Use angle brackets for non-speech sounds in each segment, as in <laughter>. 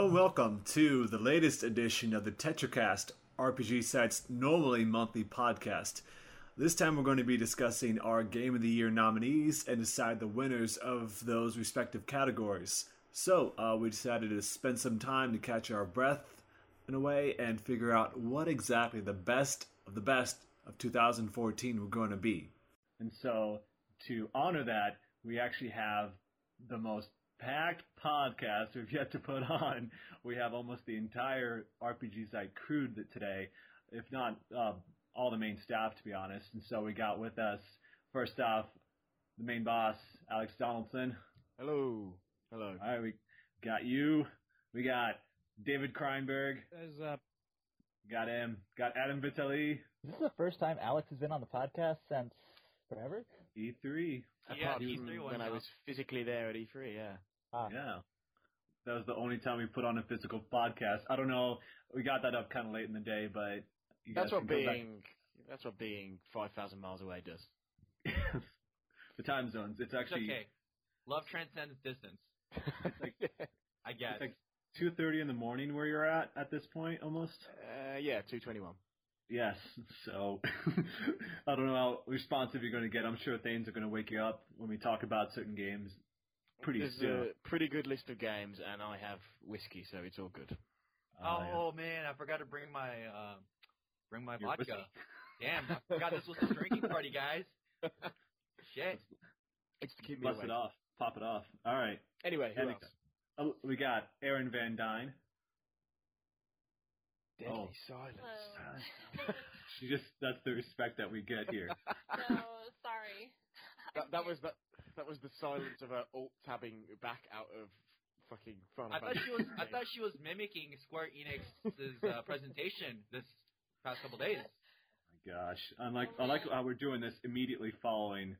Hello welcome to the latest edition of the TetraCast, RPG Site's normally monthly podcast. This time we're going to be discussing our Game of the Year nominees and decide the winners of those respective categories. So, uh, we decided to spend some time to catch our breath in a way and figure out what exactly the best of the best of 2014 were going to be. And so, to honor that, we actually have the most packed podcast we've yet to put on. We have almost the entire RPG site crewed today, if not uh, all the main staff, to be honest. And so we got with us, first off, the main boss, Alex Donaldson. Hello. Hello. All right, we got you. We got David Kreinberg. What's up? Got him. Got Adam Vitali. This is this the first time Alex has been on the podcast since forever? E3. Yeah, Apart E3 from one when I was physically there at E3, yeah. Ah, Yeah. That was the only time we put on a physical podcast. I don't know. We got that up kind of late in the day, but you That's guys what can go back- being that's what being five thousand miles away does. <laughs> the time zones. It's It's actually okay. Love transcends distance. like- <laughs> I guess. it's like two thirty in the morning where you're at at this point almost. uh, yeah, two twenty one. Yes. So <laughs> I don't know how responsive you're going to get. I'm sure things are going to wake you up when we talk about certain games pretty There's soon. a pretty good list of games, and I have whiskey, so it's all good. Uh, yeah. oh man, I forgot to bring my uh, bring my Your vodka. whiskey. Damn, I <laughs> forgot this was a drinking party, guys. Shit. It's to keep me Bust awake. it off. Pop it off. All right. Anyway, who else? Oh, we got Erren Van Duine. Deadly Oh. silence. <laughs> She just that's the respect that we get here. <laughs> so sorry. That, that was that. That was the silence of her alt tabbing back out of fucking Final I thought she was I thought she was mimicking Square Enix's uh, presentation this past couple days. My gosh, unlike I like how we're doing this immediately following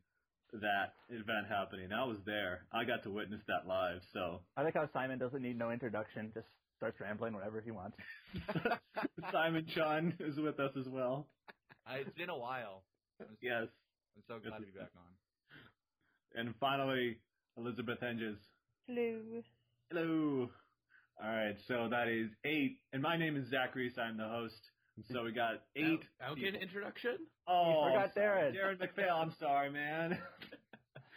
that event happening. I was there. I got to witness that live. So I like how Simon doesn't need no introduction, just starts rambling whenever he wants. <laughs> Simon Chun is with us as well. Uh, it's been a while. I'm, Yes, I'm so glad to be back on. And finally Elizabeth Henges. Hello. Hello. All right, so that is eight, and my name is Zachary. So I'm the host. So we got eight. I don't get an introduction. Oh, You forgot I'm sorry. Darren. Darren McPhail. I'm sorry, man. <laughs>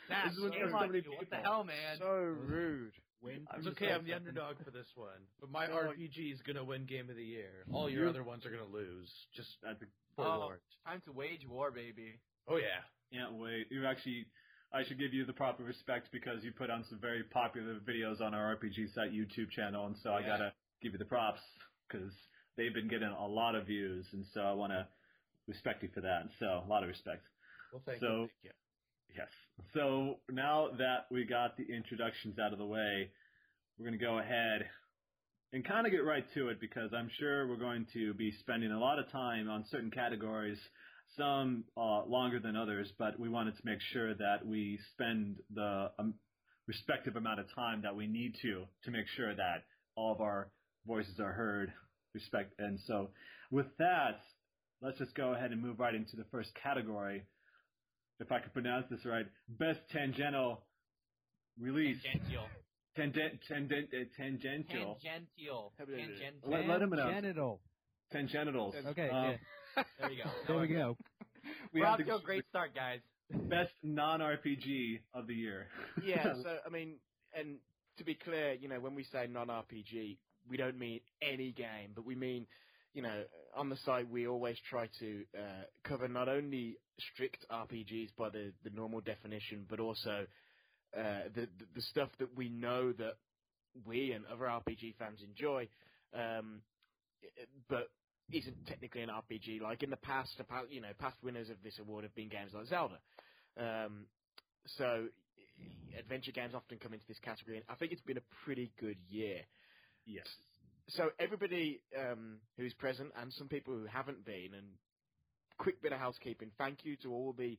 Nah, This is when shame there's on so many you. What the hell, man? so rude. I'm It's okay, I'm the something- underdog for this one. But my No, RPG is gonna win Game of the Year. All your other ones are gonna lose. Just That's a forewarned. Oh, time to wage war, baby. Oh yeah. Can't wait. You actually, I should give you the proper respect because you put on some very popular videos on our RPG site YouTube channel, and so I gotta give you the props because they've been getting a lot of views, and so I want to respect you for that. So a lot of respect. Well, thank So- you. Thank you. Yes. So now that we got the introductions out of the way, we're going to go ahead and kind of get right to it because I'm sure we're going to be spending a lot of time on certain categories, some uh, longer than others, but we wanted to make sure that we spend the um, respective amount of time that we need to to make sure that all of our voices are heard. Respect. And so with that, let's just go ahead and move right into the first category if I could pronounce this right, best tangential release. Tangential. Tangent, tangent, uh, tangential. Tangential. Tangential. Let, let him announce. Genital. Tangentals. Okay, Um, There you go. <laughs> there we go. we We're have off to a great start, guys. best non-RPG of the year. <laughs> Yeah, so I mean, and to be clear, you know, when we say non-RPG, we don't mean any game, but we mean, you know, on the site we always try to uh, cover not only strict RPGs by the, the normal definition, but also uh, the, the the stuff that we know that we and other RPG fans enjoy, um, but isn't technically an RPG. Like in the past, you know, past winners of this award have been games like Zelda. Um, so adventure games often come into this category, and I think it's been a pretty good year. yes. So everybody um, who's present and some people who haven't been, and quick bit of housekeeping. Thank you to all the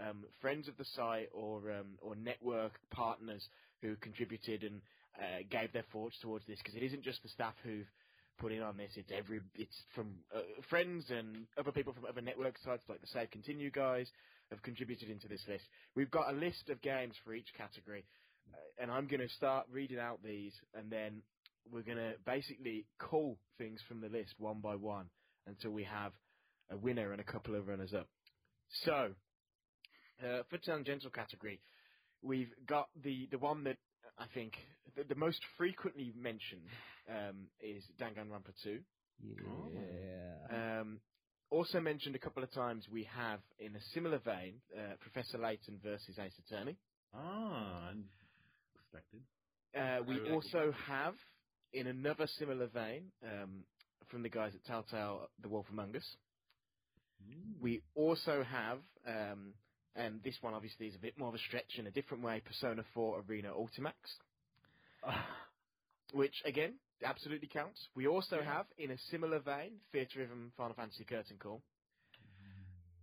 um, friends of the site or um, or network partners who contributed and uh, gave their thoughts towards this because it isn't just the staff who've put in on this. It's every it's from uh, friends and other people from other network sites like the Save Continue guys have contributed into this list. We've got a list of games for each category, uh, and I'm going to start reading out these, and then we're going to basically call things from the list one by one until we have a winner and a couple of runners up. So, uh, for tangential category, we've got the, the one that I think the, the most frequently mentioned um, is Danganronpa 2. Yeah. Um, also mentioned a couple of times we have, in a similar vein, uh, Professor Layton versus Ace Attorney. Ah, expected. Uh, we really also have, in another similar vein, um, from the guys at Telltale, The Wolf Among Us. We also have, um, and this one obviously is a bit more of a stretch in a different way, Persona 4 Arena Ultimax, <laughs> which again absolutely counts. We also have, in a similar vein, Theatrhythm Final Fantasy Curtain Call.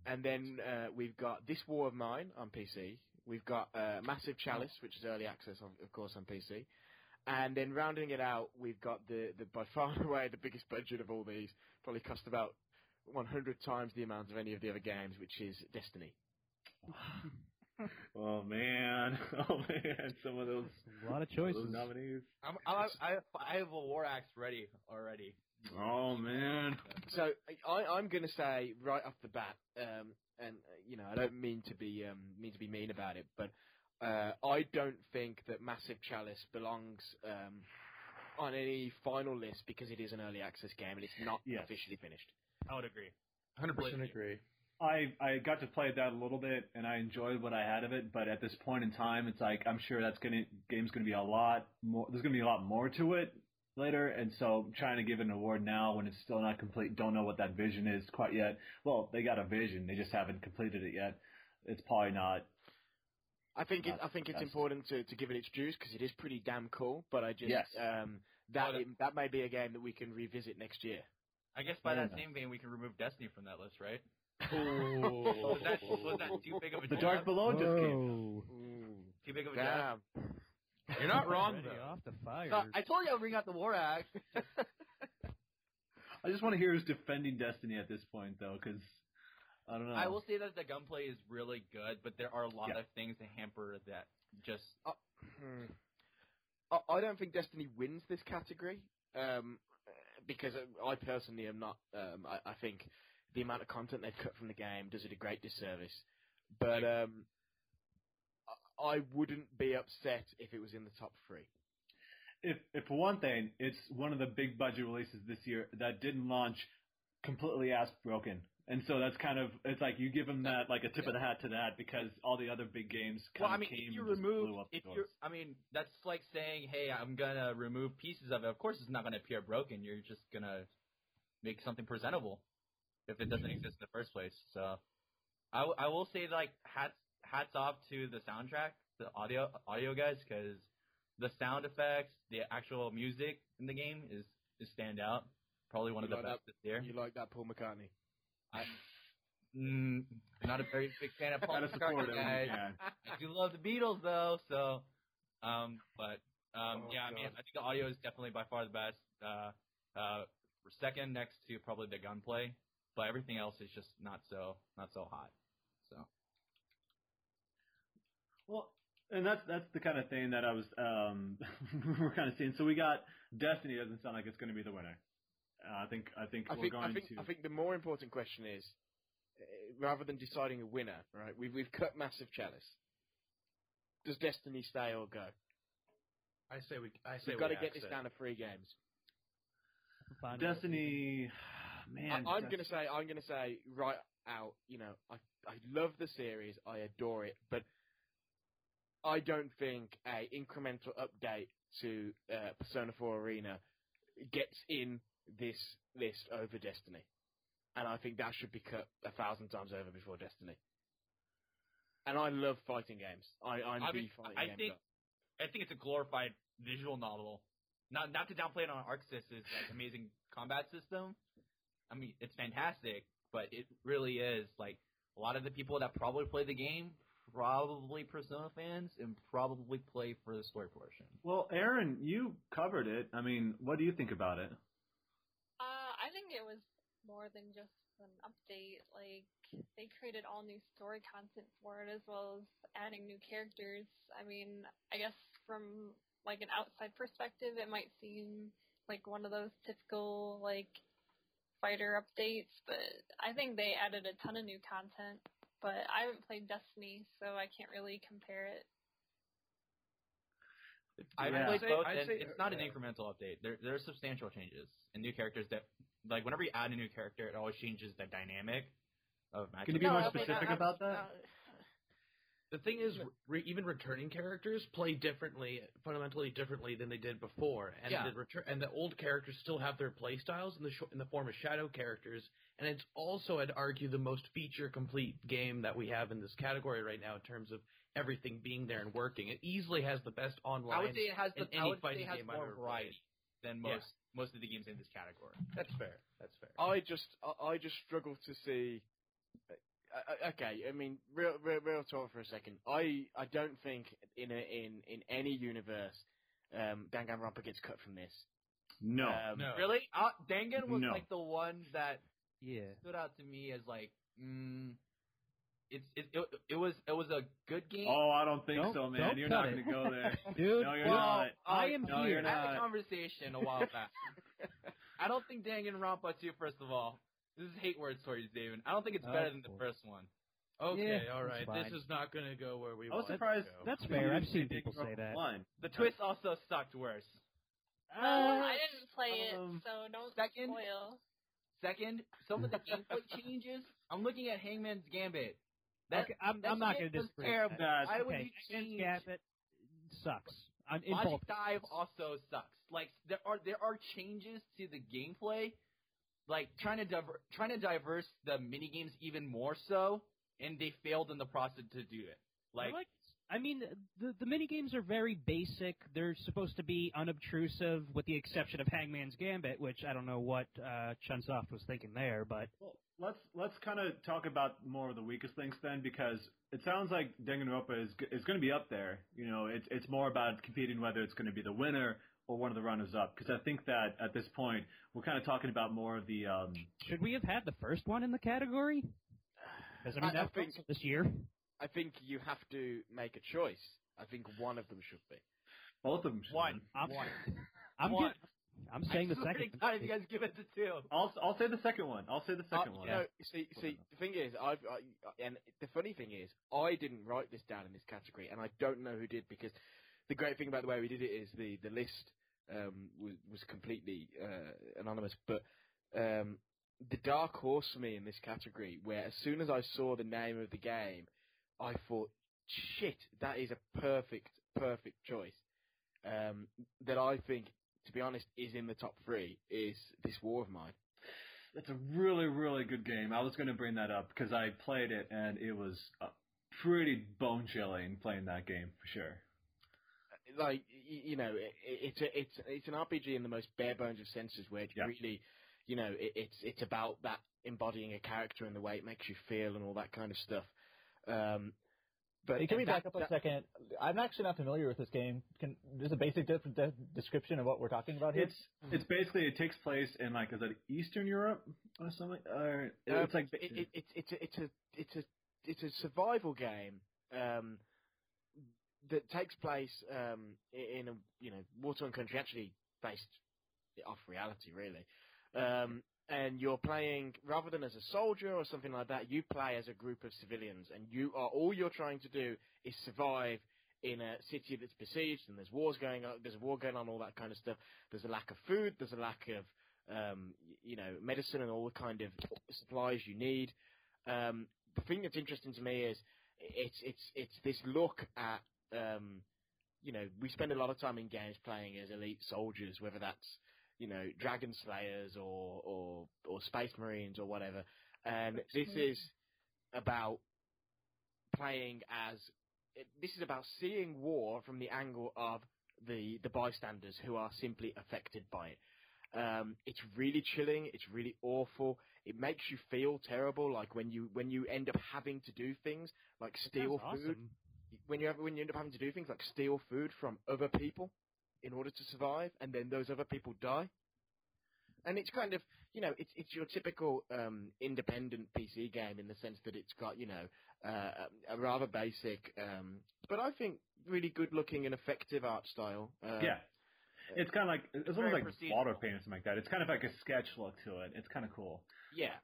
And then uh, we've got This War of Mine on PC. We've got uh, Massive Chalice, which is early access, of, of course, on PC. And then rounding it out, we've got the, the by far and <laughs> away the biggest budget of all these. Probably cost about 100 times the amount of any of the other games, which is Destiny. <laughs> <laughs> Oh man, <laughs> oh man, some of those, A lot of those choices. nominees. I'm, I, I, I have a war axe ready already. Oh man. So I, I'm going to say right off the bat, um, and uh, you know I don't mean to be um, mean to be mean about it, but uh, I don't think that Massive Chalice belongs um, on any final list because it is an early access game and it's not Yes. officially finished. I would agree. 100% agree. I I got to play that a little bit and I enjoyed what I had of it, but at this point in time, it's like I'm sure that's gonna game's gonna be a lot more. There's gonna be a lot more to it later, and so trying to give an award now when it's still not complete, don't know what that vision is quite yet. Well, they got a vision, they just haven't completed it yet. It's probably not. I think it, I think it's important to, to give it its dues because it is pretty damn cool. But I just Yes. um, that Well, it, that may be a game that we can revisit next year. I guess by Fair that enough. same vein, we can remove Destiny from that list, right? Ooh. was that was that too big of a The jab? Dark Below just came. Whoa. Too big of a jab? You're not <laughs> wrong Already though. off the fire. So, I told you I'll bring out the war axe. <laughs> I just want to hear who's defending Destiny at this point, though, because I don't know. I will say that the gunplay is really good, but there are a lot Yeah. of things that hamper that. Just Hmm. I, I don't think Destiny wins this category um, because I personally am not. Um, I, I think the amount of content they've cut from the game does it a great disservice. But um, I, wouldn't be upset if it was in the top three. if, if for one thing, it's one of the big budget releases this year that didn't launch completely ass broken. And so that's kind of it's like you give them that like a tip of the hat to that because all the other big games kind well, I of mean, came if you remove, blew up if you. I mean, that's like saying, hey, I'm gonna remove pieces of it. Of course, it's not gonna appear broken. You're just gonna make something presentable if it doesn't exist in the first place. So, I, w- I will say like hats hats off to the soundtrack, the audio audio guys, because the sound effects, the actual music in the game is is stand out. Probably one of You the like best this year. You like that, Paul McCartney? I, mm, not a very big fan of <laughs> Paul McCartney, guys. I do love the Beatles though, so um but um Oh, yeah, I mean I think the audio is definitely by far the best. Uh uh second next to probably the gunplay, but everything else is just not so not so hot. So Well, and that's that's the kind of thing that I was um <laughs> we're kind of seeing. So we got Destiny doesn't sound like it's going to be the winner. Uh, I think I think I we're think going I think to. I think the more important question is, uh, rather than deciding a winner, right? We've we've cut Massive Chalice. Does Destiny stay or go? I say we. I say We've got to get this it. down to three games. Fine. Destiny, man. I, I'm gonna say I'm gonna say right out. You know, I I love the series. I adore it, but I don't think a incremental update to uh, Persona 4 Arena gets in this list over Destiny, and I think that should be cut a thousand times over before Destiny. And I love fighting games. I, I'm I the mean, fighting I game think guy. I think it's a glorified visual novel. Not not to downplay it on ArcSys' like amazing combat system. I mean, it's fantastic, but it really is like a lot of the people that probably play the game probably Persona fans and probably play for the story portion. Well, Erren, you covered it. I mean, what do you think about it? Uh, I think it was more than just an update. Like they created all new story content for it, as well as adding new characters. I mean, I guess from like an outside perspective, it might seem like one of those typical like fighter updates, but I think they added a ton of new content. But I haven't played Destiny, so I can't really compare it. I've Yeah. played I'd say- both, I'd and say- it's not an incremental update. There, there are substantial changes and new characters that, like, whenever you add a new character, it always changes the dynamic of matches. Can you be more No, but specific I- about that? The thing is, re- even returning characters play differently, fundamentally differently than they did before, and Yeah. the return and the old characters still have their play styles in the sh- in the form of shadow characters, and it's also, I'd argue, the most feature complete game that we have in this category right now in terms of everything being there and working. It easily has the best online. I would say it has the any fighting it has game I've more ever variety than Yeah. most most of the games in this category. That's fair. That's fair. I just I, I just struggle to see. Uh, okay, I mean, real, real real talk for a second. I I don't think in a, in in any universe, um, Danganronpa gets cut from this. No. Um, No. Really? Uh, Dangan was No. like the one that Yeah. stood out to me as like, mm, it's it, it it was it was a good game. Oh, I don't think Don't- so, man. You're not going to go there. Dude, <laughs> No, you're well, not. I am No, here. you're I had a conversation a while back. <laughs> I don't think Danganronpa 2, first of all, this is hate words towards David. I don't think it's Oh, better than the cool. first one. Okay, Yeah, all that's right. This is not going to go where we I was want it to surprised. go. That's fair. I've seen people say that. One. The twist also sucked worse. Uh, I didn't play um, it, so don't second- spoil. Second, some of the <laughs> gameplay changes. I'm looking at Hangman's Gambit. That, okay, I'm, that I'm not shit going to was disagree. terrible. with that. Why would okay, you Hangman's change? Gambit sucks. I'm in Logic both. Dive also sucks. Like there are there are changes to the gameplay, like trying to diver- trying to diverse the mini games even more so, and they failed in the process to do it. I Like, like- I mean, the the mini games are very basic. They're supposed to be unobtrusive, with the exception of Hangman's Gambit, which I don't know what uh, Chunsoft was thinking there, but Well, let's let's kind of talk about more of the weakest things then, because it sounds like Danganronpa is g- is going to be up there. You know, it's it's more about competing whether it's going to be the winner or one of the runners up. Because I think that at this point we're kind of talking about more of the um, should we have had the first one in the category? Because I mean, I- I think- this year. I think you have to make a choice. I think one of them should be. both of them. should One. win. I'm, One. I'm One. good. I'm saying the I swear to second. God, if you guys give it to two. I'll I'll say the second one. I'll say the second Uh, one. No, see, see, the thing is, I've I, and the funny thing is, I didn't write this down in this category, and I don't know who did because the great thing about the way we did it is the the list um, was was completely uh, anonymous, but um, the dark horse for me in this category, where as soon as I saw the name of the game, I thought, shit, that is a perfect perfect choice. Um, that I think, to be honest, is in the top three is this war of mine. That's a really, really good game. I was going to bring that up because I played it and it was uh, pretty bone chilling playing that game for sure. like you know, it, it's a, it's it's an RPG in the most bare bones of senses, where it Yeah. really, you know, it, it's it's about that embodying a character and the way it makes you feel and all that kind of stuff. Um, but Hey, can we back up a that- second? I'm actually not familiar with this game. Can just a basic de- de- description of what we're talking about here? It's it's basically it takes place in like is it Eastern Europe or something? Or Um, it's like it, it, it's it's a it's a it's a it's a survival game um, that takes place um, in a you know war-torn country, actually based off reality, really. Um, and you're playing rather than as a soldier or something like that, you play as a group of civilians, and you are all you're trying to do is survive in a city that's besieged, and there's wars going on. There's a war going on, all that kind of stuff. There's a lack of food. There's a lack of um, you know, medicine and all the kind of supplies you need. Um, the thing that's interesting to me is it's it's it's this look at um, you know we spend a lot of time in games playing as elite soldiers, whether that's you know dragon slayers or or or space marines or whatever, and this is about playing as this is about seeing war from the angle of the the bystanders who are simply affected by it. Um, it's really chilling. It's really awful. It makes you feel terrible, like when you when you end up having to do things like steal food. awesome. When you have, when you end up having to do things like steal food from other people in order to survive, and then those other people die. and it's kind of you know it's it's your typical um, independent PC game in the sense that it's got you know uh, a rather basic, um, but I think really good looking and effective art style. Uh, yeah. It's kind of like it's, very almost like water paint or something like that. It's kind of like a sketch look to it. It's kind of cool, yeah,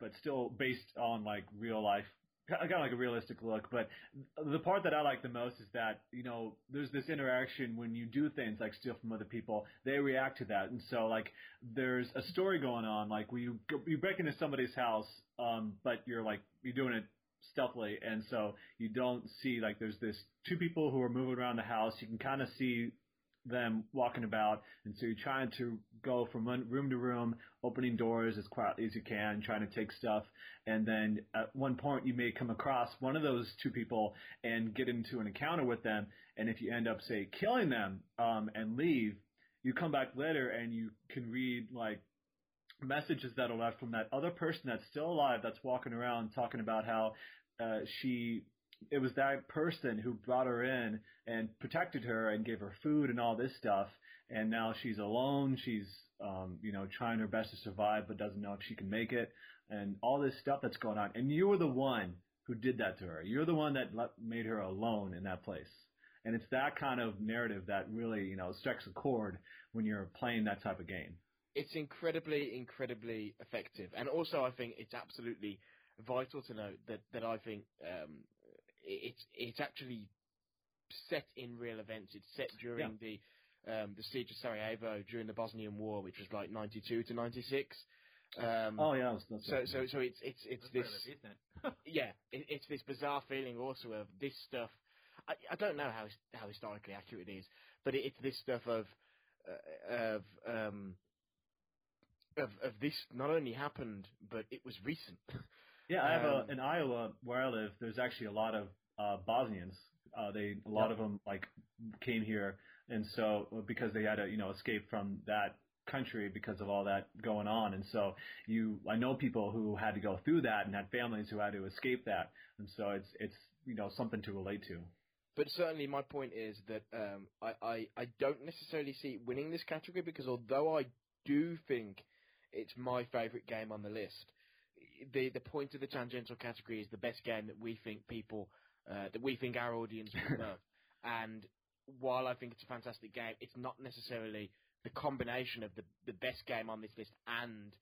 but still based on like real life, kind of like a realistic look. But the part that I like the most is that you know there's this interaction when you do things like steal from other people. They react to that, and so like there's a story going on. Like where you go, you break into somebody's house, um, but you're like you're doing it stealthily, and so you don't see like there's this two people who are moving around the house. You can kind of see them walking about, and so you're trying to go from room to room, opening doors as quietly as you can, trying to take stuff, and then at one point you may come across one of those two people and get into an encounter with them, and if you end up say killing them um, and leave, you come back later and you can read like messages that are left from that other person that's still alive that's walking around talking about how uh, she it was that person who brought her in and protected her and gave her food and all this stuff. And now she's alone. She's um you know trying her best to survive but doesn't know if she can make it. And all this stuff that's going on. And you were the one who did that to her. You're the one that let, made her alone in that place. And it's that kind of narrative that really you know strikes a chord when you're playing that type of game. It's incredibly, incredibly effective, and also I think it's absolutely vital to note that that I think um, it's it's actually set in real events. It's set during the um, the siege of Sarajevo during the Bosnian War, which was like ninety two to ninety six. Um, oh yeah that's, that's so so so it's it's it's That's this rather decent. <laughs> yeah, it, it's this bizarre feeling also of this stuff. I, I don't know how how historically accurate it is, but it, it's this stuff of uh, of um of of this not only happened, but it was recent. <laughs> Yeah, I have Um, a in Iowa where I live. There's actually a lot of uh, Bosnians. Uh, they a lot of them like came here, and so because they had to you know escape from that country because of all that going on, and so you I know people who had to go through that and had families who had to escape that, and so it's it's you know something to relate to. But certainly, my point is that um, I, I I don't necessarily see winning this category because although I do think it's my favourite game on the list, the the point of the tangential category is the best game that we think people uh, that we think our audience will <laughs> love. And while I think it's a fantastic game, it's not necessarily the combination of the the best game on this list and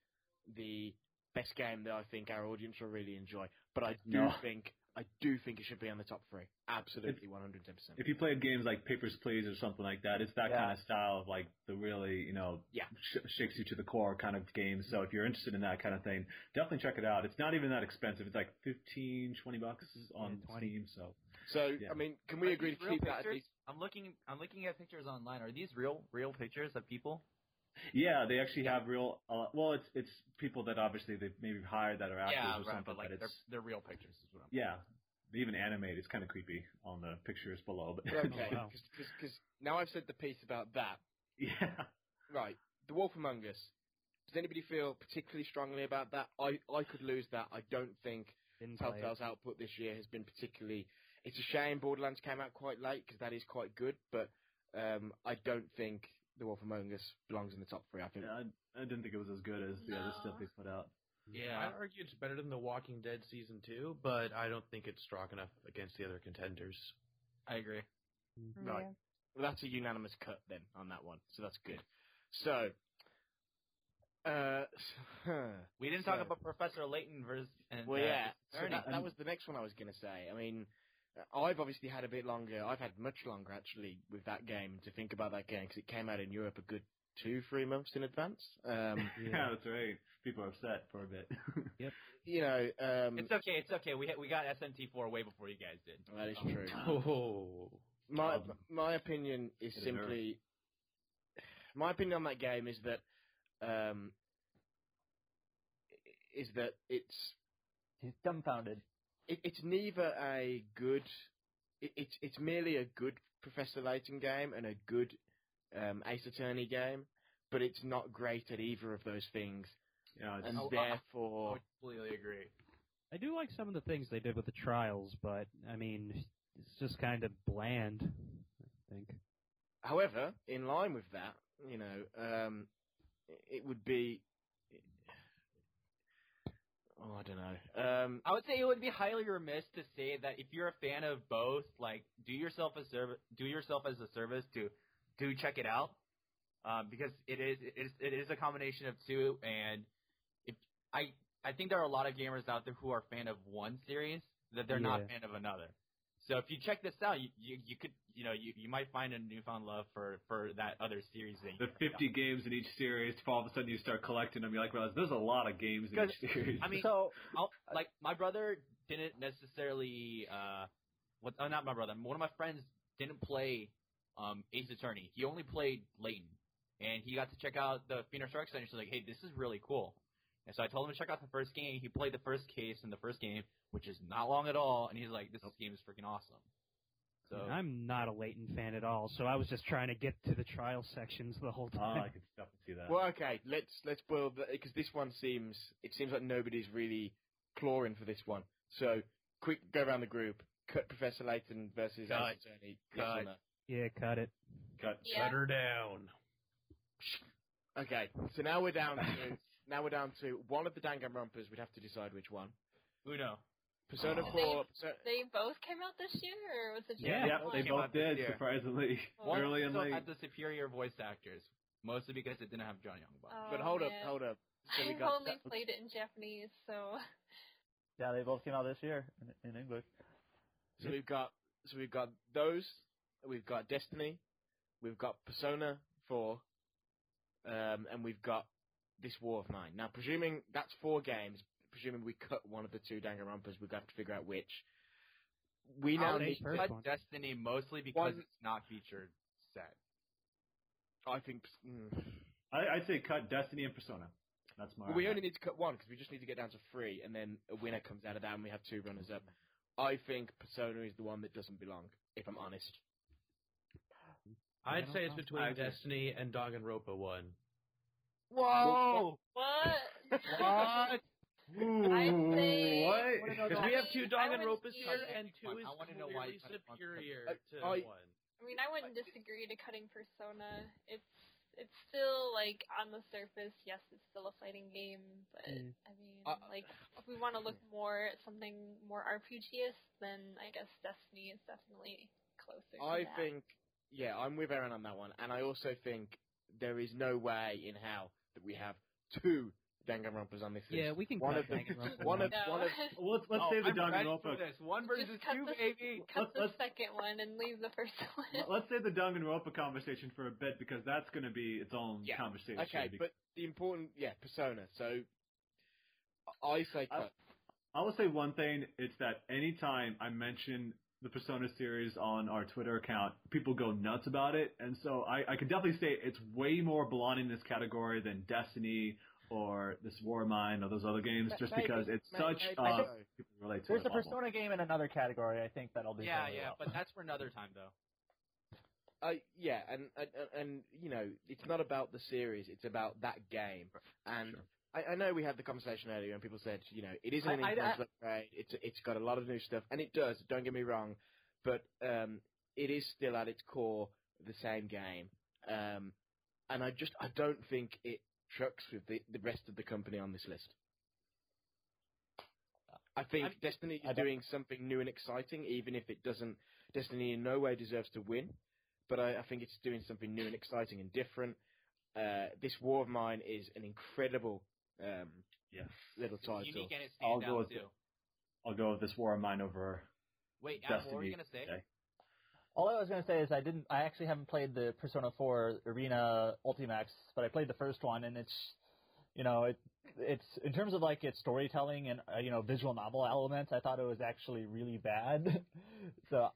the best game that I think our audience will really enjoy. But I do No. think I do think it should be on the top three. Absolutely, one hundred ten percent. If you played games like Papers Please or something like that, it's that Yeah. kind of style of like the really you know Yeah. sh- shakes you to the core kind of game. So if you're interested in that kind of thing, definitely check it out. It's not even that expensive. It's like 15, 20 bucks on Yeah, 20. Steam. So So Yeah. I mean, can we Are agree to real keep that at pictures? least? I'm looking. I'm looking at pictures online. Are these real, real pictures of people? Yeah, they actually have real. Uh, well, it's it's people that obviously they've maybe hired that are actors yeah, or right. something. But like, but they're they're real pictures. Is what I'm. yeah, they even animate. It's kind of creepy on the pictures below. But Okay, <laughs> wow. <laughs> because now I've said the piece about that. yeah, Right, The Wolf Among Us. Does anybody feel particularly strongly about that? I I could lose that. I don't think Didn't. Telltale's output this year has been particularly. It's a shame Borderlands came out quite late because that is quite good, but um, I don't think The Wolf Among Us belongs in the top three. I think yeah I, I didn't think it was as good as the other stuff they put out. Yeah. I'd argue it's better than The Walking Dead season two, but I don't think it's strong enough against the other contenders. I agree. Right. Well, that's a unanimous cut then on that one, so that's good. So, uh, <laughs> We didn't talk about Professor Layton versus. And, well, uh, yeah. So that, that was the next one I was going to say. I mean, uh, I've obviously had a bit longer. I've had much longer actually with that game to think about that game because it came out in Europe a good two, three months in advance. Um, <laughs> Yeah, that's right. People are upset for a bit. <laughs> Yep. You know, um, It's okay. It's okay. We ha- we got SMT4 way before you guys did. that is true. <laughs> Oh, My Um, my opinion is Get a simply my opinion on that game is that um, is that it's He's dumbfounded. It, it's neither a good it, it's it's merely a good Professor Layton game and a good um, Ace Attorney game, but it's not great at either of those things, yeah, and Oh, I- therefore I completely agree. I do like some of the things they did with the trials, but I mean, it's just kind of bland. I think. However, in line with that, you know, um, it would be. Oh, I don't know. Um, I would say it would be highly remiss to say that if you're a fan of both, like do yourself a service, do yourself as a service to do check it out, um, because it is it is it is a combination of two, and if I I think there are a lot of gamers out there who are fan of one series that they're not fan of another. So if you check this out, you, you you could you know you you might find a newfound love for for that other series. That you The 50 games in each series, if all of a sudden you start collecting them, you like realize there's a lot of games in each series. I mean, So I'll, like my brother didn't necessarily uh what uh, not my brother one of my friends didn't play um Ace Attorney he only played Layton and he got to check out the Phoenix Shark Center so like hey this is really cool and so I told him to check out the first game he played the first case in the first game which is not long at all and he's like this game is freaking awesome so I'm not a Layton fan at all, so I was just trying to get to the trial sections the whole oh, time. oh, time. I can definitely see that. well, okay. Let's let's boil because this one seems it seems like nobody's really clawing for this one. So quick, go around the group. Cut Professor Layton versus Cut. Ace Attorney. Cut. no? yeah, cut it. Cut. Yeah. Cut her down. Okay, so now we're down to <laughs> now we're down to one of the Danganronpas. We'd have to decide which one. Uno Persona Oh. Four. Perso- They both came out this year, or was it just Yeah. Yeah, one? they both did, surprisingly. One Early and still late. had the superior voice actors mostly because it didn't have John Youngblood Oh, but hold up, hold up. So I've got only played it in Japanese, so yeah, they both came out this year in, in English. So we've got so we've got those. We've got Destiny. We've got Persona Four, um, and we've got this War of Mine. Now, presuming that's four games, presuming we cut one of the two Danganronpas, we've got to figure out which. We now I'll need. Cut. Destiny mostly because One- it's not featured set I think. Mm, I, I'd say cut Destiny and Persona. That's my. well, we only need to cut one because we just need to get down to three, and then a winner comes out of that, and we have two runners up. I think Persona is the one that doesn't belong, if I'm honest. I'd say it's between Destiny and Danganronpa 1. Whoa! what? What? Ooh, I'd say- what? Because we have two I would Danganronpas say- here, and two I is wanna know why you clearly cut it one. superior to I- one. I mean, I wouldn't disagree to cutting Persona. It's it's still like on the surface, yes, it's still a fighting game, but Mm. I mean, Uh, like if we want to look more at something more RPGish, then I guess Destiny is definitely closer. To I that. think, yeah, I'm with Erren on that one, and I also think there is no way in hell that we have two Danganronpas on this list. Yeah, we can one of them. One of no. one of <laughs> Well, let's let's Oh, save the I'm ready Danganronpa. for this. One versus Just cut two, the, baby. cut Let's- the let's- second one and leave the first <laughs> one. Let- Let's save the Danganronpa conversation for a bit because that's going to be its own Yeah. conversation. okay, Be- but the important, yeah, Persona. So I say I- I will say one thing. It's that anytime I mention the Persona series on our Twitter account, people go nuts about it, and so I, I could definitely say it's way more belonging in this category than Destiny or this War of Mine or those other games, just Maybe- because it's maybe- such maybe uh, so. people relate to There's it. a level. Persona game in another category. I think that'll do. Yeah, yeah, well. but that's for another time though. Uh, yeah, and, and and you know, it's not about the series; it's about that game. And Sure. I, I know we had the conversation earlier, and people said, you know, it isn't an influence upgrade. It's it's got a lot of new stuff, and it does. Don't get me wrong, but um, it is still at its core the same game. Um, and I just I don't think it trucks with the the rest of the company on this list. I think I'm- Destiny is doing something new and exciting, even if it doesn't. Destiny in no way deserves to win, but I, I think it's doing something new and exciting and different. Uh, this War of Mine is an incredible um, Yeah. little title. unique and it I'll go out with too. I'll go with this War of Mine over Wait, Adam, what were you gonna say? today. All I was gonna say is I didn't. I actually haven't played the Persona 4 Arena Ultimax, but I played the first one, and it's, you know, it it's in terms of like its storytelling and uh, you know visual novel elements. I thought it was actually really bad. <laughs> so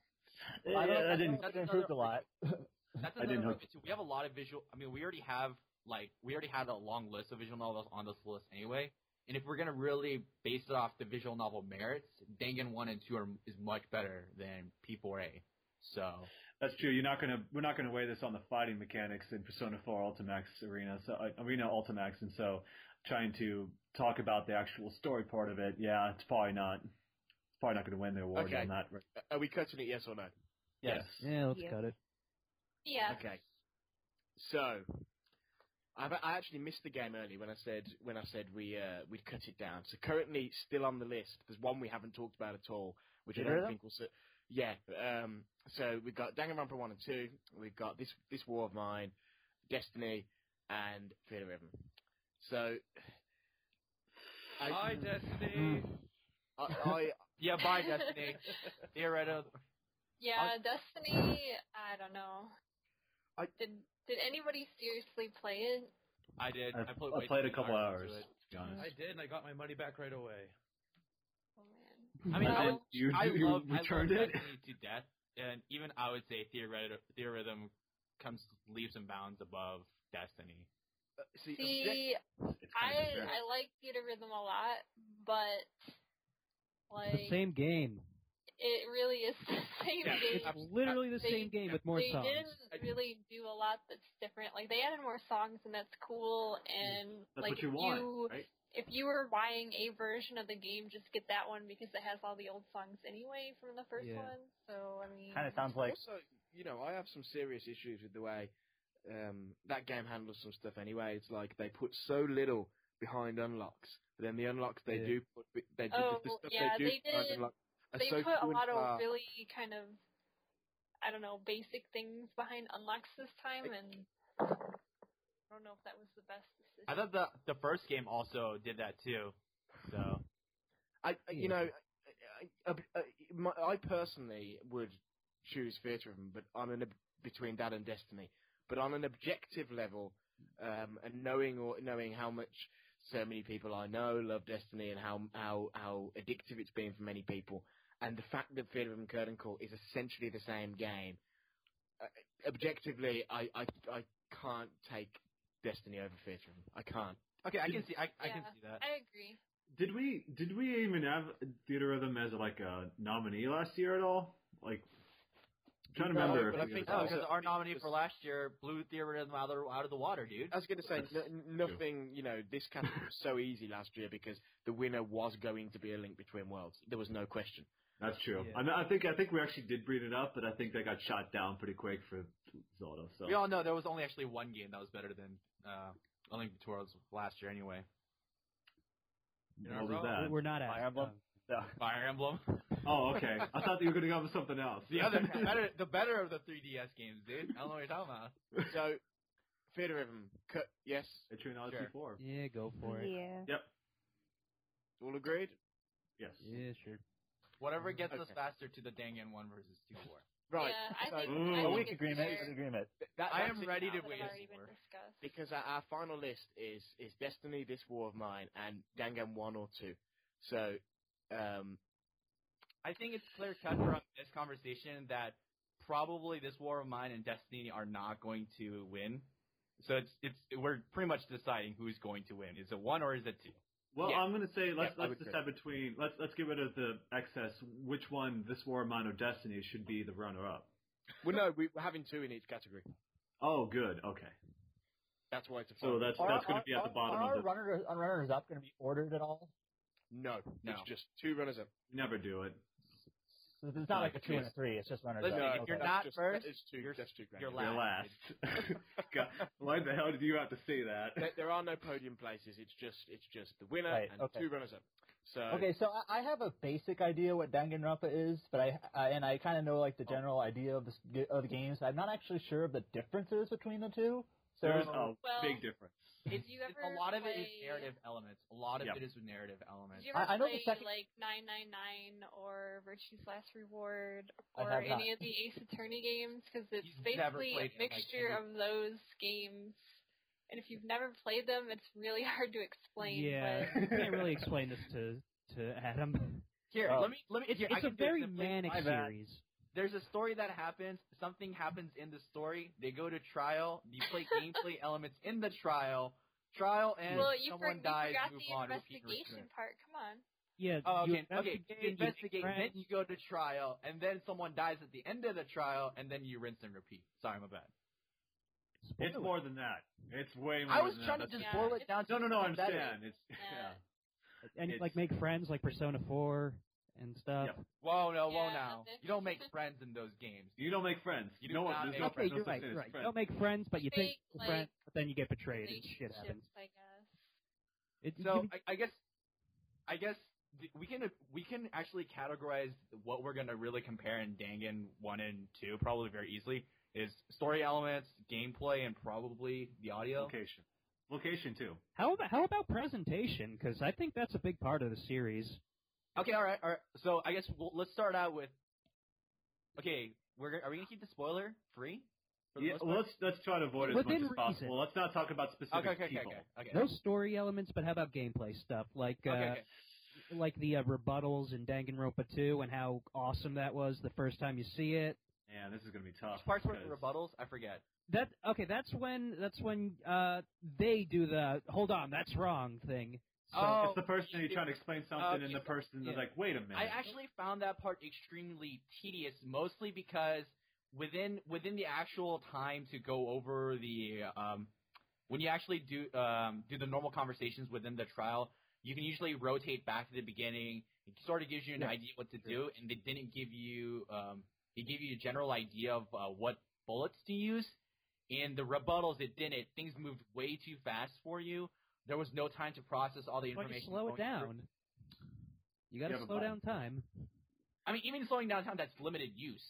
I don't. Yeah, I I didn't- think it improved a lot. That's <laughs> I didn't another know- We have a lot of visual. I mean, we already have like we already had a long list of visual novels on this list anyway. And if we're gonna really base it off the visual novel merits, Dangan one and two are is much better than P4A. So That's true. You're not gonna we're not gonna weigh this on the fighting mechanics in Persona 4 Ultimax Arena, so uh, Arena Ultimax, and so trying to talk about the actual story part of it, yeah, it's probably not it's probably not gonna win the award Okay. on that. Are we cutting it? Yes or no? Yes. Yeah, let's Yeah. cut it. yeah. Okay. So, I've, I actually missed the game early when I said when I said we uh, we'd cut it down. So currently still on the list. There's one we haven't talked about at all, which I don't Rhythm? think will. Su- yeah. Um. So we've got Danganronpa one and two. We've got this this War of Mine, Destiny, and Theatrhythm. So. Hi, Destiny. I, I <laughs> yeah, bye, Destiny. Theoretical. Yeah, Destiny. I don't know. I- did did anybody seriously play it? I did. I, I played, I played a couple hours. it. To be honest. I did, and I got my money back right away. Oh man. I mean, I, Well, you, I you love, returned I love it. Destiny to death, and even I would say Theoret- Theatrhythm comes leaps and bounds above Destiny. Uh, see. See, I. I like Theatrhythm a lot, but like It's the same game. It really is the <laughs> same Yeah, game. It's literally the They- same game with more they songs. didn't really do a lot that's different. Like they added more songs, and that's cool. And That's like what you if want, you right? if you were buying a version of the game, just get that one because it has all the old songs anyway from the first Yeah. one. So I mean, Kind of sounds like also, you know, I have some serious issues with the way um, that game handles some stuff. Anyway, it's like they put so little behind unlocks, but then the unlocks they Yeah. do put, they do Oh, the stuff yeah, they do they behind did- unlock are they so put a few and lot far. of really kind of I don't know basic things behind unlocks this time, and I don't know if that was the best decision. I thought the the first game also did that too. So I, I- you know, I, I, I, my, I personally would choose Theatrhythm, but on an ob- between that and Destiny. But on an objective level, um, and knowing or knowing how much so many people I know love Destiny and how how how addictive it's been for many people, and the fact that Theatrhythm Curtain Call is essentially the same game, uh, objectively, I, I I can't take Destiny over Theatrhythm. I can't. okay, I can see I, I can see that. I agree. Did we did we even have Theatrhythm as like a nominee last year at all? Like, I'm trying to No, remember. but I think got No, because our nominee for last year blew Theatrhythm out of the, out of the water, dude. I was going to say, That's n- nothing, you know, this category was so easy last year because the winner was going to be a link between worlds. There was no question. That's true. Yeah. I, mean, I think I think we actually did bring it up, but I think they got shot down pretty quick for Zelda. So We all know there was only actually one game that was better than uh, A Link Between Worlds last year anyway. what was that? We're not at Fire. Emblem? No. Fire Emblem. Oh, okay. I thought you were going to go with something else. the other better, the better of the 3DS games, dude. I don't know what you're talking about. So, Theatrhythm, cut, yes, Etrian Odyssey Sure. 4. Yeah, go for it. Yeah. Yep. all agreed? Yes. Yeah, sure. Whatever gets us Okay. faster to the Dangan 1 versus 2 <laughs> war. Right. Yeah, I so, think, Ooh. I A weak agreement. fair. Agreement. that, I am ready to That wait had already been for. discussed. Because our, our final list is, is Destiny, This War of Mine, and Dangan 1 or 2. So, um, I think it's clear cut from this conversation that probably this War of Mine and Destiny are not going to win. So it's it's we're pretty much deciding who's going to win. Is it one or is it two? Well, Yeah. I'm going to say let's Yeah, I let's would decide between let's let's get rid of the excess. Which one, this War of Mine or Destiny, should be the runner-up? well, no, we, we're having two in each category. Oh, good. Okay. That's why it's a So that's Are- that's going to be at the bottom Are of the. runners, are runners up going to be ordered at all? No, No. it's just two runners up. Never do it. So It's not like a two and a three. It's just runners Listen, up. if you're not just, first, it's two, you're- that's two you're You're last. last. <laughs> God, why the hell did you have to say that? There, there are no podium places. It's just it's just the winner Right, and okay. two runners up. So Okay, so I I have a basic idea what Danganronpa is, but I, I and I kind of know like the oh. general idea of the of the games. I'm not actually sure of the differences between the two. So There's a Well- big difference. It's, Did you ever a lot of it is narrative elements. A lot of Yep. it is narrative elements. Did you ever I- I know the play second- like 999 or Virtue's Last Reward or any of the Ace Attorney games? Because it's You've basically a played them, like, mixture of those games. And if you've never played them, it's really <laughs> hard to explain. Yeah, But <laughs> you can't really explain this to to Adam. Here, Oh. let me let me. It's, here, it's a can do it very manic My bad. series. There's a story that happens. Something happens in the story. They go to trial. You play gameplay <laughs> elements in the trial. Trial ends. well, you, for, someone you dies. forgot move the on. Investigation repeat. part. Come on. Yeah. Oh, you okay. Okay. You you investigate. Then you go to trial, and then someone dies at the end of the trial, and then you rinse and repeat. Sorry, my bad. It's more than that. It's way more. I was than trying that. to just Yeah, boil it it's- down. to No, no, no. I something better. understand. It's Yeah. yeah. and it's- like make friends like Persona 4 and stuff. Yep. Whoa, no, whoa, Yeah, now. that's- You don't make friends in those games. You don't make friends. You do no one. not There's make no Okay, friends. you're no right. thing You're as right. You friends. don't make friends, but you think Fake, you're like, friends, but then you get betrayed and shit happens. relationships, I guess. It, So I, I guess, I guess th- we can we can actually categorize what we're gonna really compare in Dangan one and two probably very easily is story elements, gameplay, and probably the audio. Location. Location too. how about how about presentation? Because I think that's a big part of the series. Okay, all right, all right. So I guess we'll, let's start out with. Okay, we're gonna- are we gonna keep the spoiler free? For the Yeah, well, let's let's try to avoid it as much as possible. Let's not talk about specific okay, okay, okay, people. okay, okay. No story elements, but how about gameplay stuff like uh, okay, okay. like the uh, rebuttals in Danganronpa 2 and how awesome that was the first time you see it. Man, this is gonna be tough. Which parts were the rebuttals? I forget. That okay? That's when that's when uh they do the hold on, that's wrong thing. So, Oh, It's the person you're trying to explain something, Okay, and the person yeah. is like, "Wait a minute." I actually found that part extremely tedious, mostly because within within the actual time to go over the um, when you actually do um, do the normal conversations within the trial, you can usually rotate back to the beginning. It sort of gives you an Yeah. idea what to do, and they didn't give you um, it gave you a general idea of uh, what bullets to use. In the rebuttals, it didn't. Things moved way too fast for you. There was no time to process all the why information. you slow it going through. down? You gotta You slow down time. I mean, even slowing down time, that's limited use.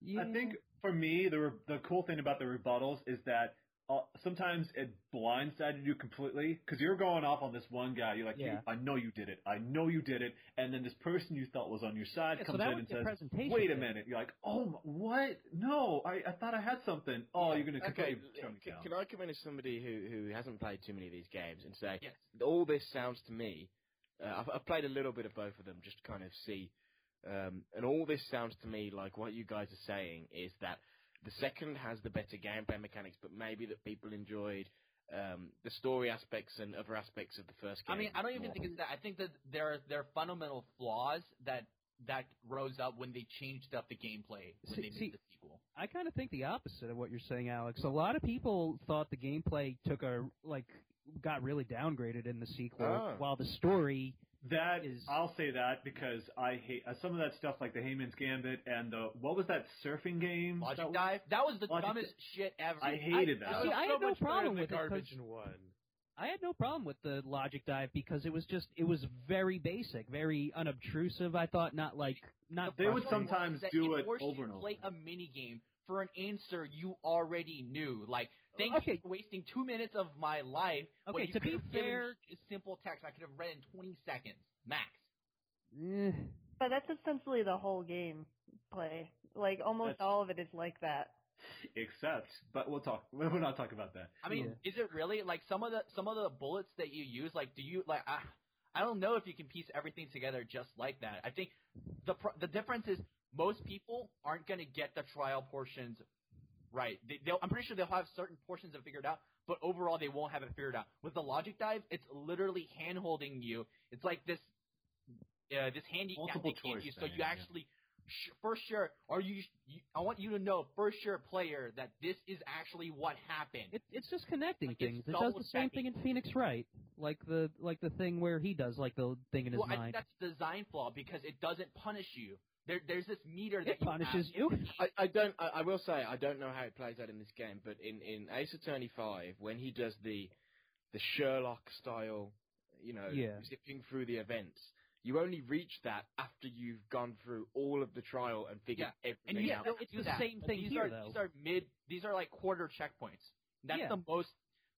Yeah. I think for me, the re- the cool thing about the rebuttals is that uh, sometimes it blindsided you completely because you're going off on this one guy. You're like, Yeah. "You- I know you did it. I know you did it. And then this person you thought was on your side Yeah, comes that in and says, "Wait a minute." You're like, "Oh, what? No, I, I thought I had something." Oh, Yeah, you're gonna okay. completely turn me Can, can I come in as somebody who, who hasn't played too many of these games and say Yes. all this sounds to me? Uh, I've, I've played a little bit of both of them just to kind of see, um, and all this sounds to me like what you guys are saying is that the second has the better gameplay mechanics, but maybe that people enjoyed um, the story aspects and other aspects of the first game. I mean, I don't even more. think it's that. I think that there are there are fundamental flaws that that rose up when they changed up the gameplay when See- they see- the sequel. I kind of think the opposite of what you're saying, Alex. A lot of people thought the gameplay took a like got really downgraded in the sequel, Ah. while the story That is- I'll say that because I hate uh, some of that stuff like the Hangman's Gambit and the what was that surfing game? Logic that was- Dive. That was the Logic dumbest shit ever. I hated that. I- That see, was I so had no problem with it 'cause- garbage in one. I had no problem with the logic dive because it was just it was very basic, very unobtrusive. I thought not like not. They would sometimes do it over and over. Play a mini game for an answer you already knew. Like, thank Okay. you for wasting two minutes of my life. Okay, you to be could've given fair- simple text I could have read in 20 seconds max. Eh, But that's essentially the whole game play. Like almost That's- all of it is like that. Except, but we'll talk. We'll not talk about that. I mean, is it really like some of the some of the bullets that you use? Like, do you like? I, I don't know if you can piece everything together just like that. I think the pro- the difference is most people aren't going to get the trial portions right. They, they'll, I'm pretty sure they'll have certain portions of it figured out, but overall they won't have it figured out. With the logic dive, it's literally hand holding you. It's like this uh, this handicap Multiple choice you, so you yeah. actually. sh- For sure, are you, you? I want you to know, for sure, player, that this is actually what happened. it, it's just connecting Like, things. It does the same thing in Phoenix Wright, like the like the thing where he does like the thing in his well, I think mind. that's design flaw because it doesn't punish you. There, there's this meter that It you punishes have. you. I, I don't. I, I will say I don't know how it plays out in this game, but in in Ace Attorney Five, when he does the the Sherlock style, you know, Yeah. zipping through the events, you only reach that after you've gone through all of the trial and figured And everything you yeah, out. don't it's the that. same thing these here, are, though. These are mid. These are like quarter checkpoints. That's Yeah. the most.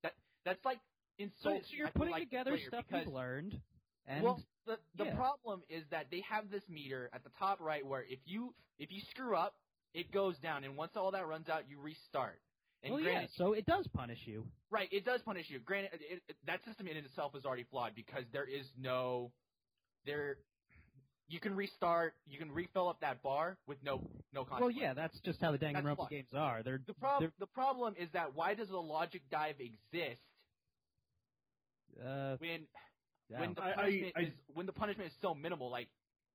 That that's like So, insulting. so you're putting like together stuff you've learned, and well, the the yeah. problem is that they have this meter at the top right where if you if you screw up, it goes down, and once all that runs out, you restart. And well, yeah. So it does punish you. right, it does punish you. Granted, it, it, that system in itself is already flawed because there is no there. You can restart. You can refill up that bar with no no Well, yeah, that's just how the Danganronpa games are. They're The problem the problem is that why does a logic dive exist uh, when yeah. when the I- I- punishment I- is when the punishment is so minimal? Like,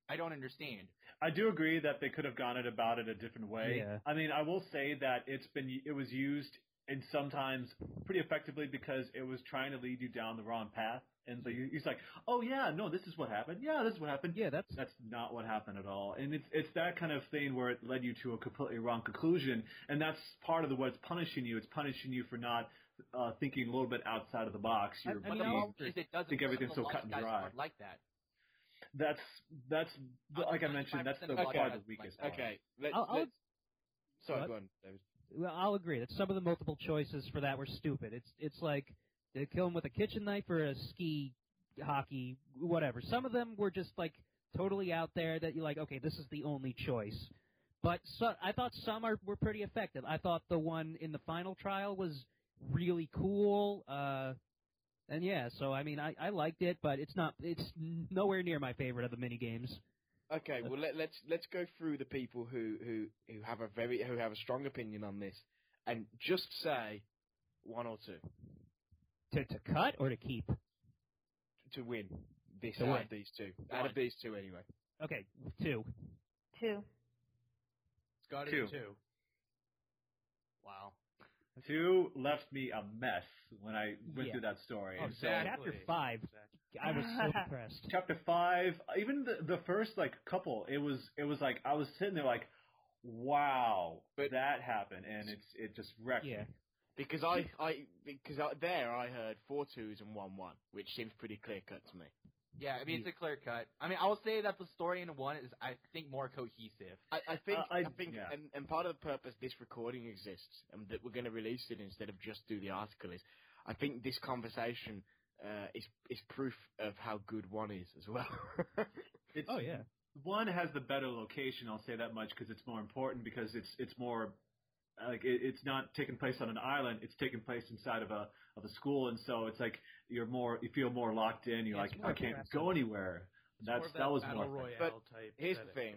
I don't understand. I do agree that they could have gone it about it a different way. Yeah. I mean, I will say that it's been it was used and sometimes pretty effectively because it was trying to lead you down the wrong path. And so you, it's like, oh yeah, no, this is what happened. Yeah, this is what happened. Yeah, that's That's not what happened at all. And it's it's that kind of thing where it led you to a completely wrong conclusion, and that's part of the what's punishing you. It's punishing you for not uh, thinking a little bit outside of the box. I- You're I mean, the being- I'll- problem is it doesn't. think everything's so cut and dry. like that. that's that's the, like I mentioned. That's the, 95% by of far guys the weakest. that. part. Okay, let's. I'll- I'll- let's sorry, go on, David. Well, I'll agree that some of the multiple choices for that were stupid. It's it's like they kill him with a kitchen knife or a ski hockey, whatever. Some of them were just like totally out there that you're like, okay, this is the only choice. But so, I thought some are were pretty effective. I thought the one in the final trial was really cool. Uh, and yeah, so I mean, I, I liked it, but it's not it's nowhere near my favorite of the mini games. Okay, well let, let's let's go through the people who, who, who have a very who have a strong opinion on this, and just say one or two To to cut or to keep. to win this To out win. of these two. Out of these two, anyway. Okay, two. Two. Scotty Two. two. Wow. Two left me a mess when I went Yeah. through that story. Oh, And so Chapter five, I was so impressed. <laughs> chapter five, even the the first like couple, it was it was like I was sitting there like, wow, But- that happened, and it's it just wrecked Yeah. me. Because I, I because I, there I heard four twos and one one, which seems pretty clear cut to me. Yeah, I mean it's a clear cut. I mean I will say that the story in one is I think more cohesive. I, I think Uh, I, I- think yeah. and, and part of the purpose this recording exists and that we're going to release it instead of just do the article is I think this conversation uh, is is proof of how good one is as well. <laughs> It's, Oh yeah. one has the better location. I'll say that much because it's more important because it's it's more like it, it's not taking place on an island. It's taking place inside of a of a school, and so it's like you're more you feel more locked in. You're Yeah, like I can't go anywhere. It's That's more of that was battle more. royale But type. Here's the thing: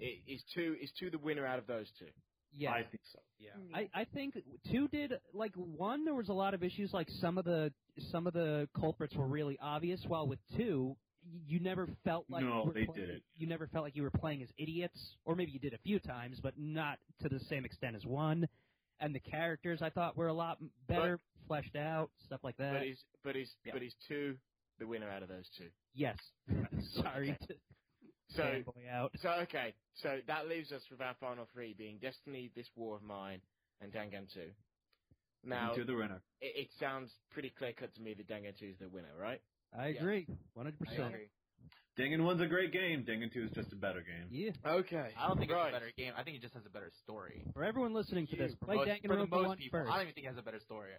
I- is two is two the winner out of those two? Yeah. I think so. Yeah. Mm-hmm. I, I think two did like one there was a lot of issues like some of the some of the culprits were really obvious while with two you never felt like No, you they playing, didn't. you never felt like you were playing as idiots or maybe you did a few times but not to the same extent as one and the characters I thought were a lot m- better fleshed out stuff like that But he's but is Yeah. but is two the winner out of those two? yes <laughs> <laughs> sorry to So fanboy out so okay, so that leaves us with our final three being Destiny, This War of Mine, and Dangan two. Now to the winner. it, it sounds pretty clear cut to me that Dangan two is the winner, right? I agree 100% I agree. Dangan one's a great game. Dangan two is just a better game. yeah Okay. I don't think right. it's a better game. I think it just has a better story. for everyone listening to this For play most, for the most 1 people, first I don't even think it has a better story.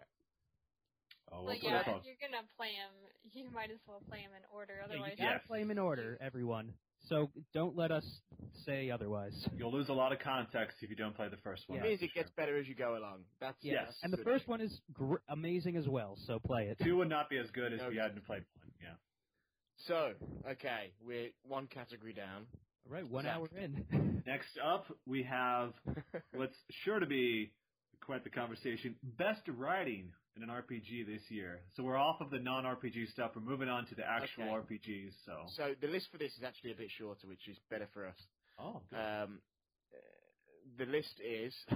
Oh, we'll yeah, if you're gonna play them, you might as well play them in order. Yeah, Otherwise, you gotta Yes. play them in order, everyone. So don't let us say otherwise. You'll lose a lot of context if you don't play the first one. It means that's it gets better as you go along. That's Yeah. that's And the good. first one is gr- amazing as well, so play it. Two would not be as good as No, if you hadn't played one. Yeah. So okay, we're one category down. All right, one Zach. hour in. <laughs> Next up, we have <laughs> what's sure to be quite the conversation. Best writing in an RPG this year. So we're off of the non-RPG stuff. We're moving on to the actual Okay. RPGs. So. so the list for this is actually a bit shorter, which is better for us. Oh. good. Um, the list is <laughs>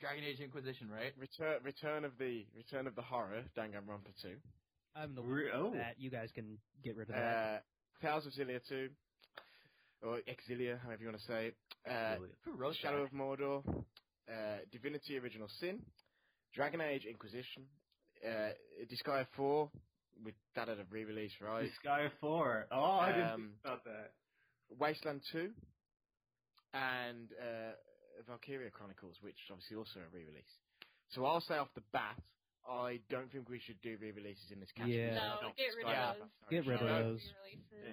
Dragon Age Inquisition, right? Return Return of the Return of the Horror, Danganronpa two. I'm the Re- one oh. that you guys can get rid of that. Uh, Tales of Xillia 2, or Exilia, however you want to say it. Uh, Brilliant. Who wrote Shadow that? of Mordor, uh, Divinity Original Sin, Dragon Age Inquisition, uh, Disgaea 4, with that at a re-release, right? Sky Four. Oh, I didn't Um, think about that. Wasteland 2, and uh, Valkyria Chronicles, which obviously also a re-release. So I'll say off the bat, I don't think we should do re-releases in this category. Yeah. I No, don't get rid of those. that Get rid of those. Uh,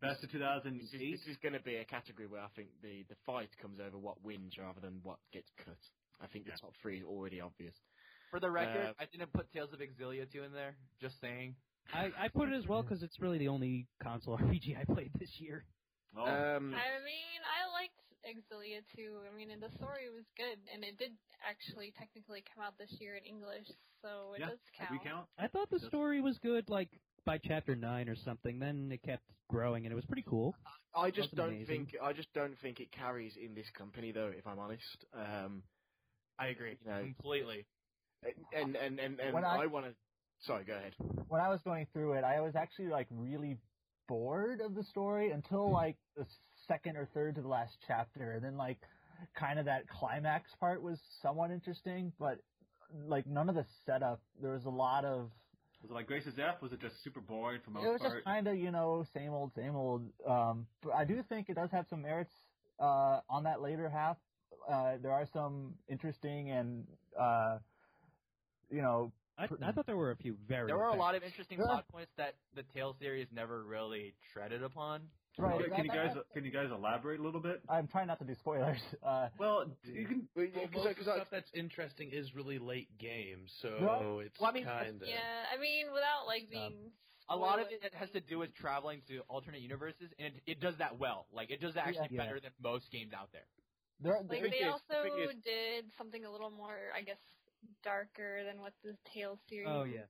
Best of This 2008. is, this is going to be a category where I think the, the fight comes over what wins rather than what gets cut. I think Yeah. the top three is already obvious. For the record, Uh, I didn't put Tales of Exilia 2 in there. Just saying. I, I put it as well because it's really the only console <laughs> RPG I played this year. Oh. Um, I mean, I liked Exilia 2. I mean, and the story was good, and it did actually technically come out this year in English, so it Yeah, does count. we count. I thought the story was good, like by chapter nine or something. Then it kept growing, and it was pretty cool. I just don't amazing. think I just don't think it carries in this company though. If I'm honest, um, I agree. You know, completely. And and and, and When I- I want to. Sorry, go ahead. when I was going through it, I was actually like really bored of the story until like the second or third to the last chapter, and then like kind of that climax part was somewhat interesting, but like none of the setup. There was a lot of Was it like Grace's F? Was it just super boring for most it was part? just kind of you know same old same old. Um, but I do think it does have some merits uh, on that later half. Uh, there are some interesting and uh, you know I, I thought there were a few very. There were a lot of interesting Yeah. plot points that the Tales series never really treaded upon. right. Okay, can you guys can you guys elaborate a little bit? I'm trying not to do spoilers. <laughs> Uh, Well, you can. Well, Because most of the stuff that's interesting is really late game, so Well, it's well, I mean, kind of. Yeah, I mean, without like being. A lot of it has to do with traveling to alternate universes, and it, it does that well. Like it does actually Yeah. better than most games out there. there, Like thing they is- the also did something a little more, I guess, darker than what the Tales series. Oh yeah.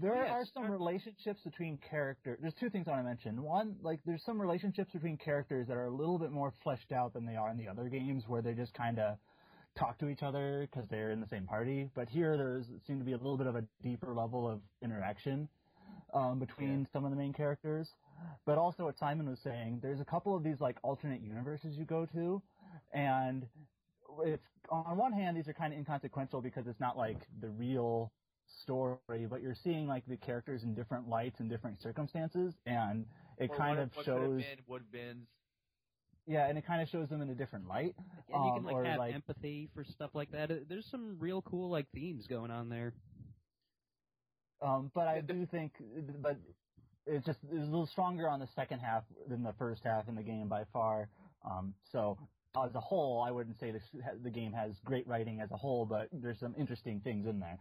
There Yes, are some relationships between characters. There's two things I want to mention. One, like there's some relationships between characters that are a little bit more fleshed out than they are in the other games, where they just kind of talk to each other because they're in the same party. But here, there's seemed to be a little bit of a deeper level of interaction um, between some of the main characters. But also, what Simon was saying, there's a couple of these like alternate universes you go to, and it's on one hand these are kind of inconsequential because it's not like the real story, but you're seeing like the characters in different lights and different circumstances, and it Or kind what, of what shows, been would been yeah, and it kind of shows them in a different light. And you Um, can like or, have like- empathy for stuff like that. There's some real cool like themes going on there. Um, but I do think, but it's just it's a little stronger on the second half than the first half in the game by far. Um, so as a whole, I wouldn't say this, the game has great writing as a whole, but there's some interesting things in there.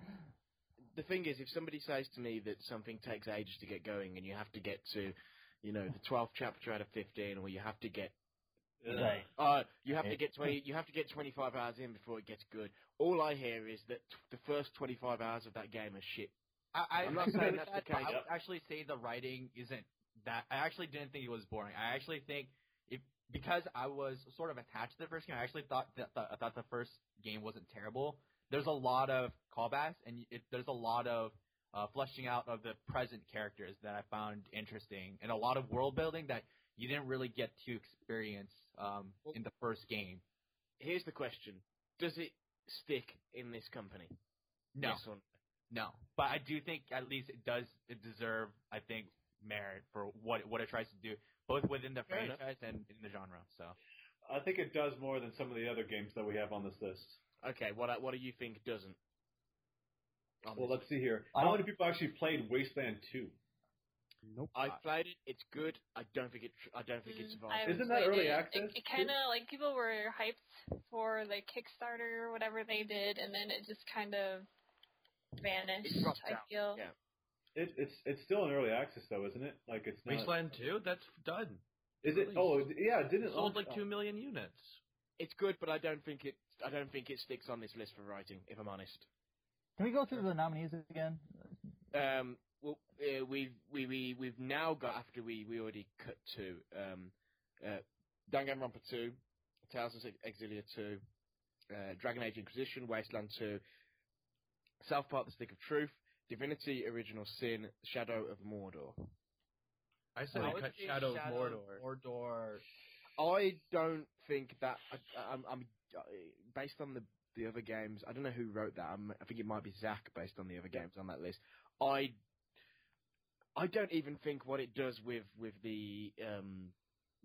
the thing is, if somebody says to me that something takes ages to get going and you have to get to, you know, the 12th chapter out of 15, or you have to get, Right. uh, you have to It- get 20, you have to get 25 hours in before it gets good. All I hear is that t- the first 25 hours of that game are shit. I, I I'm not saying that's that, the <laughs> case. I would actually say the writing isn't that. I actually didn't think it was boring. I actually think if because I was sort of attached to the first game, I actually thought that the, I thought the first game wasn't terrible. There's a lot of callbacks and it, there's a lot of uh, fleshing out of the present characters that I found interesting, and a lot of world building that you didn't really get to experience um, in the first game. Here's the question: Does it stick in this company? No. No? No, but I do think at least it does it deserve I think merit for what what it tries to do both within the Fair enough. franchise and in the genre. So I think it does more than some of the other games that we have on this list. Okay, what what do you think doesn't? On Well, let's see here. How many people actually played Wasteland 2? Nope. I played it. It's good. I don't think it. I don't think it Mm, I survived. Isn't that early it. access, It, it kind of like people were hyped for the Kickstarter or whatever they did, and then it just kind of vanished. It dropped I out, feel. yeah. It, it's it's still in early access though, isn't it? Like it's not. Wasteland 2, that's done. Is it? Oh, yeah. It didn't Sold launch- like 2 million units. It's good, but I don't think it. I don't think it sticks on this list for writing. If I'm honest. Can we go through the nominees again? Um, well, uh, we've we we we've now got after we we already cut to um, uh, Danganronpa two, Tales of Exilia two, uh, Dragon Age Inquisition, Wasteland two, South Park: The Stick of Truth, Divinity: Original Sin, Shadow of Mordor. I said I I cut Shadow of Shadow Mordor. Mordor. I don't think that. I, I'm, I'm uh, based on the the other games. I don't know who wrote that. I'm, I think it might be Zach based on the other games on that list. I I don't even think what it does with with the um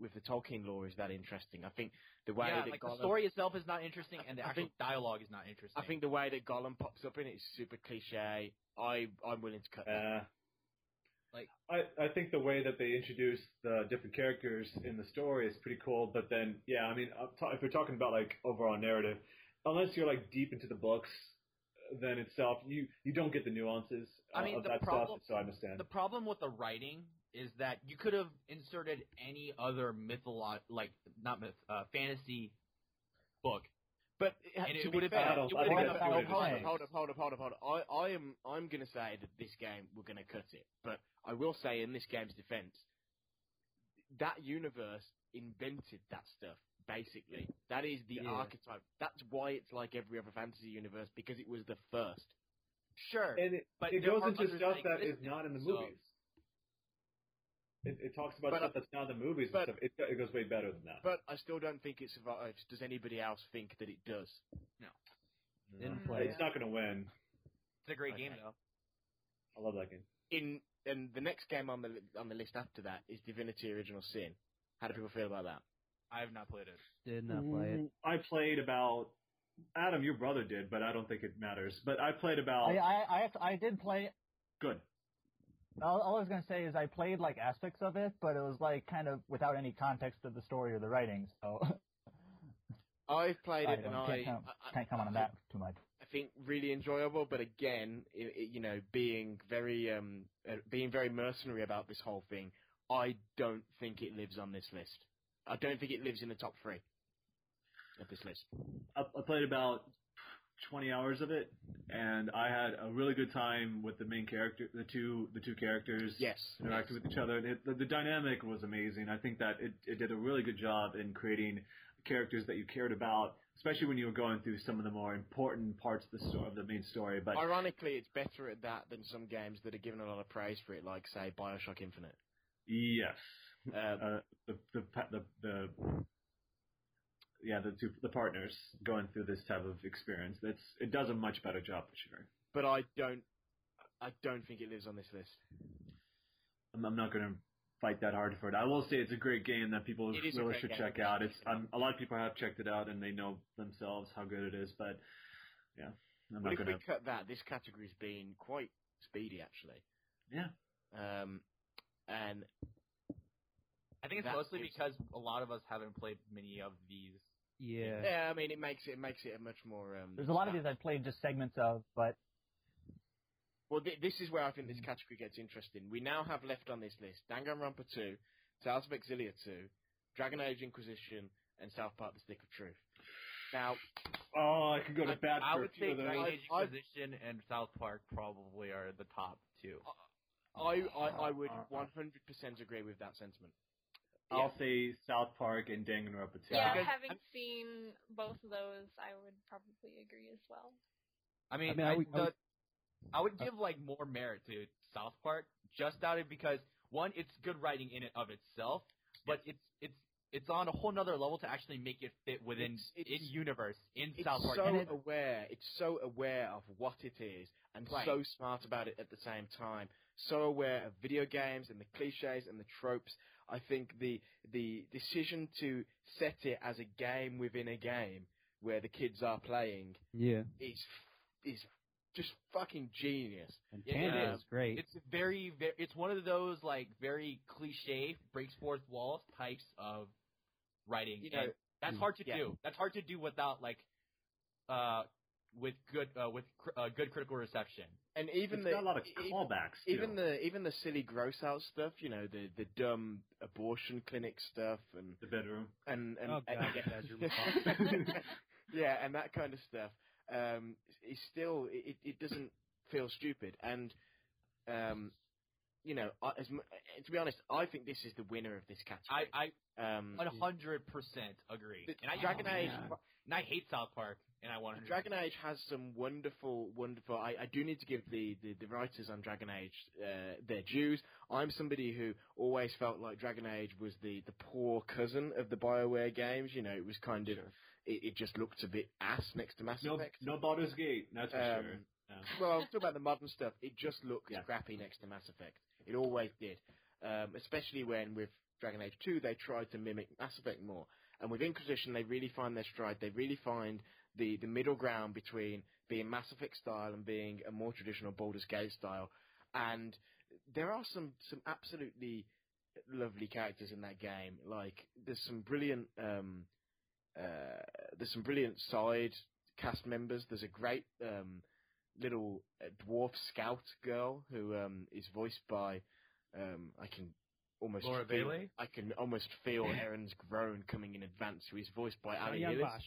with the Tolkien lore is that interesting. I think the way yeah, that like Gollum, the story itself is not interesting, and the I actual think- dialogue is not interesting. I think the way that Gollum pops up in it is super cliche. I I'm willing to cut that. Uh, Like- I I think the way that they introduce the different characters in the story is pretty cool. But then, yeah, I mean, if we're talking about like overall narrative, unless you're like deep into the books, then itself, you you don't get the nuances uh, I mean, of the that problem- stuff. So I understand. The problem with the writing is that you could have inserted any other mytholo- like not myth, uh, fantasy book. But And it would have fair, been- I don't- it I would think have that's been- what hold, it on, is. hold up, hold up, hold up, hold up. I, I am I'm going to say that this game we're going to cut it, but I will say in this game's defense, that universe invented that stuff. Basically, that is the Yeah. archetype. That's why it's like every other fantasy universe because it was the first. Sure, and it, but it goes into stuff that that is not in the so- movies. It, it talks about But, stuff that's not in the movies but- and stuff. It, it goes way better than that. But I still don't think it survives. Does anybody else think that it does? No. Didn't play it's not going to win. It's a great Okay. game though. I love that game. In and the next game on the on the list after that is Divinity: Original Sin. How do people feel about that? I have not played it. Did not play it. Mm, I played about. Adam, your brother did, but I don't think it matters. But I played about. I I I, have to- I did play. good. All, all I was gonna say is I played like aspects of it, but it was like kind of without any context of the story or the writing. So <laughs> I've played I it and don't- I, can't, com- I- I- can't comment on that too much. I think really enjoyable, but again, i i you know, being very um, uh, being very mercenary about this whole thing, I don't think it lives on this list. I don't think it lives in the top three of this list. I, I played about 20 hours of it, and I had a really good time with the main character, the two the two characters. Yes, interacting with each other. And it, the, the dynamic was amazing. I think that it, it did a really good job in creating characters that you cared about, especially when you were going through some of the more important parts of the story, of the main story. But Ironically, it's better at that than some games that are given a lot of praise for it, like say Bioshock Infinite. yes, Uh, uh, the, the the the yeah the two the partners going through this type of experience. It's it does a much better job for sure. but I don't, I don't think it lives on this list. I'm, I'm not going to fight that hard for it. I will say it's a great game that people It is a really should game. check out. It's um, a lot of people have checked it out and they know themselves how good it is. But yeah, I'm But not if going we to. cut that, this category's been quite speedy actually. Yeah, Um, and I think it's mostly is- because a lot of us haven't played many of these. Yeah. yeah, I mean, it makes it, it makes it a much more. Um, There's a lot of these I've played just segments of, but Well, th- this is where I think this mm. category gets interesting. We now have left on this list Danganronpa 2, Tales of Exilia 2, Dragon Age Inquisition, and South Park: The Stick of Truth. Now, Oh, I could go to I- bat I for would a say of those. Dragon I've- Age I've- Inquisition and South Park probably are the top two. I, I, I would uh, uh, uh. 100% agree with that sentiment. I'll say South Park and Danganronpa 2. Yeah, because- having seen both of those, I would probably agree as well. I mean, I mean, I, I would- I the- would- I would uh, give like more merit to South Park just out of because one, it's good writing in and of itself, but it's it's it's on a whole nother level to actually make it fit within It's- it's- in universe in It's South Park. so And it- aware. It's so aware of what it is, and Right. so smart about it at the same time. So aware of video games and the cliches and the tropes. I think the the decision to set it as a game within a game where the kids are playing Yeah. is is just fucking genius. And Yeah, it is great. it's very, very it's one of those like very cliche breaks fourth walls types of writing. You know, and that's mm, hard to yeah. do. That's hard to do without like uh with good uh, with cr- uh, good critical reception. And even It's the got a lot of even- callbacks. Even too. the even the silly gross out stuff, you know, the the dumb abortion clinic stuff and the bedroom. and and, Oh, and- God, <laughs> yeah. and that kind of stuff. Um, is still it, it doesn't feel stupid, and um, you know, I, as, mu- to be honest, I think this is the winner of this I category. I I um, one hundred percent agree. the And I Dragon and Age, I- and I hate South Park, and I want Dragon Age has some wonderful, wonderful. I, I do need to give the, the, the writers on Dragon Age uh, their dues. I'm somebody who always felt like Dragon Age was the, the poor cousin of the Bioware games. You know, it was kind of it, it just looked a bit ass next to Mass No, Effect. no Baldur's Gate. That's for Um, sure. Yeah. Well, I'm talking about the modern stuff. It just looked Yeah. crappy next to Mass Effect. It always did. Um, especially when with Dragon Age 2 they tried to mimic Mass Effect more. And with Inquisition they really find their stride. They really find the, the middle ground between being Mass Effect style and being a more traditional Baldur's Gate style. And there are some, some absolutely lovely characters in that game. Like there's some brilliant um, uh, there's some brilliant side cast members. There's a great um, little uh, dwarf scout girl who um, is voiced by um, I can almost Laura feel, Bailey? I can almost feel <laughs> Erren's groan coming in advance. Who is voiced by Ali Hillis.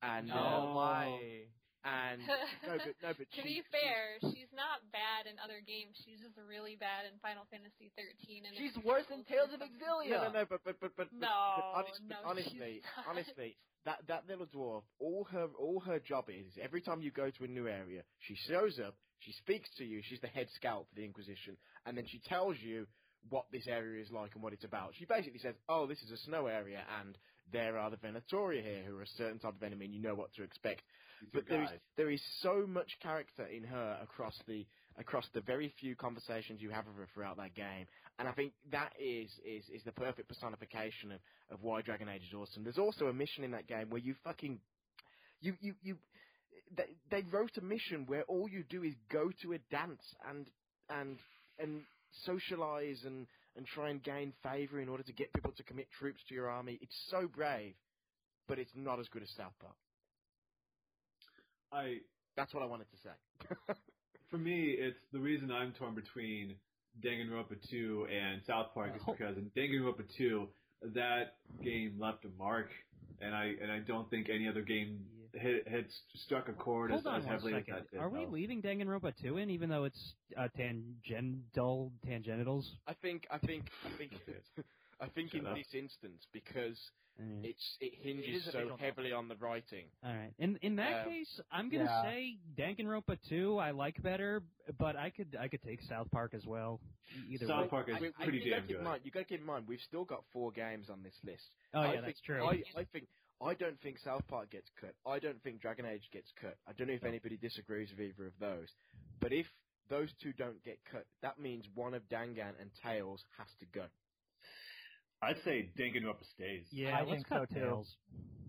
Bosch. And No, uh, why? And <laughs> no, but no, but <laughs> to she, be fair, she's not bad in other games. She's just really bad in Final Fantasy 13. And She's worse than Tales of to- Exiliia. No, no, no, but but but but, No, but, but honest, no, honestly, honestly, that that little dwarf, all her all her job is every time you go to a new area, she shows up, she speaks to you, she's the head scout for the Inquisition, and then she tells you what this area is like and what it's about. She basically says, "Oh, this is a snow area, and there are the Venatoria here, who are a certain type of enemy, and you know what to expect." Are but there is, there is so much character in her across the across the very few conversations you have with her throughout that game, and I think that is is is the perfect personification of of why Dragon Age is awesome. There's also a mission in that game where you fucking you you you they, they wrote a mission where all you do is go to a dance and and and socialize and and try and gain favor in order to get people to commit troops to your army. It's so brave, but it's not as good as South Park. I That's what I wanted to say. <laughs> for me, it's the reason I'm torn between Danganronpa 2 and South Park is Oh. because in Danganronpa 2, that game left a mark, and I and I don't think any other game hit, had struck a chord Hold as, on as one heavily second. as that did. Are we no. leaving Danganronpa 2 in, even though it's uh, tangential tangenitals? I think I think I think <laughs> I think Shut in up. this instance because Mm. it's it hinges It is a so visual novel. heavily on the writing. All right. In in that Um, case, I'm gonna yeah. say Danganronpa 2 I like better, but I could I could take South Park as well. Either South way. Park is I- I- pretty you gotta damn keep in good. mind, you got to keep in mind we've still got four games on this list. Oh I yeah, think, that's true. I, I think I don't think South Park gets cut. I don't think Dragon Age gets cut. I don't know if anybody disagrees with either of those. But if those two don't get cut, that means one of Dangan and Tales has to go. I'd say Dangan Danganronpa stays. yeah, I let's think cut so. Tales.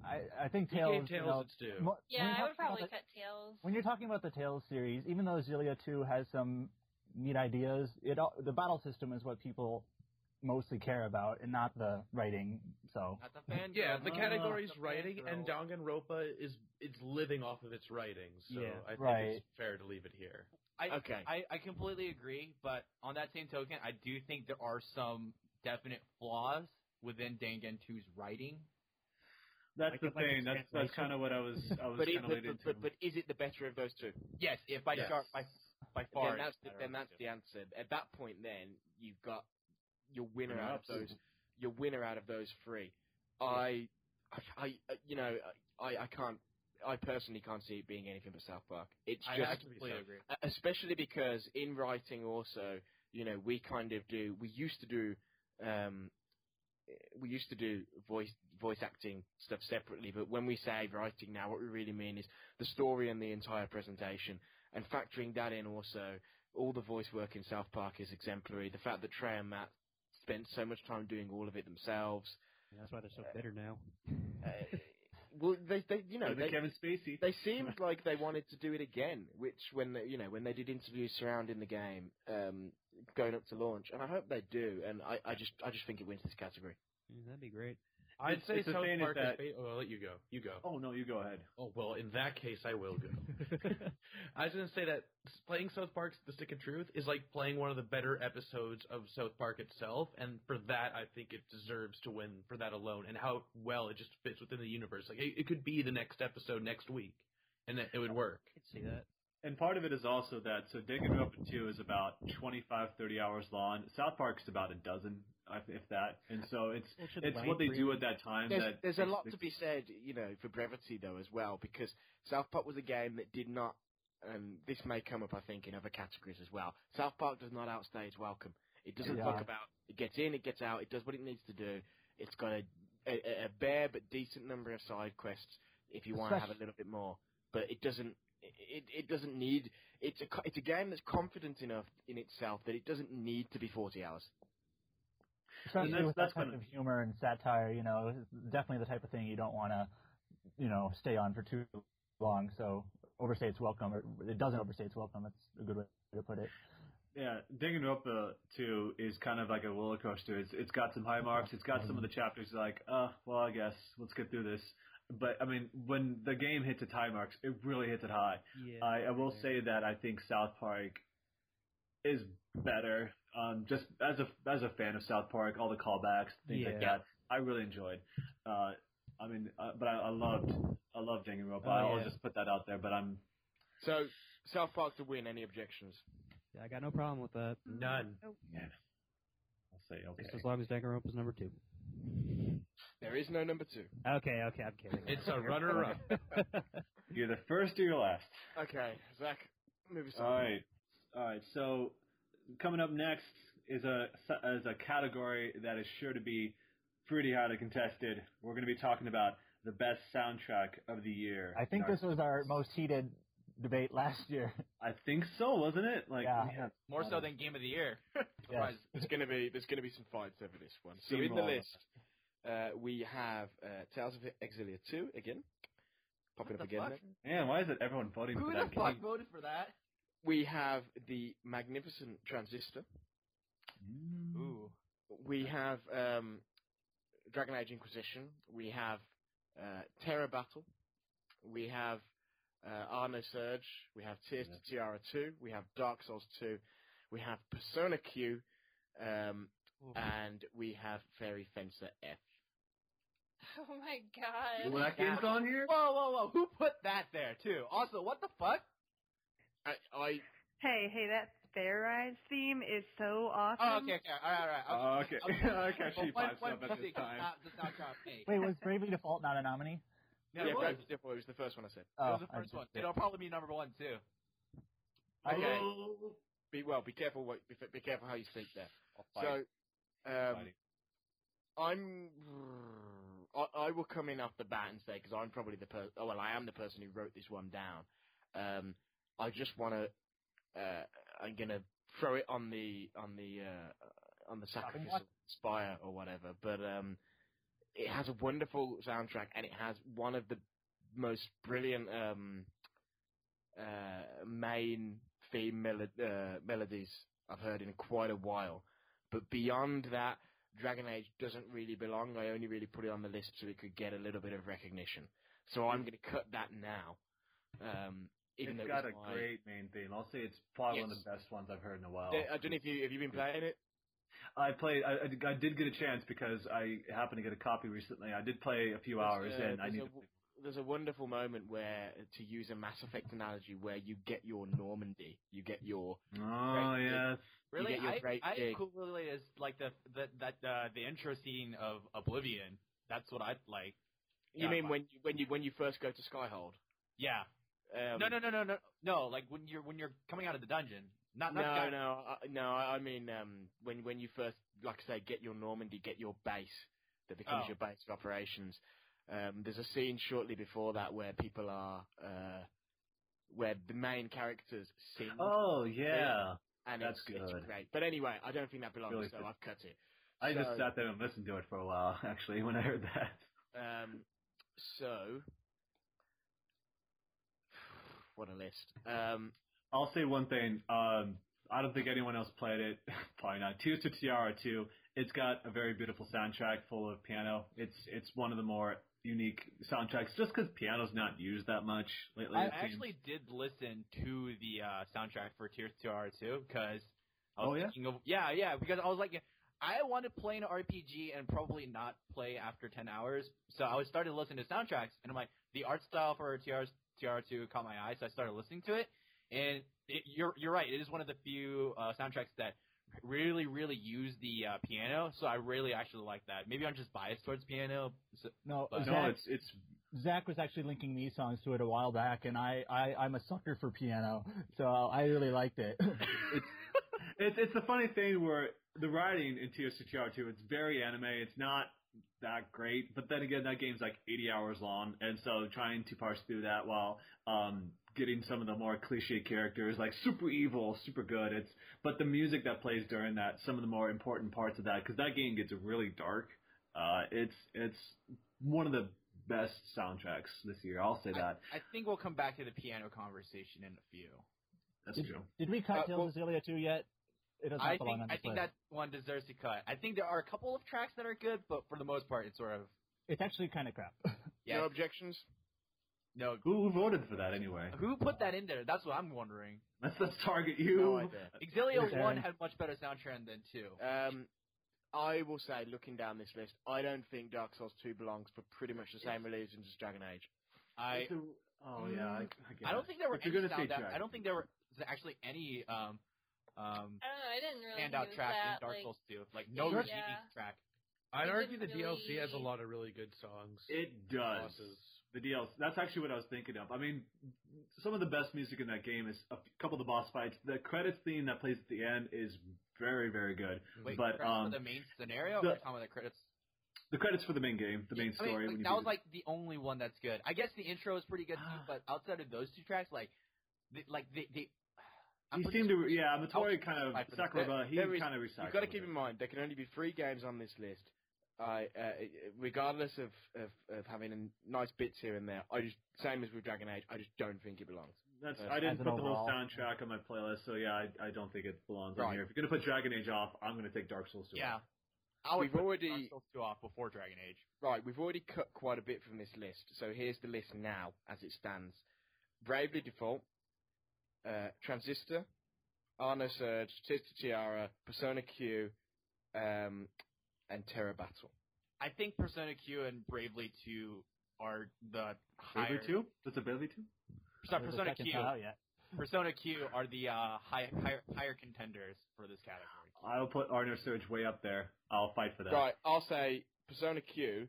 I, I think You Tales. you know, its due. mo- when Yeah, you're I would talking about probably the- cut Tales. When you're talking about the Tales series, even though Xillia 2 has some neat ideas, it the battle system is what people mostly care about, and not the writing. So Not the fan. Yeah, the Uh, category's the writing, fangirl. and Danganronpa is it's living off of its writing, so Yeah. I think Right. it's fair to leave it here. I, Okay. I, I completely agree, but on that same token, I do think there are some definite flaws within Dangan 2's writing. That's Like the it- like thing. That's that's kind of what I was I was But, kind of but, leading but, but, to. but is it the better of those two? Yes, if by Yes. start by by far. then that's the, then that's the answer. At that point, then you've got your winner Yeah, out of those. Your winner out of those three. I, I, I you know, I, I can't. I personally can't see it being anything but South Park. It's I, just completely agree. especially because in writing also, you know, we kind of do. We used to do. Um, we used to do voice voice acting stuff separately, but when we say writing now, what we really mean is the story and the entire presentation, and factoring that in also. All the voice work in South Park is exemplary. The fact that Trey and Matt spent so much time doing all of it themselves. That's why they're so bitter now. Uh, <laughs> well, they, they, you know, they, Kevin Spacey. they seemed like they wanted to do it again, which when they, you know when they did interviews surrounding the game, um, going up to launch, and I hope they do. And I, I just I just think it wins this category. Yeah, that'd be great. I'd say it's the South thing Park is. that- ba- oh, I'll let you go. You go. Oh no, you go ahead. Oh well, in that case, I will go. <laughs> I was gonna say that playing South Park's The Stick of Truth is like playing one of the better episodes of South Park itself, and for that, I think it deserves to win for that alone, and how well it just fits within the universe. Like it, it could be the next episode next week, and it, it would work. I could see that. And part of it is also that so Danganronpa 2 is about 25, 30 hours long. South Park's about a dozen, I- if that. And so it's Well, it's Wayne what they Freeman- do at that time. There's, that there's a lot to be said, you know, for brevity though as well, because South Park was a game that did not, and this may come up I think in other categories as well. South Park does not outstay its welcome. It doesn't Yeah. fuck about. It gets in, it gets out, it does what it needs to do. It's got a a, a bare but decent number of side quests if you want to have a little bit more, but it doesn't. It, it doesn't need. It's a it's a game that's confident enough in itself that it doesn't need to be 40 hours. Especially that's- with that's that type kind of of- humor and satire, you know, definitely the type of thing you don't want to, you know, stay on for too long. So overstay its welcome, or it doesn't overstay its welcome. That's a good way to put it. Yeah, Digging Danganronpa 2 is kind of like a roller coaster. It's it's got some high marks. It's got some of the chapters like, uh, well, I guess let's get through this. But I mean, when the game hits its high marks, it really hits it high. Yeah. I, I will say that I think South Park is better. Um, just as a as a fan of South Park, all the callbacks, things like that, I really enjoyed. Uh, I mean, uh, but I, I loved I love Danganronpa. Oh, I'll yeah. just put that out there. But I'm So South Park to win. Any objections? Yeah, I got no problem with that. None. yeah. I'll say okay. Just as long as Danganronpa's number two. There is no number two. Okay, okay, I'm kidding. It's a <laughs> runner-up. You're the first or you're last. Okay, Zach, move us All on. right, all right. So coming up next is a is a category that is sure to be pretty highly contested. We're going to be talking about the best soundtrack of the year. I think this was our most heated debate last year. <laughs> I think so, wasn't it? Like Yeah. we had More so than game of the year. <laughs> Yes. Surprise. There's gonna be there's gonna be some fights over this one. So in the list, uh, we have uh, Tales of Exilia 2 again. Popping What up again. fuck? Man, why is it everyone voting Who for the fuck game? voted for that? We have the Magnificent Transistor. Mm. Ooh. We have um, Dragon Age Inquisition. We have uh, Terra Battle. We have uh, Ar nosurge. We have Tears to Tiara 2. We have Dark Souls 2. We have Persona Q. Um, and we have Fairy Fencer F. <laughs> Oh my god. Well, that on here. Whoa, whoa, whoa! Who put that there too? Also, what the fuck? I, I Hey, hey, that Fair Rise theme is so awesome. Oh, okay, okay, all right, all right. Oh, okay. I'll- okay, <laughs> Well, she one- pipes one up at this time. not- does not drop eight. Wait, was Bravely Default not a nominee? Yeah, yeah, it was. Bravely Default was the first one I said. It was the first one. did. It'll probably be number one too. Okay. Oh. Be well. Be careful. What, be, be careful how you speak there. I'll So, um, I'm. I, I will come in off the bat and say because I'm probably the person. Oh well, I am the person who wrote this one down. Um, I just want to. Uh, I'm gonna throw it on the on the uh, on the sacrificial spire or whatever. But um, it has a wonderful soundtrack and it has one of the most brilliant um, uh, main theme melo- uh, melodies I've heard in quite a while. But beyond that, Dragon Age doesn't really belong. I only really put it on the list so it could get a little bit of recognition. So I'm going to cut that now. Um, even It's though got it a my- great main theme. I'll say it's probably one of the best ones I've heard in a while. I don't know if you have you been playing it. I played. I, I- I did get a chance because I happened to get a copy recently. I did play a few There's, hours, uh, and I there's need a to. There's a wonderful moment where, to use a Mass Effect analogy, where you get your Normandy, you get your Oh Great. yes. Really, get your I great I gig. equally as like the the that uh, the intro scene of Oblivion. That's what I like. You mean fine. when you, when you when you first go to Skyhold? Yeah. Um, no, no, no, no, no, no. Like when you're when you're coming out of the dungeon. Not no, not Sky- no, I, no. I mean, um, when when you first, like I say, get your Normandy, get your base that becomes Oh. your base of operations. Um, there's a scene shortly before that where people are, uh, where the main characters sing, Oh yeah. and that's it's, it's good. great. But anyway, I don't think that belongs, Really so good. I've cut it. I just sat there and listened to it for a while. <laughs> Actually, when I heard that. Um, so, what a list. Um, I'll say one thing. Um, I don't think anyone else played it. <laughs> Probably not. Tears to Tiara 2. It's got a very beautiful soundtrack full of piano. It's it's one of the more unique soundtracks, just because piano's not used that much lately. I it seems. actually did listen to the uh, soundtrack for Tears to R2 because I Oh, was yeah? thinking of yeah yeah because I was like I want to play an RPG and probably not play after ten hours, so I was started listening to soundtracks and I'm like the art style for TR TR2 caught my eye, so I started listening to it, and it, you're you're right, it is one of the few uh, soundtracks that really really use the uh, piano, so I really actually like that. Maybe I'm just biased towards piano. So, No, But- no, it's it's Zach was actually linking these songs to it a while back, and I, I I'm a sucker for piano, so I really liked it. <laughs> it's it's it's the funny thing where the writing in Tears to Tiara 2, it's very anime. It's not that great, but then again, that game's like 80 hours long, and so trying to parse through that while um, getting some of the more cliche characters like super evil, super good. It's but the music that plays during that, some of the more important parts of that, because that game gets really dark. Uh, it's it's one of the best soundtracks this year. I'll say that. I think we'll come back to the piano conversation in a few. That's did, true. did we cut Uh, Tales well- of Xillia 2 yet? It does not I belong think on I this think list. that one deserves to cut. I think there are a couple of tracks that are good, but for the most part, it's sort of It's actually kind of crap. <laughs> yeah. No objections. No, Who, who voted for that anyway? who put that in there? That's what I'm wondering. <laughs> Let's let's target you. No idea. Exilia Okay. one had much better soundtrack than two. Um, I will say, looking down this list, I don't think Dark Souls 2 belongs for pretty much the same reasons as Dragon Age. I oh yeah, I, I, I don't think there were If you're gonna say sound out- track. I don't think there were actually any um um I don't know. I didn't really standout use track that. in Dark like, Souls 2. Like no Yeah. redeeming track. I'd argue the didn't DLC has a lot of really good songs. It does. Bosses. The DLC. That's actually what I was thinking of. I mean, some of the best music in that game is a couple of the boss fights. The credits theme that plays at the end is very, very good. Wait, but credits um, for the main scenario the- or talking about the credits? the credits for the main game, the main I mean, story. like, when you that do was the- like the only one that's good. I guess the intro is pretty good too, <gasps> but outside of those two tracks, like, the, like they, they I'm he seemed sure- to, yeah, Matori I'll- kind of Right, for the- Sakuraba. He there is- kind of recycled. You've got to keep in mind there can only be three games on this list. I, uh, regardless of, of, of having a nice bits here and there, I just same as with Dragon Age, I just don't think it belongs. That's, As- I didn't put an the whole overall. soundtrack on my playlist, so yeah, I, I don't think it belongs on here. If you're gonna put Dragon Age off, I'm gonna take Dark Souls 2. Yeah. off. I would We've put already- Dark Souls 2 off before Dragon Age. Right, we've already cut quite a bit from this list, so here's the list now as it stands: Bravely Default, uh, Transistor, Ar nosurge, Tista Tiara, Persona Q, um, and Terra Battle. I think Persona Q and Bravely 2 are the Bravely higher. 2? That's a Bravely 2? Sorry, Persona Q. not out yet. Persona Q are the uh, high, higher, higher contenders for this category. I'll put Ar nosurge way up there. I'll fight for that. Right, I'll say Persona Q.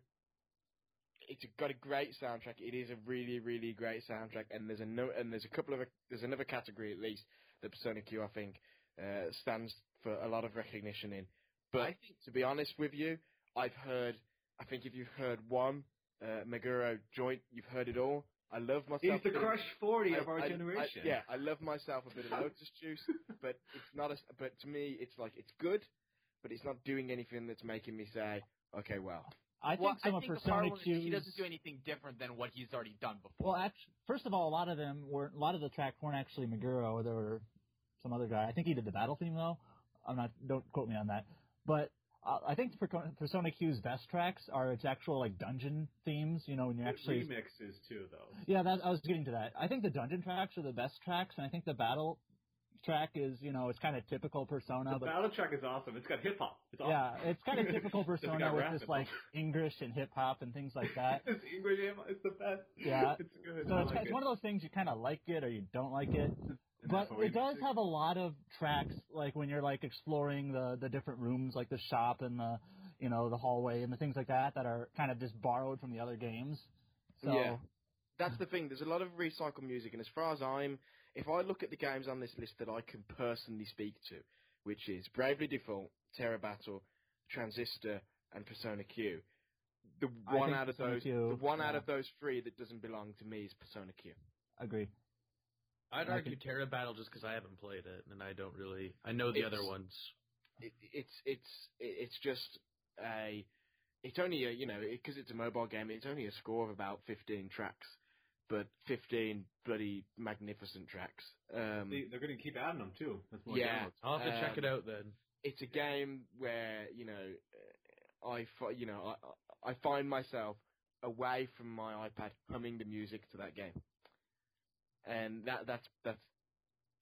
It's got a great soundtrack. It is a really, really great soundtrack, and there's a no, and there's a couple of there's another category at least that Persona Q I think uh, stands for a lot of recognition in. But I think to be honest with you, I've heard. I think if you've heard one uh, Meguro joint, you've heard it all. I love myself. He's the Crush 40 of our I- I- generation. yeah, I love myself a bit of <laughs> Lotus Juice, but it's not. A, but to me, it's like it's good, but it's not doing anything that's making me say, okay, well. I think well, some I of think the Persona problem is he doesn't do anything different than what he's already done before. Well, actually, first of all, a lot of them were a lot of the tracks weren't actually Meguro. There were some other guy. I think he did the battle theme though. I'm not. Don't quote me on that. But uh, I think Per- Persona Q's best tracks are its actual like dungeon themes. You know, when you're actually remixes too, though. yeah. That, I was getting to that. I think the dungeon tracks are the best tracks, and I think the battle track is you know it's kind of typical Persona. The but battle track is awesome. It's got hip hop. It's awesome. yeah, it's kind of <laughs> typical Persona with rap this like. English and hip hop and things like that. <laughs> it's English hip hop. It's the best. Yeah. <laughs> it's good. So I it's, like it's it. one of those things you kind of like it or you don't like it. And But it does have a lot of tracks, like when you're like exploring the the different rooms, like the shop and the you know the hallway and the things like that, that are kind of just borrowed from the other games. So Yeah. That's the thing. There's a lot of recycled music, and as far as I'm, if I look at the games on this list that I can personally speak to, which is Bravely Default, Terra Battle, Transistor, and Persona Q, the I one out of Persona those, Q, the one out of those three that doesn't belong to me is Persona Q. agree. I'd I argue can- Terra Battle just because I haven't played it and I don't really. I know the It's- other ones. It, it's it's it's just a. It's only a you know because it's a mobile game. It's only a score of about 15 tracks, but 15 bloody magnificent tracks. Um, They, they're going to keep adding them too. That's more Yeah. downloads. I'll have to check um, it out then. it's a game where you know uh, I you know I I find myself away from my iPad humming the music to that game, and that that's that's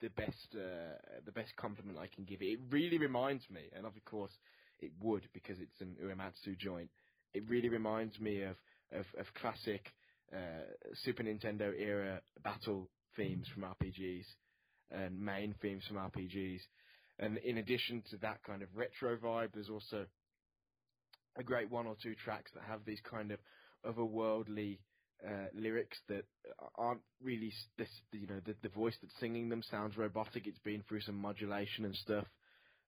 the best uh, the best compliment I can give it. It really reminds me, and of course it would because it's an Uematsu joint. It really reminds me of of, of classic uh, Super Nintendo era battle themes from RPGs and main themes from RPGs. And in addition to that kind of retro vibe, there's also a great one or two tracks that have these kind of otherworldly uh, lyrics that aren't really this. You know, the, the voice that's singing them sounds robotic. It's been through some modulation and stuff.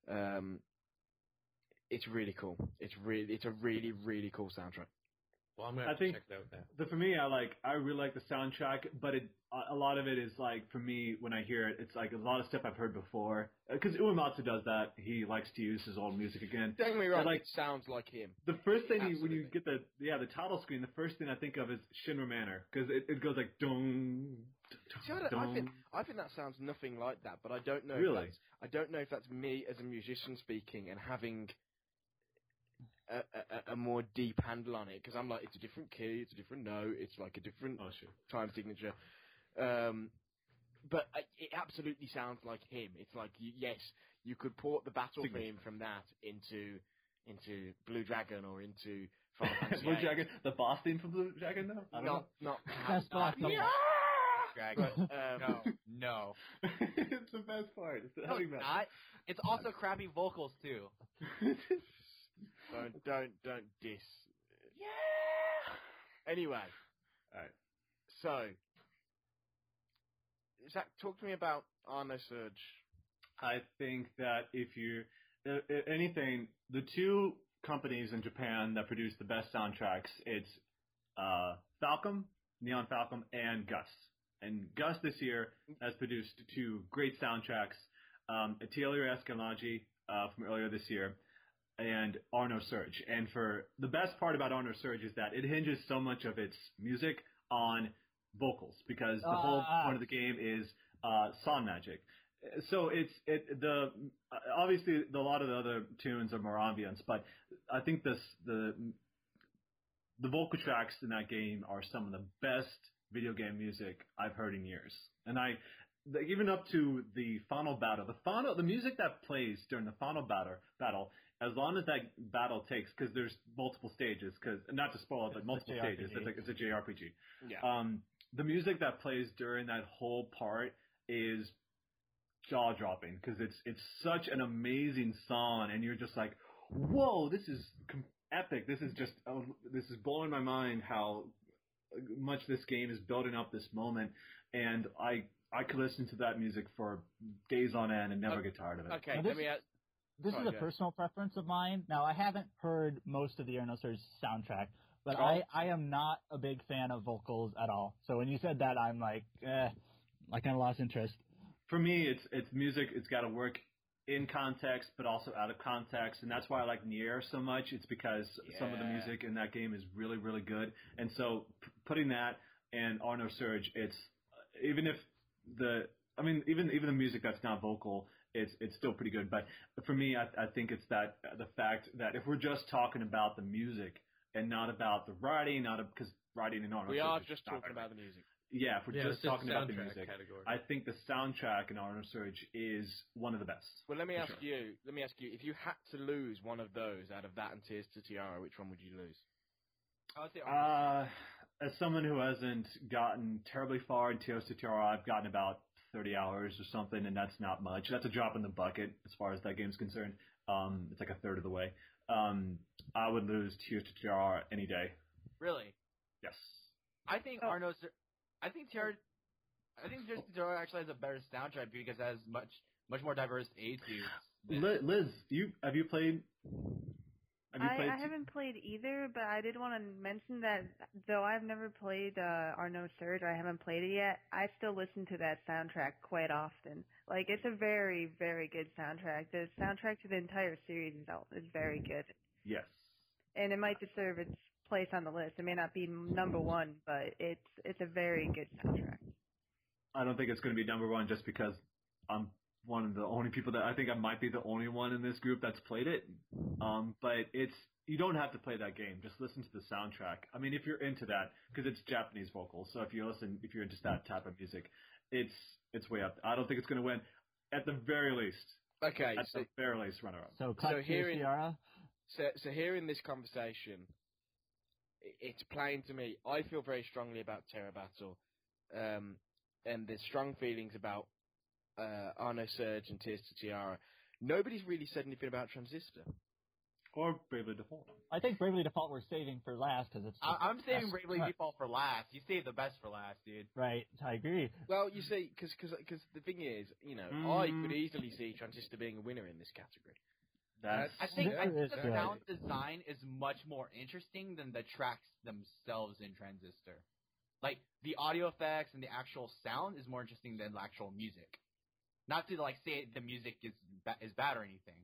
Um, it's really cool. It's really, it's a really, really cool soundtrack. Well, I'm gonna I think- check it out now. But for me, I like I really like the soundtrack, but it a a lot of it is like for me when I hear it, it's like a lot of stuff I've heard before. Because Uematsu does that. He likes to use his old music again. Don't get me wrong, like- it sounds like him. The first thing you, when you get the yeah the title screen, the first thing I think of is Shinra Manor because it, it goes like dong. See, I, don't- I think I think that sounds nothing like that, but I don't know. Really? If that's, I don't know if that's me as a musician speaking and having a, a, a more deep handle on it because I'm like, it's a different key, it's a different note, it's like a different Oh sure. time signature. Um, but it absolutely sounds like him. It's like yes, you could port the battle Signature. theme from that into into Blue Dragon or into Final <laughs> Fantasy Blue Dragon, the boss theme from Blue Dragon, though. I don't Not not Best boss of all. Dragon. um, No, no. <laughs> it's the best part. It's the No, it's not. It's also crappy vocals too. <laughs> don't don't don't diss. Yeah. Anyway, Alright. so Zach, talk to me about Ar nosurge. I think that if you, uh, uh, anything, the two companies in Japan that produce the best soundtracks, it's uh, Falcom, Nihon Falcom, and Gust. And Gust this year has produced two great soundtracks, um, Atelier Escha & Logy uh, from earlier this year, and Ar nosurge. And for the best part about Ar nosurge is that it hinges so much of its music on vocals because the whole Ah. point of the game is uh, song magic. So it's it the obviously the, a lot of the other tunes are more ambience, but I think this the the vocal tracks in that game are some of the best video game music I've heard in years. And I even up to the final battle, the final the music that plays during the final battle battle as long as that battle takes, because there's multiple stages, because not to spoil it, but It's multiple stages. It's a, it's a JRPG. Yeah. Um, the music that plays during that whole part is jaw dropping because it's it's such an amazing song, and you're just like, whoa, this is com- epic. This is just uh, this is blowing my mind how much this game is building up this moment, and I I could listen to that music for days on end and never Okay. get tired of it. Okay, Now let me ask. This Sorry, is a ahead. personal preference of mine. Now, I haven't heard most of the Ar nosurge soundtrack, but Oh. I, I am not a big fan of vocals at all. So when you said that, I'm like, eh, I kind of lost interest. for me, it's it's music. It's got to work in context, but also out of context, and that's why I like Nier so much. It's because some of the music in that game is really, really good, and so p- putting that and Ar nosurge, it's even if the I mean, even even the music that's not vocal, it's it's still pretty good. But for me, I, I think it's that the fact that if we're just talking about the music and not about the writing, not because writing and Arno We are just not talking very about the music. yeah, if we're Yeah, just just talking about the music, category. I think the soundtrack in Ar nosurge is one of the best. Well, let me ask sure. you. Let me ask you. If you had to lose one of those out of that and Tears to Tiara, which one would you lose? I Uh, as someone who hasn't gotten terribly far in Tears to Tiara, I've gotten about 30 hours or something, and that's not much. That's a drop in the bucket as far as that game's concerned. Um, it's like a third of the way. Um, I would lose Tears to Tiara any day. really. Yes. I think Oh. Arno's. I think Terror. I think Tears to Tiara actually has a better soundtrack because it has much much more diverse aid tunes. Liz, Liz, you have you played? Have you I, played? I haven't played either, but I did want to mention that though I've never played uh, Ar nosurge, I haven't played it yet. I still listen to that soundtrack quite often. Like it's a very, very good soundtrack. The soundtrack to the entire series is out is very good, Yes. and it might deserve its place on the list. It may not be number one, but it's it's a very good soundtrack. I don't think it's going to be number one just because I'm one of the only people that I think I might be the only one in this group that's played it. Um, but it's you don't have to play that game. Just listen to the soundtrack. I mean, if you're into that, because it's Japanese vocals, so if you listen, if you're into that type of music, it's it's way up. I don't think it's going to win. At the very least, Okay, at so, the very least, runner up. So So to hearing- Ciara. so, so here in this conversation, it's plain to me. I feel very strongly about Terra Battle, um, and there's strong feelings about uh, Ar nosurge and Tears to Tiara. Nobody's really said anything about Transistor. Or Bravely Default. I think Bravely Default we're saving for last because it's. I, I'm saving Yes. Bravely Right. Default for last. You saved the best for last, dude. Right, I agree. Well, you see, because cause, cause the thing is, you know, I Mm. could easily see Transistor being a winner in this category. That's I think, I think the good. sound design is much more interesting than the tracks themselves in Transistor. Like the audio effects and the actual sound is more interesting than the actual music. Not to like say the music is ba- is bad or anything.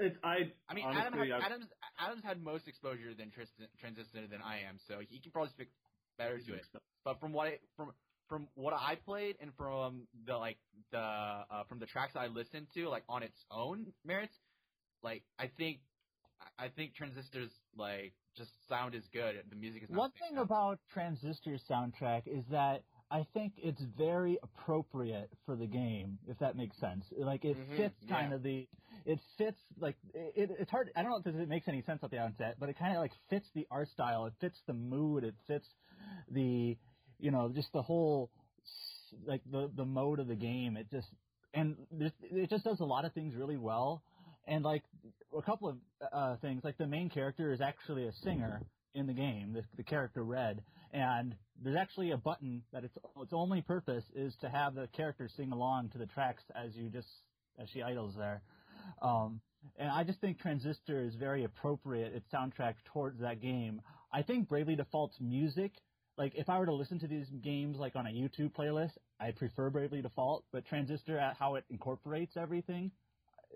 it's I. I mean, honestly, Adam had, Adams Adams had most exposure than Tris- Transistor than I am, so he can probably speak better to it. But from what I, from from what I played and from the like the uh, from the tracks I listened to, like on its own merits, like I think I think Transistor's like just sound is good. The music is not One thing out. about Transistor's soundtrack is that I think it's very appropriate for the game, if that makes sense. Like it Mhm, fits yeah. kind of the, it fits like it, it's hard. I don't know if it makes any sense at the outset, but it kind of like fits the art style. It fits the mood. It fits the, you know, just the whole, like the the mode of the game. It just and it just does a lot of things really well. And like a couple of uh, things, like the main character is actually a singer in the game, the, the character Red, and there's actually a button that its its only purpose is to have the character sing along to the tracks as you just as she idles there. Um, and I just think Transistor is very appropriate its soundtrack towards that game. I think Bravely Default's music, like if I were to listen to these games like on a YouTube playlist, I prefer Bravely Default, but Transistor at how it incorporates everything,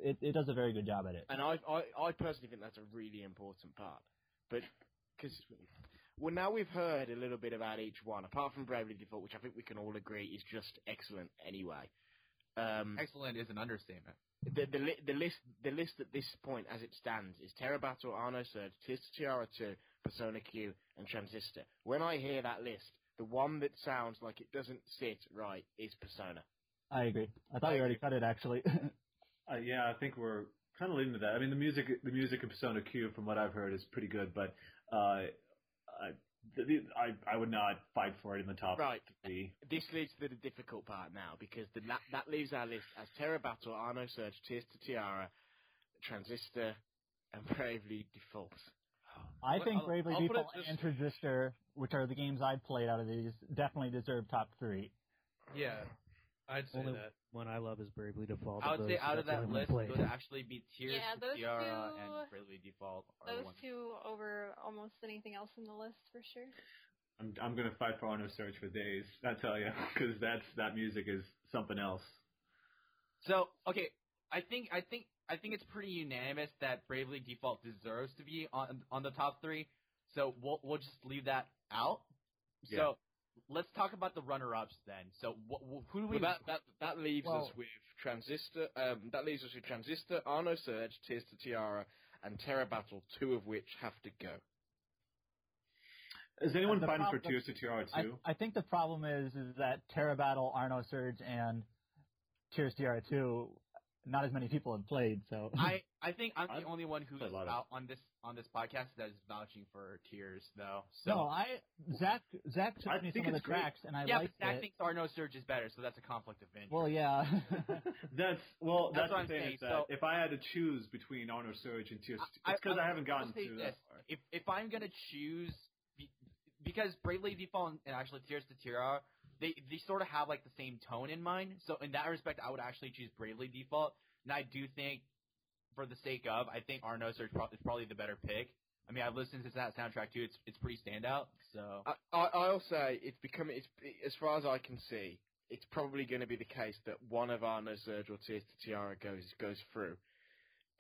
it, it does a very good job at it. And I, I, I personally think that's a really important part. But, because, well, now we've heard a little bit about each one, apart from Bravely Default, which I think we can all agree is just excellent anyway. Um, Excellent is an understatement. the, the, li- the list the list at this point, as it stands, is Terra Battle, Ar nosurge, Tears to Tiara 2, Persona Q, and Transistor. When I hear that list, the one that sounds like it doesn't sit right is Persona. I agree. I thought you already cut it actually. <laughs> Uh, yeah, I think we're kind of leading to that. I mean, the music, the music in Persona Q, from what I've heard, is pretty good, but uh, I, I, I would not fight for it in the top Right. three. This leads to the difficult part now, because the, that, that leaves our list as Terra Battle, Ar nosurge, Tears to Tiara, Transistor, and <laughs> Bravely Default. I Well, think I'll- Bravely I'll Default and Transistor, which are the games I've played out of these, definitely deserve top three. Yeah, I'd say Only that. one I love is Bravely Default. I would say out of that list, it would actually be Tears Yeah, those Tiara two- and Bravely Default are the Those ones. two over almost anything else in the list for sure. I'm, I'm gonna fight for Ar nosurge for days. I tell you, because that's that music is something else. So okay, I think I think I think it's pretty unanimous that Bravely Default deserves to be on on the top three. So we'll we'll just leave that out. Yeah. So let's talk about the runner-ups then. So wh- wh- who do we? Well, that, that, that leaves us with Transistor, um, that leaves us with Transistor, Ar nosurge, Tears to Tiara, and Terra Battle, two of which have to go. Is anyone And the fighting for problem- Tears to Tiara I, too? I think the problem is is that Terra Battle, Ar nosurge, and Tears Tiara two, not as many people have played. So I <laughs> I think I'm the I've only one who's played of- out on this on this podcast that is vouching for Tears though. So no, I Zach Zach took I me think some of the it's great. tracks and I yeah, liked but Zach it. thinks Ar nosurge is better, so that's a conflict of interest. Well, yeah. <laughs> <laughs> That's well. That's That's, what I'm thing saying, so- if I had to choose between Ar nosurge and Tears, I- it's because I, I- haven't I'll gotten say to this. that far. if if I'm gonna choose, be, because Bravely Default and actually Tears to Tiara, they they sort of have like the same tone in mind. So in that respect, I would actually choose Bravely Default. And I do think, for the sake of, I think Ar nosurge pro- is probably the better pick. I mean, I've listened to that soundtrack too. It's it's pretty standout. So I, I, I'll say it's becoming, it's, as far as I can see, it's probably going to be the case that one of Ar nosurge or Tears to Tiara goes goes through,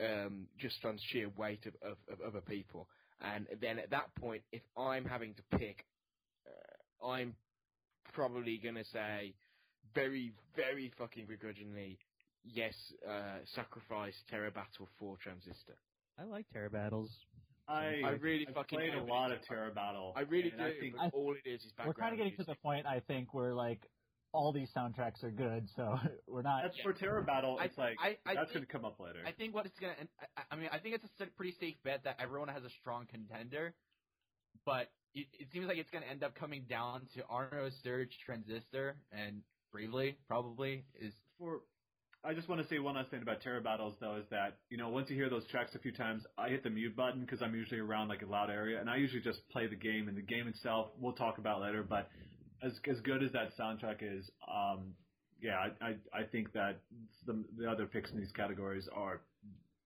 um, just on sheer weight of, of, of other people. And then at that point, if I'm having to pick, uh, I'm probably going to say very, very fucking begrudgingly, yes, uh, sacrifice Terra Battle for Transistor. I like Terra Battles. I I really I've fucking played a lot it's- of Terra Battle. I really do, I think but all it is is We're kind of getting to the point, I think, where like all these soundtracks are good, so <laughs> we're not. that's for Terra Battle. I- It's like I- I that's think- gonna come up later. I think what it's gonna. and I, I mean, I think it's a pretty safe bet that everyone has a strong contender, but it, it seems like it's gonna end up coming down to Ar nosurge, Transistor, and Bravely probably is. for I just want to say one last thing about Terra Battles though is that you know once you hear those tracks a few times, I hit the mute button because I'm usually around like a loud area, and I usually just play the game. And the game itself, we'll talk about later. But as as good as that soundtrack is, um, yeah, I I, I think that the the other picks in these categories are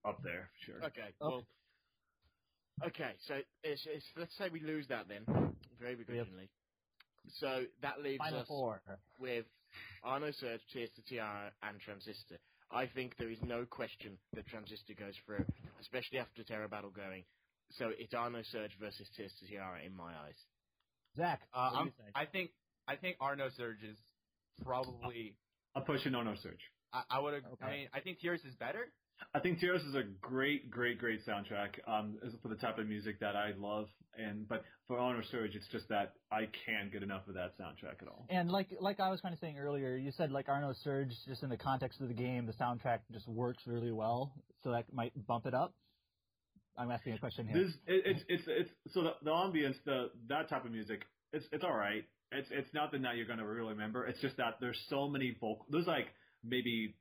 up there for sure. Okay. Oh. Well. Okay, so it's, it's, let's say we lose that then, very begrudgingly. So that leaves Final us four. with Ar nosurge, Tears to Tiara, and Transistor. I think there is no question that Transistor goes through, especially after Terra Battle going. So it's Ar nosurge versus Tears to Tiara in my eyes. Zach, Uh, what do I'm, you think? I think I think Ar nosurge is probably. I'm pushing Ar nosurge. I, I would. ag- I mean, I think Tears is better. I think Tears is a great, great, great soundtrack um, for the type of music that I love. And but for Ar nosurge, it's just that I can't get enough of that soundtrack at all. And like like I was kind of saying earlier, you said like Ar nosurge, just in the context of the game, the soundtrack just works really well, so that might bump it up. I'm asking a question here. This it, it's it's it's so the, the ambience, the that type of music, it's it's all right. It's it's nothing that you're gonna really remember. It's just that there's so many vocal. There's like maybe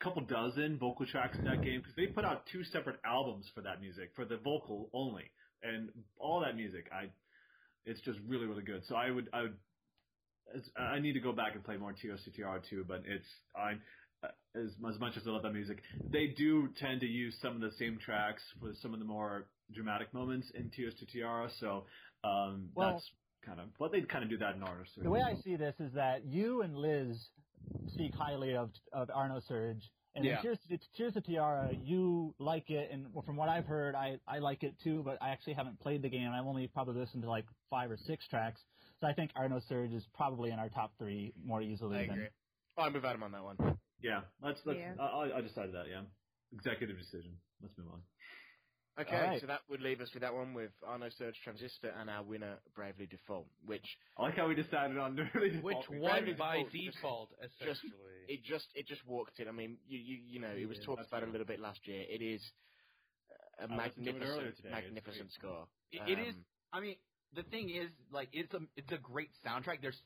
couple dozen vocal tracks in that game because they put out two separate albums for that music for the vocal only, and all that music, I, it's just really really good. So I would I would. I need to go back and play more TOCTR too, but it's I'm as as much as I love that music, they do tend to use some of the same tracks for some of the more dramatic moments in Tears to Tiara. So um, Well- that's kind of, but they kind of do that in Artist. The way I see this is that you and Liz speak highly of of Ar nosurge, and Yeah. in Tears, to, Tears to Tiara, you like it, and from what I've heard, I I like it too. But I actually haven't played the game. I've only probably listened to like five or six tracks, so I think Ar nosurge is probably in our top three more easily. I than, agree. Oh, I'm with Adam on that one. Yeah, let's let's. Yeah. I, I decided that. Yeah, executive decision. Let's move on. Okay, Alright. so that would leave us with that one with Ar nosurge Transistor and our winner Bravely Default, which I like how we decided on <laughs> really Which defaulting. won by Default just- default, just essentially. it just it just walked in. I mean, you you you know, it was Yeah, talked that's about a little bit last year. It is a I listened to it earlier magnificent, today. Magnificent score. It, it is. Um, I mean, the thing is, like, it's a it's a great soundtrack. There's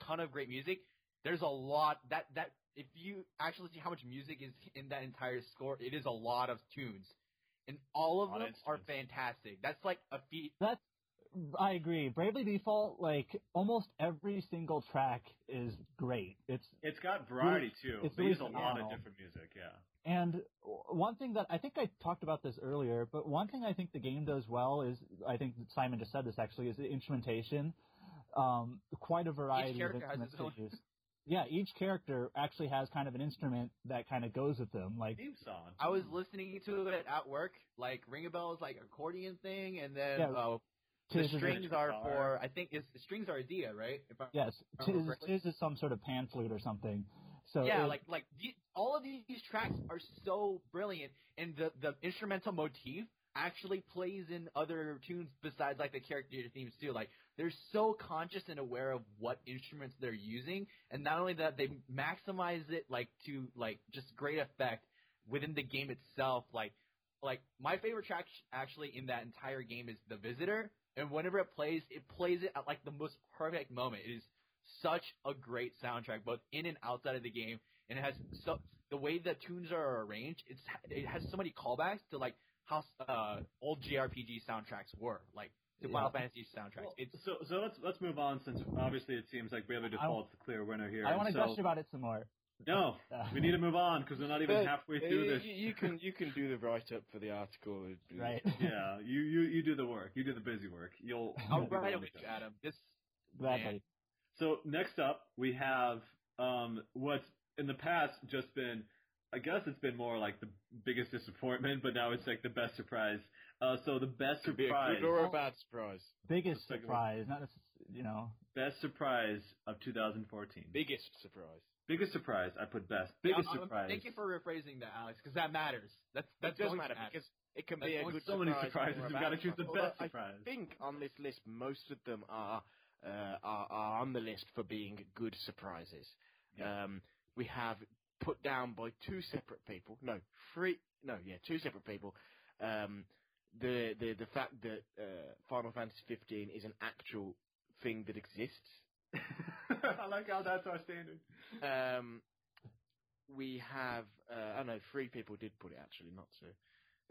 a ton of great music. There's a lot that that if you actually see how much music is in that entire score, it is a lot of tunes, and all of A lot them are fantastic. That's like a feat. That's I agree. Bravely Default, like almost every single track is great. It's It's got variety too. it's they use a lot of different music. Yeah. And one thing that I think I talked about this earlier, but one thing I think the game does well is I think Simon just said this actually is the instrumentation. Um, quite a variety of character has instruments its own. to use. Yeah, each character actually has kind of an instrument that kind of goes with them. Like Theme song. I was listening to it at work, like Ringabel is like accordion thing, and then Yeah, uh, the Tiz strings are guitar. for I think it's the strings are Edea, right? If I, yes, remember Tiz, is some sort of pan flute or something. So yeah, it- like like the, all of these tracks are so brilliant, and the the instrumental motif actually plays in other tunes besides like the character themes too. Like they're so conscious and aware of what instruments they're using, and not only that, they maximize it like to like just great effect within the game itself. Like like my favorite track actually in that entire game is The Visitor, and whenever it plays, it plays it at like the most perfect moment. It is such a great soundtrack, both in and outside of the game, and it has so the way the tunes are arranged. It's it has so many callbacks to like how uh, old JRPG soundtracks were, like to Yeah. Final Fantasy soundtracks. Well, it's so so let's let's move on since obviously it seems like Bravely Default's the clear winner here. I want to so, gush about it some more. No, Uh, <laughs> we need to move on because we're not even but, halfway uh, through this. You, you can you can do the write up for the article. <laughs> right. yeah, you, you you do the work. You do the busy work. You'll. <laughs> I'll write it with you. Adam. This Gladly. So next up, we have um, what's in the past just been, I guess it's been more like the biggest disappointment, but now it's like the best surprise. Uh, so the best Could be a surprise, good or a bad surprise. Biggest Let's take a look. surprise, not necess- you know. best surprise of 2014. Biggest surprise. biggest surprise. I put best. Biggest I'm- I'm- surprise. Thank you for rephrasing that, Alex, because that matters. That's that That does matter matter. because it can That's be a only good so many surprise surprises. or a You've got to choose the surprise. best Although surprise. I think on this list, most of them are uh, are, are on the list for being good surprises. Yeah. Um, we have put down by two separate people. No, three. No, yeah, two separate people. Um, the the the fact that uh, Final Fantasy 15 is an actual thing that exists. <laughs> I like how that's our standard. Um, we have, uh, I don't know, three people did put it actually, not two.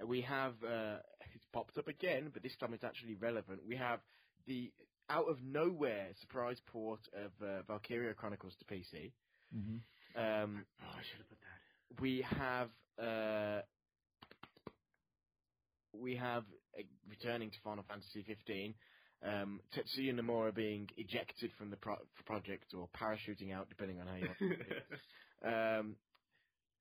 Uh, we have, uh, it's popped up again, but this time it's actually relevant. We have the out of nowhere surprise port of uh, Valkyria Chronicles to PC. hmm Um, Oh, I should have put that. we have, uh, we have uh, returning to Final Fantasy 15. Um, Tetsuya Nomura being ejected from the pro- project or parachuting out, depending on how you want to put it. <laughs> Um,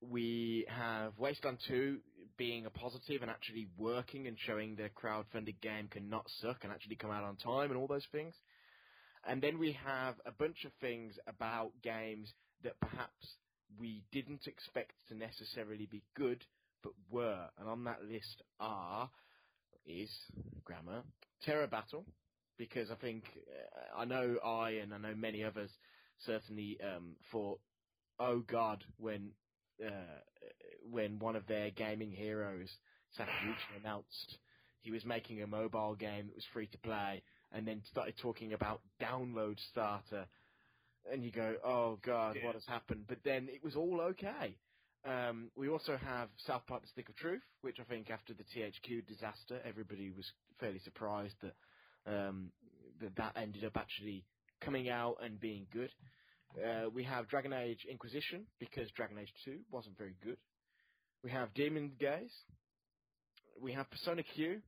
we have Wasteland 2 being a positive and actually working and showing the crowd-funded game can not suck and actually come out on time and all those things. And then we have a bunch of things about games that perhaps we didn't expect to necessarily be good, but were. And on that list are is grammar Terra Battle, because I think uh, I know I and I know many others certainly um, thought, oh God, when uh, when one of their gaming heroes, Sakaguchi, announced he was making a mobile game that was free to play, and then started talking about download starter, and you go, oh God, Yeah. what has happened? But then it was all okay. Um, we also have South Park: The Stick of Truth, which I think after the THQ disaster, everybody was fairly surprised that um, that that ended up actually coming out and being good. Uh, we have Dragon Age Inquisition because Dragon Age 2 wasn't very good. We have Demon Gaze. We have Persona Q.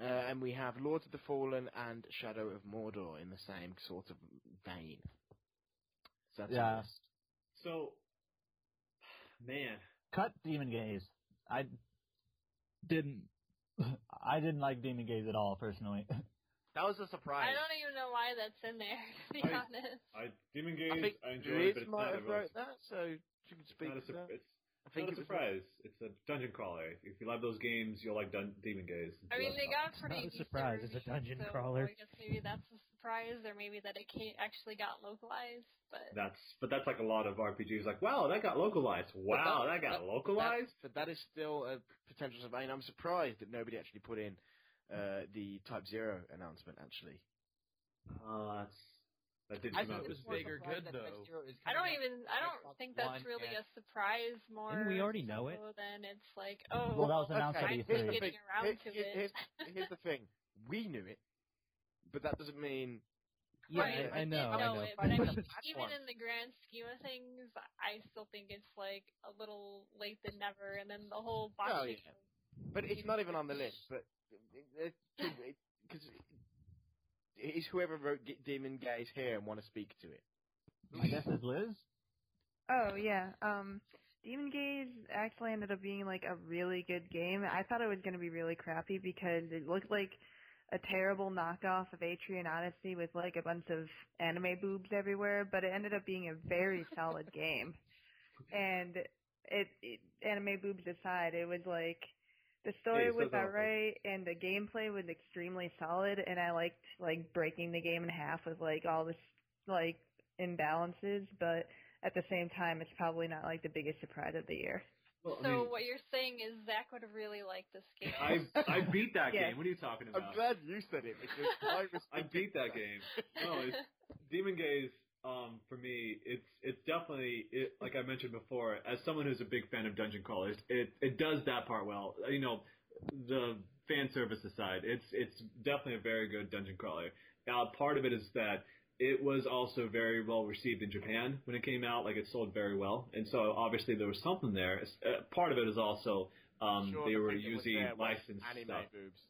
Uh, and we have Lords of the Fallen and Shadow of Mordor in the same sort of vein. So that's Yeah. our. So, man, Cut Demon Gaze. I Didn't. I didn't like Demon Gaze at all personally. That was a surprise. I don't even know why that's in there, to be I- honest. I Demon Gaze, I think I, enjoyed, Liz but it's not, have wrote that, so you can it's speak not a, to sur- that. it's I think not a it was surprise. It's a dungeon crawler. If you love those games, you'll like Dun- Demon Gaze. I mean, they got It's pretty not a surprise, it's a reviews, dungeon so crawler. I guess maybe that's a surprise, or maybe that it can't actually got localized. But That's but that's like a lot of RPGs. Like, wow, that got localized. Wow, that, got localized. That, but that is still a potential. I mean, I'm surprised that nobody actually put in uh, the Type Zero announcement. Actually, Oh, that's that didn't I come think out. it was this bigger year. good though. I don't even. I don't Xbox think that's really and- a surprise. More. Didn't we already know it? so Then it's like, oh, Well, that was announced okay, at here's E3. the Getting thing. around Here- to here- it. Here's, here's the <laughs> thing. We knew it, but that doesn't mean. Yeah, Right, I, I did know, I know. it, but I <laughs> mean, even in the grand scheme of things, I still think it's like a little late than never. And then the whole oh, box Oh, yeah. But it's not even on the list. But because it's whoever wrote G- Demon Gaze here and want to speak to it. I guess it's Liz. Oh yeah. Um Demon Gaze actually ended up being like a really good game. I thought it was gonna be really crappy because it looked like a terrible knockoff of Etrian Odyssey with like a bunch of anime boobs everywhere, but it ended up being a very <laughs> solid game. And it, it anime boobs aside, it was like the story Hey, was alright and the gameplay was extremely solid and I liked like breaking the game in half with like all this like imbalances, but at the same time it's probably not like the biggest surprise of the year. Well, I So mean, what you're saying is Zach would have really liked this game. I I <laughs> beat that Yeah. game. What are you talking about? I'm glad you said it because I, <laughs> I beat that game. No, it's Demon Gaze. Um, for me, it's it's definitely it, like I mentioned before. As someone who's a big fan of dungeon crawlers, it it does that part well. You know, the fan service aside, it's it's definitely a very good dungeon crawler. Now, part of it is that it was also very well received in Japan when it came out. Like it sold very well, and so obviously there was something there. Uh, part of it is also um, Sure, they were thing that was using licensed anime stuff. boobs.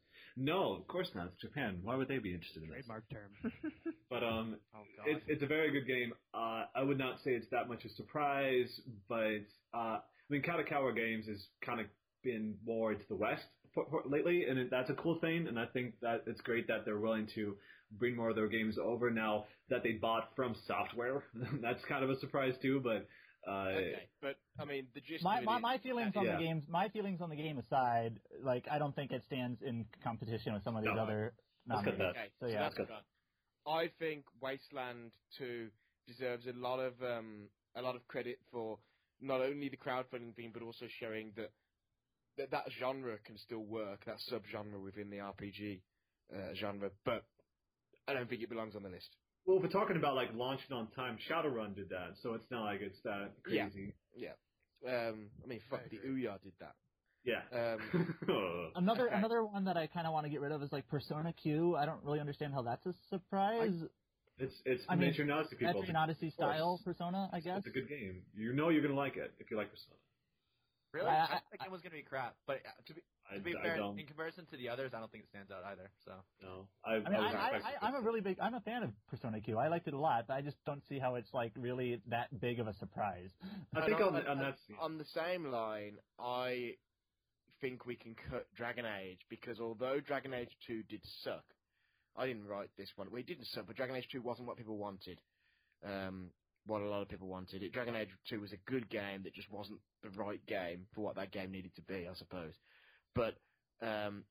No, of course not. It's Japan. Why would they be interested in this? Trademark term. <laughs> But um, <laughs> Oh it's it's a very good game. Uh, I would not say it's that much a surprise, but uh, I mean, Kadokawa Games has kind of been more into the West for, for, lately, and it, that's a cool thing. And I think that it's great that they're willing to bring more of their games over now that they bought from software. <laughs> that's kind of a surprise too, but. Uh, Okay, but I mean the gist. My of it my, is- my feelings on Yeah. the games my feelings on the game aside, like I don't think it stands in competition with some of these No. other Let's cut nominees. that. Okay, So so yeah. that's done. I think Wasteland 2 deserves a lot of um, a lot of credit for not only the crowdfunding thing, but also showing that that, that genre can still work, that subgenre within the RPG uh, genre. But I don't think it belongs on the list. Well, if we're talking about like launching on time, Shadowrun did that, so it's not like it's that crazy. Yeah. crazy. Um, I mean, fuck, I the agree. Ouya did that. Yeah. Um, <laughs> Another Okay. <laughs> another one that I kind of want to get rid of is like Persona Q. I don't really understand how that's a surprise. it's it's I mean, Nature Odyssey people. Etrian Odyssey style. Persona, I guess. It's a good game. You know you're gonna like it if you like Persona. really? I- I, I- thought the game was gonna be crap, but uh, to be I, to be I fair, don't in comparison to the others, I don't think it stands out either. So know. I, I mean, I, was I, expecting I, I'm a really big, I'm a fan of Persona Q. I liked it a lot, but I just don't see how it's like really that big of a surprise. I think And on, on that. on the same line, I think we can cut Dragon Age because although Dragon Age 2 did suck, I didn't write this one. We didn't suck, but Dragon Age 2 wasn't what people wanted. Um, what a lot of people wanted. It Dragon Age 2 was a good game that just wasn't the right game for what that game needed to be, I suppose. But um,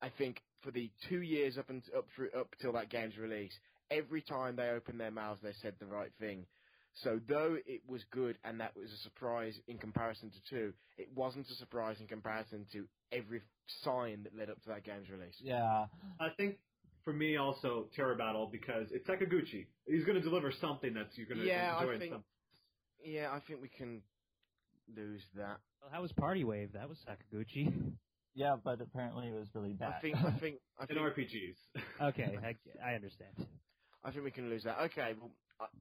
I think for the two years up and up through, up till that game's release, every time they opened their mouths, they said the right thing. So though it was good and that was a surprise in comparison to two, it wasn't a surprise in comparison to every sign that led up to that game's release. Yeah. I think for me also Terra Battle because it's Sakaguchi. He's going to deliver something that's you're going to Yeah, I enjoy. and think- some- Yeah, I think we can lose that. Well, how was Party Wave? That was Sakaguchi. Yeah, but apparently it was really bad. I think I <laughs> think I in think RPGs. <laughs> Okay, I, I understand. I think we can lose that. Okay, well,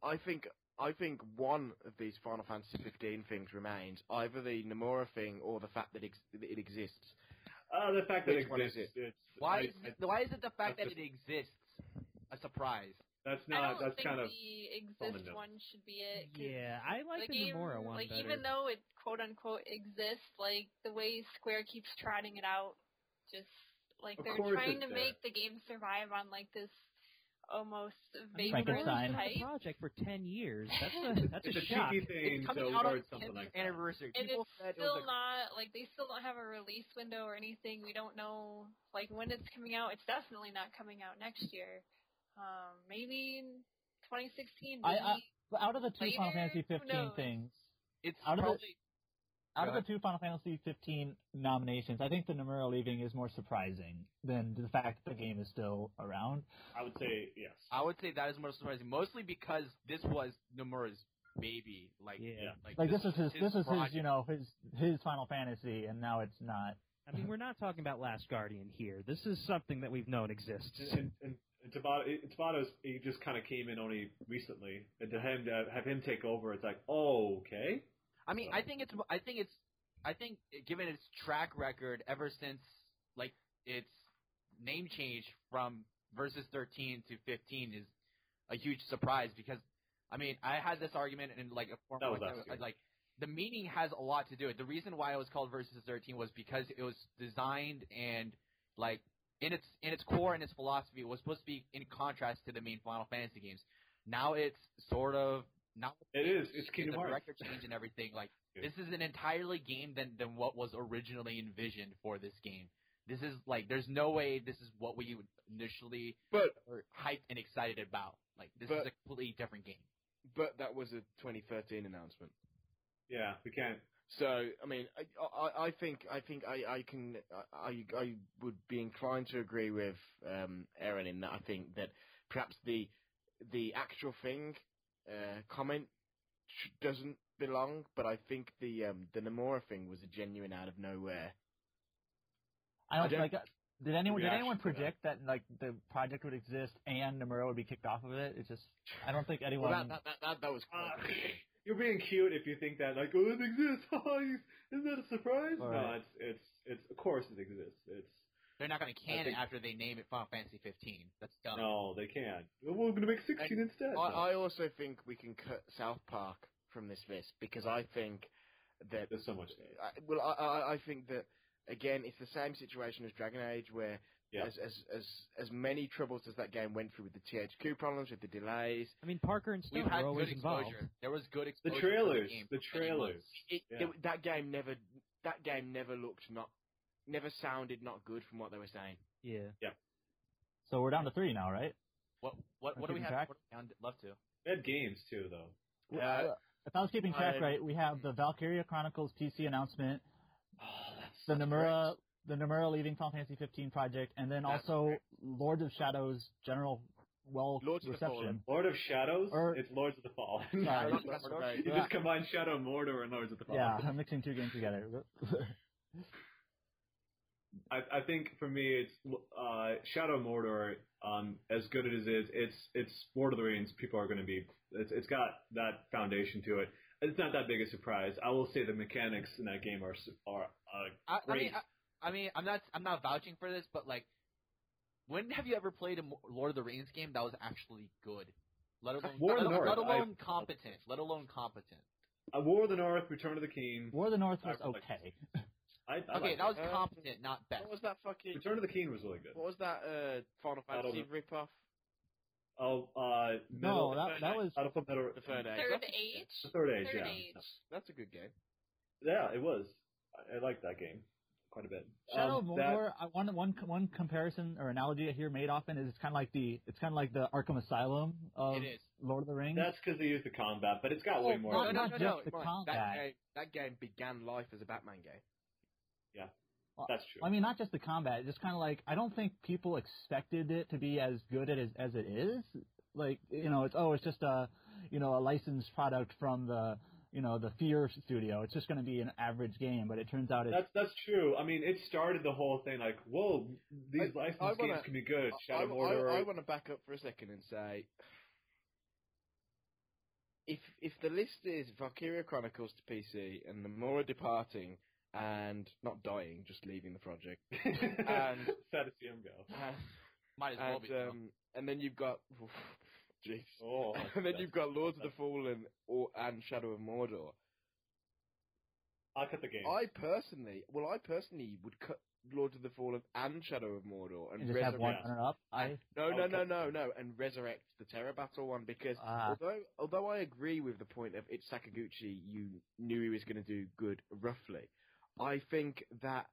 I, I think I think one of these Final Fantasy 15 things remains either the Nomura thing or the fact that, ex- that it exists. Uh, the fact that Which it one is exists, Why I- is I- it, why is it the fact that that's it exists a surprise? That's I not don't that's think kind of the exist one should be it. 'cause Yeah, I like the, game, Nomura one like better. even though it quote unquote exists, like the way Square keeps trotting it out, just like Of they're trying to there. make the game survive on like this almost I mean, vagrant Frankenstein. Nomura's been on type. project for ten years. <laughs> That's a that's it's a a shock. thing It's coming to out on its something like anniversary. And People it's said it still was a, not like they still don't have a release window or anything. We don't know like when it's coming out. It's definitely not coming out next year. Um, maybe 2016. I- Maybe. I- But out of the two Final Fantasy 15 things, it's out of the- out Go of the two Final Fantasy 15 nominations, I think the Nomura leaving is more surprising than the fact that the game is still around. I would say yes. I would say that is more surprising, mostly because this was Nomura's baby. Like, Yeah. like, Like this is his, this is his, you know, his his Final Fantasy, and now it's not. I mean, we're not talking about Last Guardian here. This is something that we've known exists. And, and, and Tabata, it- Tabata's he just kind of came in only recently, and to him to have him take over, it's like, oh, okay. I mean, I think it's, I think it's, I think given its track record ever since like its name change from versus 13 to 15 is a huge surprise because I mean I had this argument in like a form like, like the meaning has a lot to do with it. The reason why it was called versus 13 was because it was designed and like in its in its core and its philosophy it was supposed to be in contrast to the main Final Fantasy games. Now it's sort of not It is. It's Kingdom Hearts. director change and everything. Like <laughs> Yeah. this is an entirely game than than what was originally envisioned for this game. This is like there's no way this is what we initially But were hyped and excited about. Like this But- is a completely different game. but that was a 2013 announcement. Yeah, we can't. So I mean, I, I, I think I think I, I can I, I would be inclined to agree with um, Erren in that I think that perhaps the the actual thing uh, comment sh- doesn't belong, but I think the um, the Nomura thing was a genuine out of nowhere. I don't, I don't- like. uh, Did anyone did anyone to that. predict that. like the project would exist and Nomura would be kicked off of it? It's just I don't think anyone. that, that, that, that, that was Uh, quite you're being cute if you think that like, oh, it exists. <laughs> Isn't that a surprise? No, Right. it's it's it's of course it exists. It's They're not going to can think- it after they name it Final Fantasy 15. That's dumb. no, they can't. We're gonna make sixteen instead. I, I also think we can cut South Park from this list because I think that There's so much. I, well, I, I, I think that again, it's the same situation as Dragon Age, where Yeah. as, as as as many troubles as that game went through with the THQ problems, with the delays, I mean, Parker and Stone We've had were always good involved. There was good The exposure. for trailers, game the trailers. it, Yeah. it- that game never that game never looked not never sounded not good from what they were saying. Yeah. Yeah. So we're down to three now, right? What what what do we have? track? What do we left to? They had games too, though. Yeah. uh, if I was keeping track I- right, we have the Valkyria Chronicles PC announcement, <sighs> Oh, that's the Nomura the Nomura leaving Final Fantasy 15 project, and then That's also great. Lords of Shadows general well Lords of the reception. Fallen. Lord of Shadows. Or- it's Lords of the Fallen. Sorry. <laughs> That's- that's right. you just combine Shadow and Mordor and Lords of the Fallen. Yeah, I'm mixing two games together. I, I think for me, it's uh, Shadow of Mordor. Um, as good as it is, it's it's Lord of the Rings. People are going to be. It's it's got that foundation to it. It's not that big a surprise. I will say the mechanics in that game are su- are uh, I, I Great. mean, I, I mean, I'm not I'm not vouching for this, but like, when have you ever played a Lord of the Rings game that was actually good? Let alone, War let, North, let I- alone competent. Let alone competent. uh, War of the North, Return of the King. War of the North was I okay. I, I Okay, like that was Uh, competent, not best. What was that fucking? Return of the King was really good. What was that uh, Final Fantasy rip-off? Oh, uh, No, that that was Battlefield Metal, The third age. Third That's- Age. the Third Age, Third yeah. Age. That's a good game. Yeah, it was. I, I liked that game quite a bit. Shadow Um, of that- Mordor. I, one one one comparison or analogy I hear made often is it's kind of like the it's kind of like the Arkham Asylum of Lord of the Rings. That's because they use the combat, but it's got Oh, way more. not- no, no, no, just no, the combat. That game, that game began life as a Batman game. Yeah. That's true. I mean, not just the combat. Just kind of like I don't think people expected it to be as good as as it is. Like you know, it's oh, it's just a you know a licensed product from the you know the Fear studio. It's just going to be an average game, but it turns out it's That's that's true. I mean, it started the whole thing like, whoa, these I- licensed I wanna- games can be good. I, Shadow Mordor. I, I want to back up for a second and say, if if the list is Valkyria Chronicles to PC and Nomura departing and not dying, just leaving the project, <laughs> and sad to see him go. and, Might as well and, be. though. um, and then you've got, jeez, Oh, <laughs> and then that's- you've got Lords of the Fallen or and Shadow of Mordor. I'll cut the game. I personally, well, I personally would cut Lords of the Fallen and Shadow of Mordor and you just have one resurrect. up. I No, no, no, no, no, and resurrect the Terra Battle one because Ah. although although I agree with the point of it's Sakaguchi, you knew he was going to do good roughly. I think that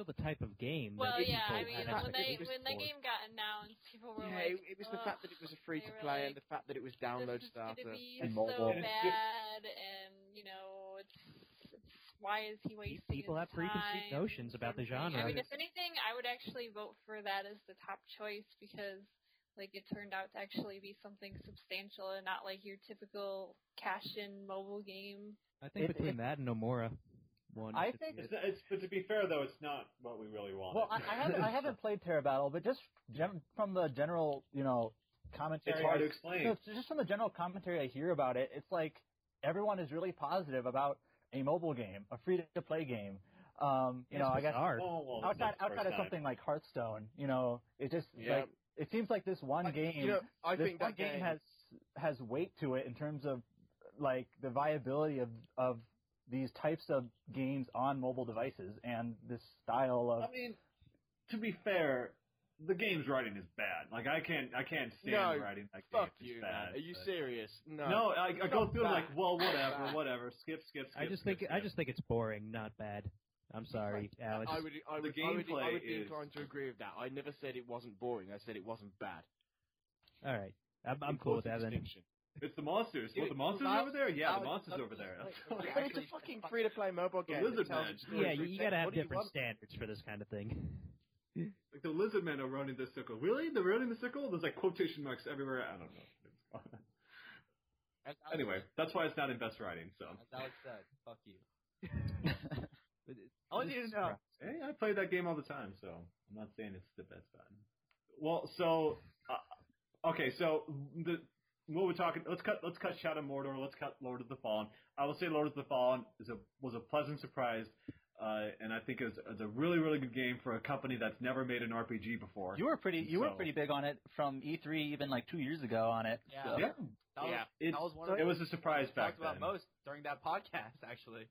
Still the type of game. Well, that yeah, I mean, when they when the game got announced, people were yeah, like, it, it was the fact that it was a free to play like, and the fact that it was download this is starter. gonna and so mobile. And it's just- bad, and you know, it's, it's why is he wasting people his have preconceived notions about the sort of thing. genre. I mean, if anything, I would actually vote for that as the top choice because, like, it turned out to actually be something substantial and not like your typical cash-in mobile game. I think It- between it- that and Nomura, one. I think It's, it's but to be fair though, it's not what we really want. well, I, I haven't I haven't <laughs> played Terra Battle, but just gen- from the general you know commentary. it's hard I- to explain. No, just from the general commentary I hear about it, it's like everyone is really positive about a mobile game, a free to play game. Um, you It's know, I guess bizarre. Oh, well, outside outside of something like Hearthstone, you know, it just Yeah. like it seems like this one I- game, you know, I this think one that game, game has has weight to it in terms of like the viability of of these types of games on mobile devices and this style of I mean, to be fair, the game's writing is bad. Like I can't, I can't stand No, writing that Fuck game. It's you, bad, man. Are you but- serious? No. No, I, I go through it like, well, whatever, whatever. Skip, skip, skip. I just skip, think I just think it's boring, not bad. I'm sorry, Alex. I would, I The would, I would, I would be is- inclined to agree with that. I never said it wasn't boring. I said it wasn't bad. All right, I'm, I'm cool with that then. Distinction. It's the monsters. Dude, What, the monsters Alex- over there? Yeah, the monsters Alex- over there. like, <laughs> But it's a fucking free to play mobile game. that Lizard tells Man. Yeah, you, you gotta have What do you different standards for this kind of thing. <laughs> like the lizard men are running the circle. Really? They're running the circle? There's like quotation marks everywhere. I don't know. Alex anyway, that's why it's not in best writing. So as Alex said, fuck you. <laughs> But it- I want you to know. hey, I play that game all the time. So I'm not saying it's the best bad. Well, so uh, okay, so the what we're talking. Let's cut. Let's cut Shadow Mordor. Let's cut Lord of the Fallen. I will say Lord of the Fallen is a was a pleasant surprise. Uh, and I think it's, it's a really, really good game for a company that's never made an RPG before. you were pretty you were pretty big on it from E3 even like two years ago on it. Yeah. so- yeah, That was, Yeah. It's- that was one of it was a surprise back talked about then. most during that <laughs> podcast, actually.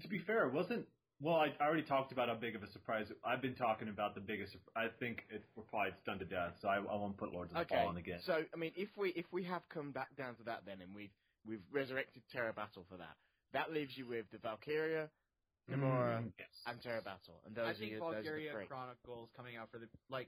to be fair, it wasn't. Well, I, I already talked about how big of a surprise. I've been talking about the biggest. I think it, we're probably it's done to death, so I, I won't put Lords of the Okay, Fallen again. so I mean, if we if we have come back down to that, then and we've we've resurrected Terra Battle for that, that leaves you with the Valkyria, Nomura, Mm, yes. and Terra Battle, and those I think are your, those are Valkyria. Chronicles coming out for the like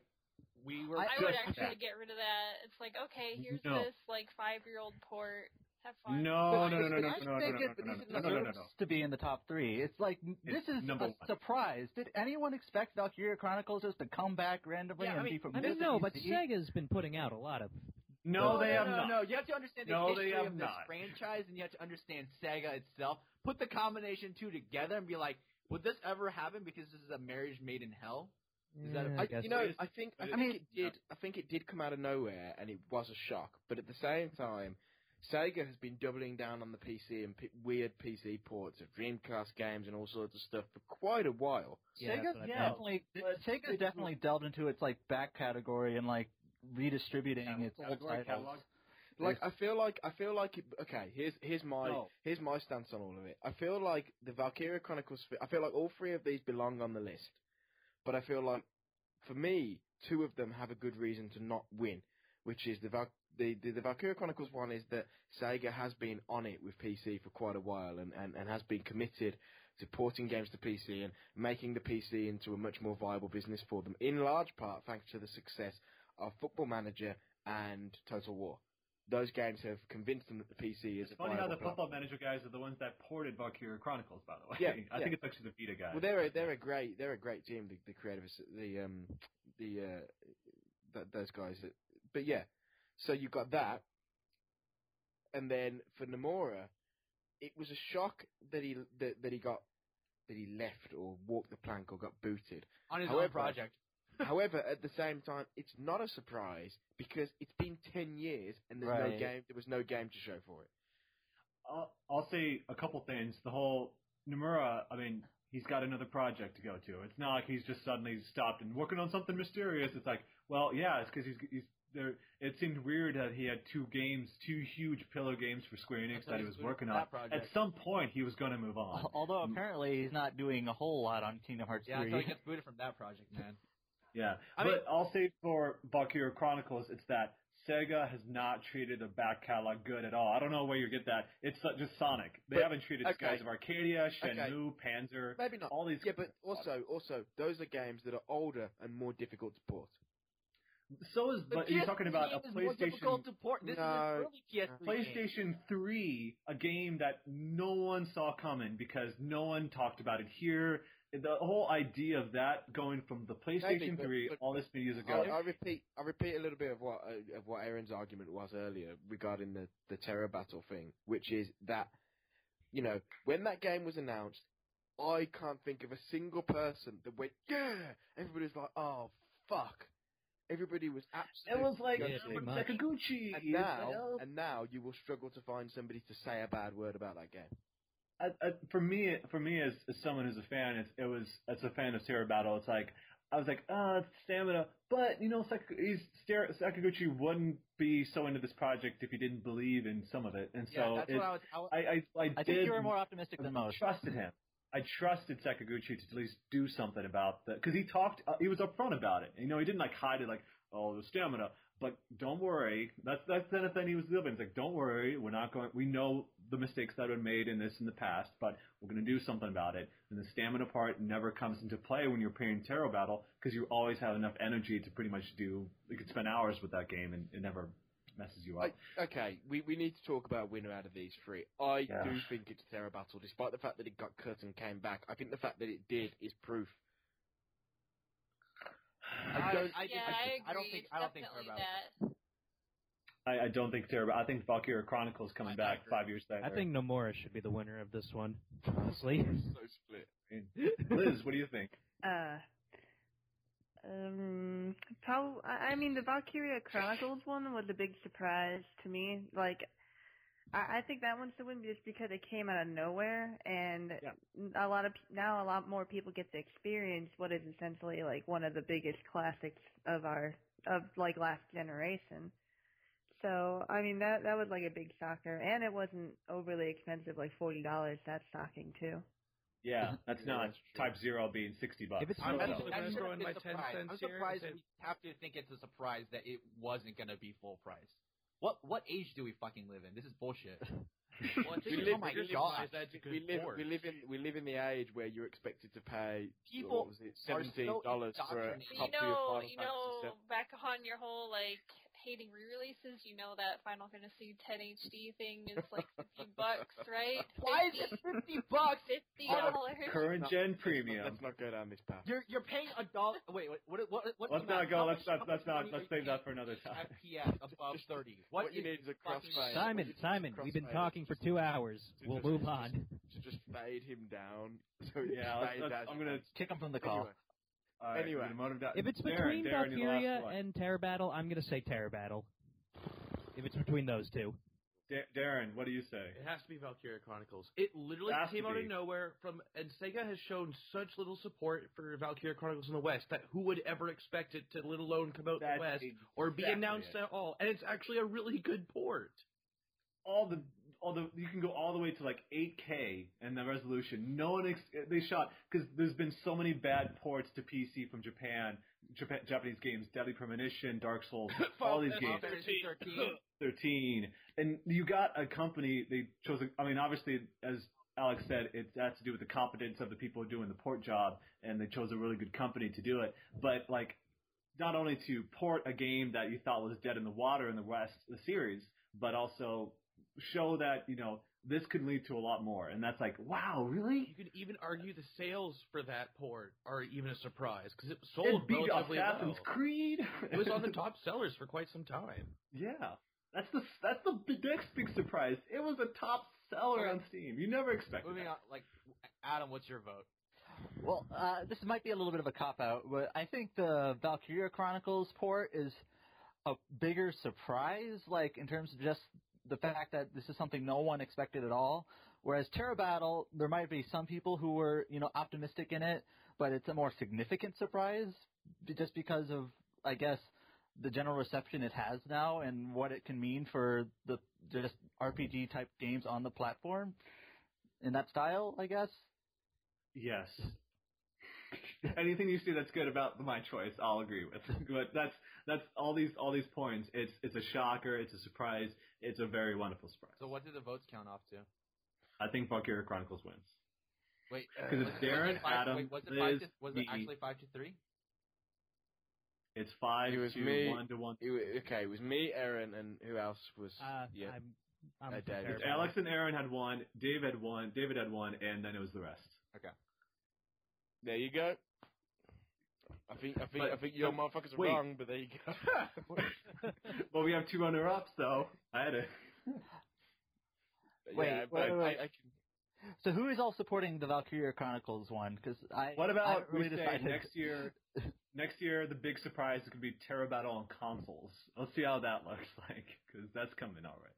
we were. I would just- actually get rid of that. It's like, okay, here's No. this like five-year-old port. Have fun. No, no, no, no, no, I no, no, no, think no, it no, no, deserves no, no, no, no. to be in the top three. It's like this It's is number a one. surprise. Did anyone expect Valkyria Chronicles just to come back randomly Yeah, I and mean- be from I mean, this no, but easy? Sega's been putting out a lot of. No, they no, have no, not. No, you have to understand the No, they history have of this not. franchise, and you have to understand Sega itself. Put the combination two together and be like, would this ever happen? Because this is a marriage made in hell. Is that a- Yeah, I, guess you know, it is- I think I it think is- it did. I think it did come out of nowhere, and it was a shock. But at the same time, Sega has been doubling down on the PC and p- weird PC ports of Dreamcast games and all sorts of stuff for quite a while. Yeah, that's Sega's what I yeah. definitely uh, but Sega's definitely delved into its like back category and like redistributing its old titles. catalog. Like I feel like I feel like it, okay. Here's here's my No. here's my stance on all of it. I feel like the Valkyria Chronicles. I feel like all three of these belong on the list, but I feel like for me, two of them have a good reason to not win. Which is the Val- the, the the Valkyria Chronicles one is that Sega has been on it with PC for quite a while and, and, and has been committed to porting games to PC and making the PC into a much more viable business for them, in large part thanks to the success of Football Manager and Total War. Those games have convinced them that the PC is It's funny how the platform. Football Manager guys are the ones that ported Valkyria Chronicles, by the way. Yeah, <laughs> I yeah. think it's actually the Vita guys. Well, they're a, they're a great they're a great team. The, the creative the um the uh th- those guys. That, but yeah, so you've got that, and then for Nomura, it was a shock that he that, that he got that he left or walked the plank or got booted. on his However, own project. <laughs> However, at the same time, it's not a surprise because it's been ten years and there's no game. There was no game to show for it. I'll, I'll say a couple things. The whole Nomura, I mean, he's got another project to go to. It's not like he's just suddenly stopped and working on something mysterious. It's like, well, yeah, it's because he's, he's there. It seemed weird that he had two games, two huge pillar games for Square Enix that he was working on. project. At some point, he was going to move on. <laughs> Although apparently he's not doing a whole lot on Kingdom Hearts Yeah, 3. until he gets booted from that project, man. <laughs> Yeah, I but mean- I'll say for Valkyria Chronicles, it's that Sega has not treated the back catalog good at all. I don't know where you get that. It's uh, just Sonic. They But- haven't treated okay. Skies of Arcadia, Okay. Shenmue, Panzer, Maybe not. all these. Yeah, but <laughs> also also those are games that are older and more difficult to port. So is. The But you're talking about a game more PlayStation. to port. This No. is early PS3 game. PlayStation 3, a game that no one saw coming because no one talked about it here. The whole idea of that going from the PlayStation but- 3 but- all this many years ago. I, I repeat, I repeat a little bit of what uh, of what Erren's argument was earlier regarding the the Terra Battle thing, which is that you know when that game was announced, I can't think of a single person that went yeah. Everybody's like, oh fuck. Everybody was absolutely. it was like Yeah, pretty much. Sakaguchi. and now, and now you will struggle to find somebody to say a bad word about that game. I, I, for me, for me as, as someone who's a fan, it's, it was as a fan of Terra Battle. It's like I was like, ah, it's stamina, but you know, Sak- he's, Ster- Sakaguchi wouldn't be so into this project if he didn't believe in some of it, and Yeah, so that's it, what I was. I, was- I, I, I, I did think you were more optimistic than most. trusted him. I trusted Sakaguchi to at least do something about that because he talked. Uh, he was upfront about it. You know, he didn't like hide it, like oh the stamina. But don't worry, that's that's the thing he was living. It's like don't worry, we're not going. We know the mistakes that were made in this in the past, but we're going to do something about it. And the stamina part never comes into play when you're playing Terra Battle because you always have enough energy to pretty much do. You could spend hours with that game and it never messes you up. I, okay, we, we need to talk about a winner out of these three. I Yeah. do think it's Terra Battle, despite the fact that it got cut and came back. I think the fact that it did is proof. I don't. I, yeah, I, I, agree. I don't think. I don't think definitely Terra. Battle. I, I don't think Terra. I think Valkyria Chronicles coming I back agree. five years later. I think Nomura should be the winner of this one, honestly. <laughs> so split. Liz, what do you think? Uh, um, probably. I mean, the Valkyria Chronicles one was a big surprise to me. Like, I, I think that one's the win just because it came out of nowhere, and a lot of now a lot more people get to experience what is essentially like one of the biggest classics of our of like last generation. So I mean that that was like a big shocker, and it wasn't overly expensive, like forty dollars. That's shocking too. Yeah, <laughs> that's Yeah, not that's. Type Zero being sixty bucks. If it's I'm so- actually I'm gonna sure throw in it's my 10 cents I'm surprised and say- we have to think it's a surprise that it wasn't gonna be full price. What what age do we fucking live in? This is bullshit. <laughs> Well, We is- live- oh my we live- god! We live, port. we live in we live in the age where you're expected to pay People what was it, are seventeen so dollars for a indoctrinated. You copy of know, Final you know, VII. back on your whole like hating re-releases, you know that Final Fantasy 10 HD thing is like 50 <laughs> bucks, right? Why is it fifty bucks? <laughs> Fifty Uh, dollars. Current Not- gen Let's premium. That's not good, down this path. You're you're paying a dollar. Wait, wait, what? What? what Let's not go. Let's much- not. Let's not. Let's save that for another time. paying FPS <laughs> above thirty. What you is need is a fucking- crossfade. Simon, Just Simon, we've been talking for two hours. We'll just- move on. To just fade him down. So Yeah, let's, let's, I'm gonna. Kick him from the call. Anyway, All right, Anyway. we're gonna motive down. If it's Darren, between Darren, Valkyria one. and Terra Battle, I'm gonna say Terra Battle. If it's between those two. Da- Darren, what do you say? It has to be Valkyria Chronicles. It literally Has to came out of nowhere from, and Sega has shown such little support for Valkyria Chronicles in the West that who would ever expect it to, let alone come out in the West or be announced it. at all? And it's actually a really good port. all the all the you can go all the way to like 8K and the resolution. No one ex- they shot because there's been so many bad ports to PC from Japan Japan, Japanese games, Deadly Premonition, Dark Souls, <laughs> all these games. 13. 13. And you got a company, they chose, a, I mean, obviously, as Alex said, it has to do with the competence of the people doing the port job, and they chose a really good company to do it. But, like, not only to port a game that you thought was dead in the water in the West, the series, but also show that, you know, this could lead to a lot more. And that's like, wow, really? You could even argue the sales for that port are even a surprise because it sold It beat relatively Assassin's well. Creed. It was on the <laughs> top sellers for quite some time. Yeah, that's the that's the next big surprise. It was a top seller on Steam. You never expected. Moving that. on, like Adam, what's your vote? Well, uh, this might be a little bit of a cop out, but I think the Valkyria Chronicles port is a bigger surprise, like in terms of just the fact that this is something no one expected at all. Whereas Terra Battle, there might be some people who were, you know, optimistic in it, but it's a more significant surprise just because of, I guess, the general reception it has now and what it can mean for the just RPG type games on the platform in that style, I guess. Yes. <laughs> Anything you see that's good about my choice, I'll agree with. <laughs> But that's that's all these all these points. It's it's a shocker. It's a surprise. It's a very wonderful surprise. So what did the votes count off to? I think Valkyria Chronicles wins. Wait, 'Cause it's was it- Darren, was it five, Adam, wait, was it five Liz, to, was it actually five to three? It's five It was to me. one to one. It, wa- okay, it was me, Erren, and who else was? Uh, yeah, I'm, I'm Uh, for Dave. Terra It's Battle. Alex and Erren had one. Dave had one. David had one, and then it was the rest. Okay. There you go. I think I think But- I think your motherfuckers are wait. wrong, but there you go. <laughs> well, we have two runner ups, though. I had it. Wait, yeah, wait, but wait, wait. I, I can, So who is all supporting the Valkyria Chronicles one? Because I What about haven't really we say next year? Next year, the big surprise is gonna be Terra Battle on consoles. Let's see how that looks <laughs> like, because that's coming all right.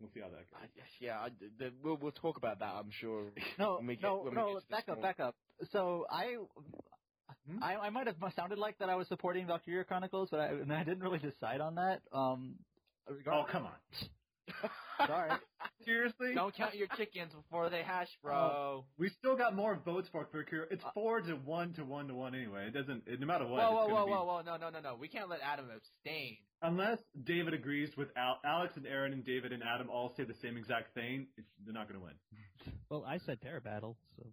We'll see how that I, goes. yeah, I, the, we'll we'll talk about that. I'm sure. No, when we get- no, when we no. get to Back up, point. back up. So I, Hmm? I, I might have sounded like that I was supporting Valkyria Chronicles, but I, and I didn't really decide on that. Um, Oh come on! <laughs> sorry. Seriously? Don't count your chickens before they hatch, bro. We still got more votes for Valkyria. It's four to one to one to one anyway. It doesn't. It, no matter what. whoa, whoa, whoa, be- whoa, whoa! No, no, no, no. We can't let Adam abstain. Unless David agrees with Al- Alex and Erren and David and Adam all say the same exact thing, it's, they're not gonna win. Well, I said Terra Battle, so.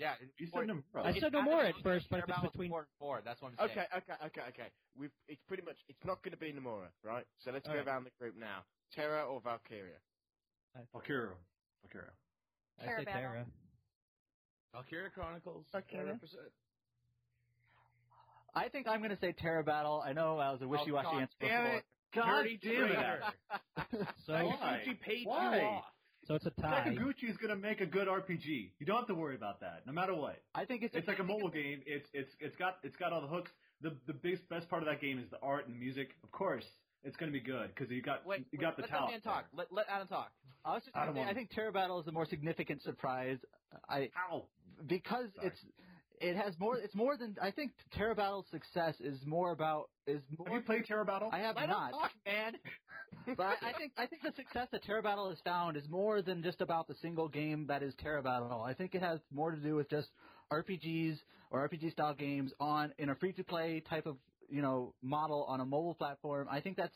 I mean, Yeah, You four- said number. I said no more at first, but if it's between- four and four, that's what I'm saying. Okay, okay, okay, okay. We've it's pretty much it's not going to be Nomura, right? So let's go Alright. around the group now. Terra or Valkyria? Valkyria. Valkyria. I Terra say Battle. Terra. Valkyria Chronicles. Okay. I think I'm going to say Terra Battle. I know I was a oh, wishy-washy God answer damn before. it. God Dirty damn it! traitor. Erren. <laughs> So, Why? Sakaguchi paid Why? You off. so it's a tie. Sakaguchi is gonna make a good RPG. You don't have to worry about that, no matter what. I think it's It's like a mobile game. It's it's it's got it's got all the hooks. The the biggest best part of that game is the art and the music. Of course, it's gonna be good because you got Wait, you wait, got the let talent. that man talk. Let, let Adam talk. I was just I say, I think Terra Battle is the more significant surprise. I How? because Sorry. it's it has more. It's more than I think. Terra Battle's success is more about is more. Have you played Terra Battle? I have Let not. talk, man. <laughs> <laughs> but I, think I think the success that Terra Battle has found is more than just about the single game that is Terra Battle. I think it has more to do with just RPGs or RPG style games on in a free to play type of you know model on a mobile platform. I think that's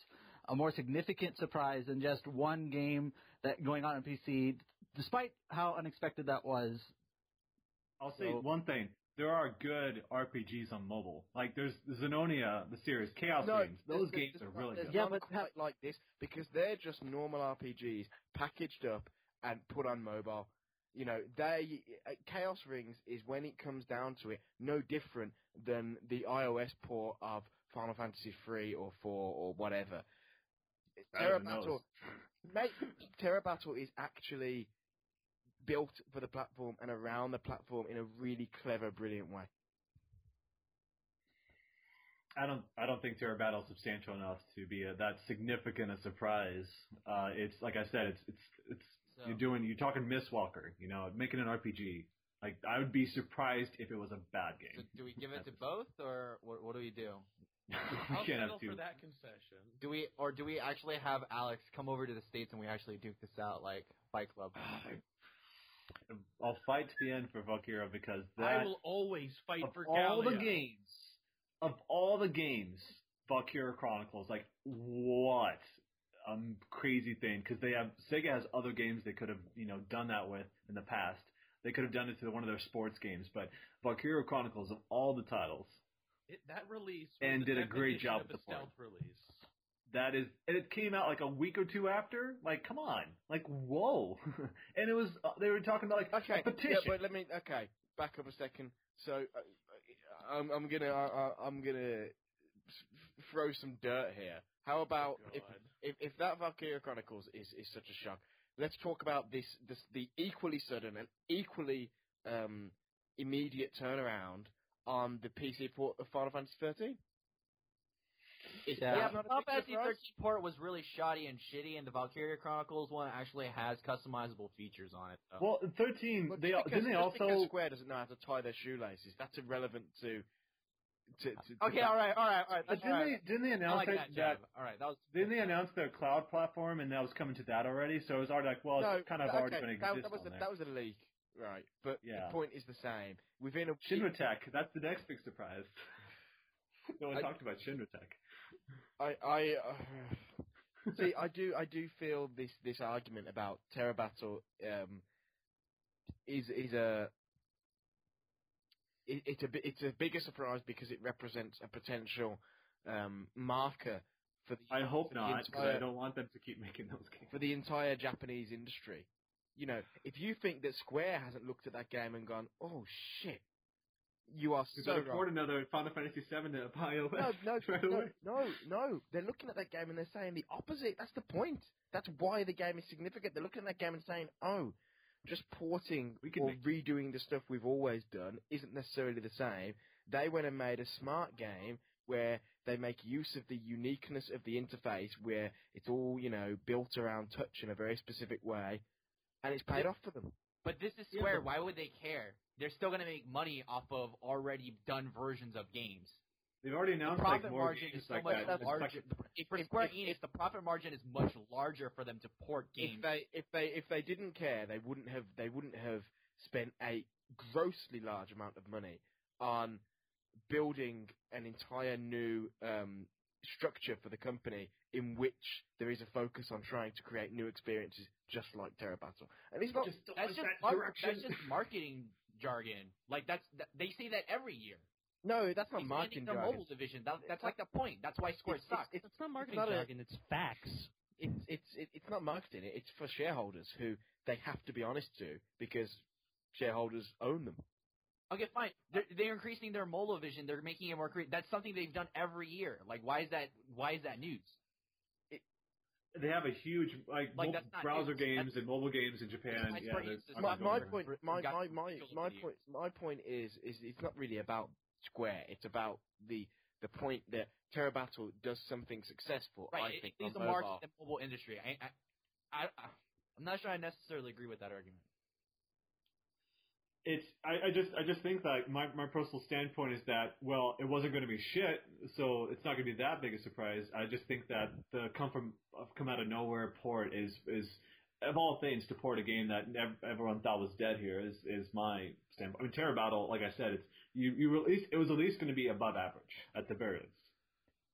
a more significant surprise than just one game that going on on PC. Despite how unexpected that was, I'll say So- one thing. There are good RPGs on mobile. Like there's Zenonia, the series, Chaos No, games. Those there's- games there's are really good. Yeah, but quite like this because they're just normal RPGs packaged up and put on mobile. You know, they uh, Chaos Rings is when it comes down to it, no different than the iOS port of Final Fantasy three or four or whatever. I Terra don't even know Battle, mate, Terra Battle is actually built for the platform and around the platform in a really clever, brilliant way. I don't I don't think Terra Battle is substantial enough to be a, that significant a surprise. Uh, it's like I said, it's it's it's So, you're doing you're talking Mistwalker, you know, making an RPG. Like I would be surprised if it was a bad so game. do we give it to both, or what, what do we do? <laughs> we I'll can't have two. for that concession. Do we, or do we actually have Alex come over to the states and we actually duke this out like Fight Club? <sighs> I'll fight to the end for Valkyria because that I will always fight of for all the games, of all the games, Valkyria Chronicles, like what a crazy thing because they have Sega has other games they could have you know done that with in the past. They could have done it to one of their sports games, but Valkyria Chronicles of all the titles, It, that release was And did a great job with the stealth release. That is, and it came out like a week or two after. Like, come on, like whoa, <laughs> and it was uh, they were talking about like Okay, a petition. yeah, but let me. Okay, back up a second. So uh, I'm, I'm gonna, uh, I'm gonna throw some dirt here. How about if, if if that Valkyria Chronicles is is such a shock? Let's talk about this, this the equally sudden and equally um, immediate turnaround on the PC port of Final Fantasy 13. Is Yeah. that Yeah, not a Final big Fantasy surprise? 13 port was really shoddy and shitty, and the Valkyria Chronicles one actually has customizable features on it. Though. well, thirteen. Well, they just didn't they because, just because also Square doesn't know how to tie their shoelaces. That's irrelevant to. to, to, to okay, that. all right, all right, all right. But That's didn't all right. they didn't they announce like that, that, that All right, that was. didn't they announce their cloud platform and that was coming to that already? So it was already like, well, no, it's kind of okay, already going to that, exist that was on a, there. that was a leak, right? But Yeah. the point is the same. Within a Shinra Tech, that's the next big surprise. <laughs> no one I- talked about Shinra Tech. I I uh, <sighs> see. I do I do feel this this argument about Terra Battle um is is a it, it's a it's a bigger surprise because it represents a potential um marker for the I hope the not, because entire- I don't want them to keep making those games. for the entire Japanese industry. You know, if you think that Square hasn't looked at that game and gone, "Oh shit," you are We so port another Final Fantasy VII to iOS No, no, <laughs> right no, away. no, no. They're looking at that game and they're saying the opposite. That's the point. That's why the game is significant. They're looking at that game and saying, "Oh, just porting or make- redoing the stuff we've always done isn't necessarily the same." They went and made a smart game where they make use of the uniqueness of the interface, where it's all you know built around touch in a very specific way, and it's paid off for them. But this is Yeah, Square. but- Why would they care? They're still going to make money off of already done versions of games. They've already The announced like profit more margin games is so like much that. Larger. like- the- for Square if- Enix, the profit margin is much larger for them to port games. If they if they if they didn't care, they wouldn't have they wouldn't have spent a grossly large amount of money on building an entire new um, structure for the company in which there is a focus on trying to create new experiences, just like Terra Battle. And it's not Just that's just that mar- that's just marketing jargon. Like that's that, they say that every year. no, that's not Expanding marketing their jargon. mobile division. That, that's uh, like the point. That's why Square It's- sucks. it's- It's not marketing not a- jargon. It's facts. it's it's it's not marketing. It's for shareholders who they have to be honest to because shareholders own them. Okay, fine. They're, they're increasing their mobile vision. They're making it more cre That's something they've done every year. Like, why is that? Why is that news? They have a huge like, Like, mo- browser news. games and mobile games in Japan. Yeah, Square there's Enix is tons my, my point, my, my, my, my point, my point is, is it's not really about Square. It's about the the point that Terra Battle does something successful. Right. I it, think it needs on to market mobile. the mobile industry. I, I, I, I'm not sure I necessarily agree with that argument. It's I, I just I just think that my my personal standpoint is that well it wasn't going to be shit so it's not going to be that big a surprise. I just think that the come from come out of nowhere port is is of all things to port a game that ev- everyone thought was dead here is is my standpoint. I mean Terra Battle like I said it's you you release it was at least going to be above average at the very least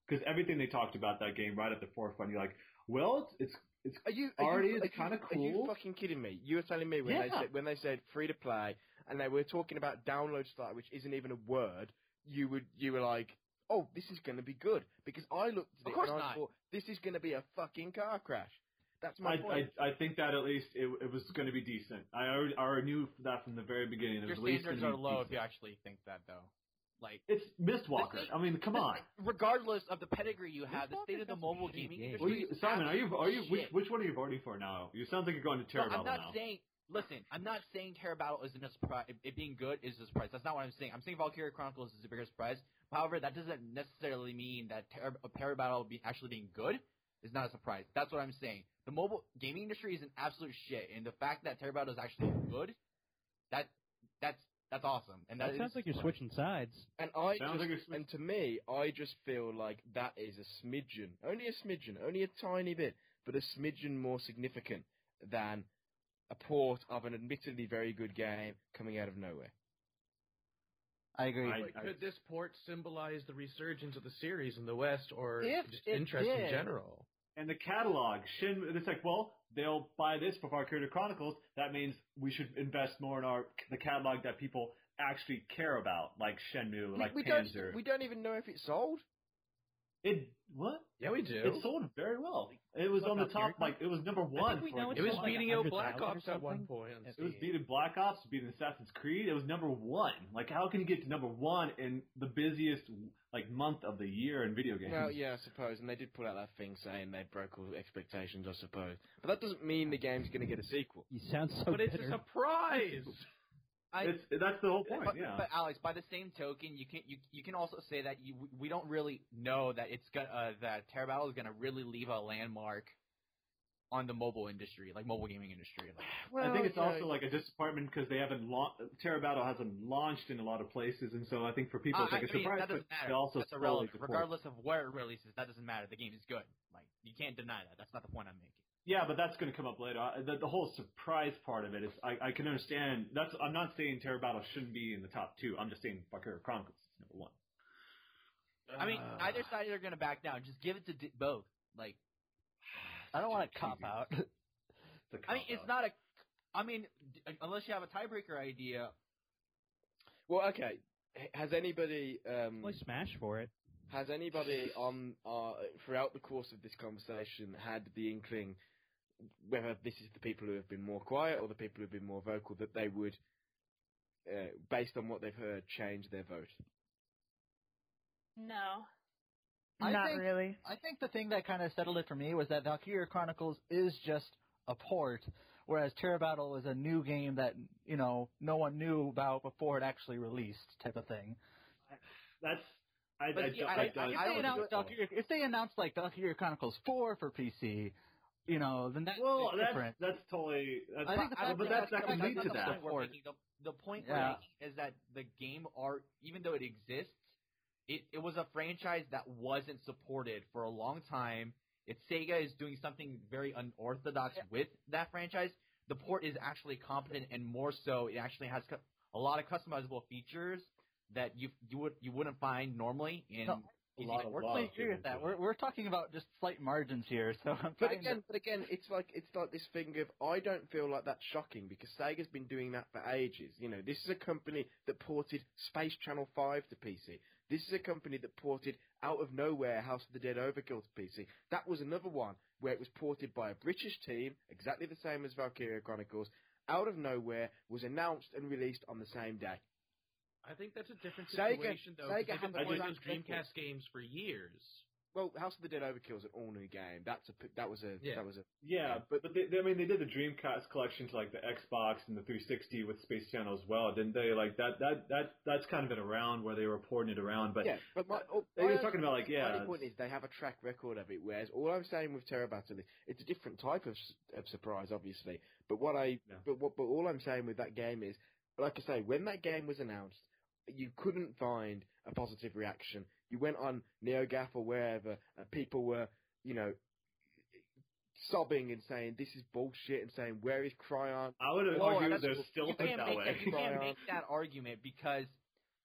because everything they talked about that game right at the forefront you're like well it's it's, Are you are already you, it's kind of cool. Are you fucking kidding me? You were telling me when they said when they said free to play and they were talking about download start, which isn't even a word. You would you were like, oh, this is going to be good because I looked at Of it and I not. thought this is going to be a fucking car crash. That's my I, point. I I think that at least it, it was going to be decent. I already, I already knew that from the very beginning. It Your was at least standards gonna are be low if you actually think that, though. Like, It's Mistwalker. I mean, come on. regardless of the pedigree you have, the state of the mobile gaming games. industry. Well, you, is Simon, are you are you which which one are you voting for now? You sound like you're going to Terra No, I'm not now. saying. Listen, I'm not saying Terra Battle isn't a surprise. It, it being good is a surprise. That's not what I'm saying. I'm saying Valkyria Chronicles is a bigger surprise. However, that doesn't necessarily mean that Terra, Terra Battle be actually being good is not a surprise. That's what I'm saying. The mobile gaming industry is an absolute shit, and the fact that Terra Battle is actually good, that that's that's awesome. And that That sounds is- like you're switching sides. And I Sounds just, like it's- and to me, I just feel like that is a smidgen, only a smidgen, only a tiny bit, but a smidgen more significant than a port of an admittedly very good game coming out of nowhere. I agree. I- Like, could this port symbolize the resurgence of the series in the West, or just it interest in general? and the catalog. Shin, it's like, well, they'll buy this for Valkyria Chronicles. That means we should invest more in our the catalog that people actually care about, like Shenmue, We, like we Panzer. don't. We don't even know if it sold. It what? Yeah, we do. It sold very well. It was What on the top, Valkyria? like it was number one. we for know it was sold like beating out Black Ops at one point. on It It was beating Black Ops, beating Assassin's Creed. It was number one. Like, how can you get to number one in the busiest like month of the year in video games? Well, yeah, I suppose, and they did put out that thing saying they broke all expectations, I suppose. But that doesn't mean the game's going to get a sequel. You sound so but it's a surprise. <laughs> I, It's that's the whole point. but, yeah. but Alex, by the same token, you can you you can also say that you we don't really know that it's gonna uh, that Terra Battle is gonna really leave a landmark on the mobile industry, like mobile gaming industry. Like, I think it's you know, also like a disappointment because they haven't la- Terra Battle hasn't launched in a lot of places, and so I think for people it's like I a mean, surprise. that doesn't but matter. They also That's irrelevant. Regardless of where it releases, that doesn't matter. The game is good. Like you can't deny that. That's not the point I'm making. Yeah, but that's going to come up later. I- The, the whole surprise part of it is I, I can understand. That's I'm not saying Terra Battle shouldn't be in the top two. I'm just saying Valkyria Chronicles is number one. I mean, Uh, either side they're gonna back down. Just give it to d- both. Like, <sighs> I don't want to cop out. It's <laughs> a I mean, it's cop-out. not a. I mean, d- unless you have a tiebreaker idea. Well, okay. Has anybody um, Play Smash for it. has anybody on uh, throughout the course of this conversation had the inkling whether this is the people who have been more quiet or the people who have been more vocal that they would, uh, based on what they've heard, change their vote? No. I Not think- really. I think the thing that kind of settled it for me was that Valkyria Chronicles is just a port, whereas Terra Battle is a new game that you know no one knew about before it actually released, type of thing. That's I, But I, see, I, I- I, I- If I they don't announced do it- Valkyria, if they announced like Valkyria Chronicles Four for PC, you know, then that's well, that's different. that's totally. That's, I think the but fact that that's that's- that can that's lead not to the that. point. we're Or- making. The, the point Yeah. is that the game art, even though it exists, it, it was a franchise that wasn't supported for a long time. If Sega is doing something very unorthodox with that franchise. The port is actually competent, and more so, it actually has a lot of customizable features that you you would you wouldn't find normally in. No, A lot of ports. love. I agree with that. We're we're talking about just slight margins here, so I'm But again, to, but again, it's like it's like this thing of I don't feel like that's shocking because Sega's been doing that for ages. You know, this is a company that ported Space Channel Five to PC. This is a company that ported out of nowhere House of the Dead Overkill to PC. That was another one where it was ported by a British team, exactly the same as Valkyria Chronicles. Out of nowhere, was announced and released on the same day. I think that's a different Sega- situation, though. 'cause Sega They've had been the playing track those Dreamcast games for years. Well, House of the Dead Overkill is an all new game. That's a p- that was a Yeah. that was a Yeah, but but they, they- I mean they did the Dreamcast collection to like the Xbox and the 360 with Space Channel as well, didn't they? Like that that that that's kind of been around where they were porting it around, but yeah, but my, oh, they my were talking about like yeah, only point is they have a track record of it. Whereas all I'm saying with Terra Battle is it's a different type of, s- of surprise, obviously. But what I Yeah. but what but all I'm saying with that game is, like I say, when that game was announced, you couldn't find a positive reaction. You went on NeoGAF or wherever, and people were, you know. Sobbing and saying this is bullshit and saying where is Cryon? I would Well, argue that's- there's still you can't that make way. that, you can't make that argument because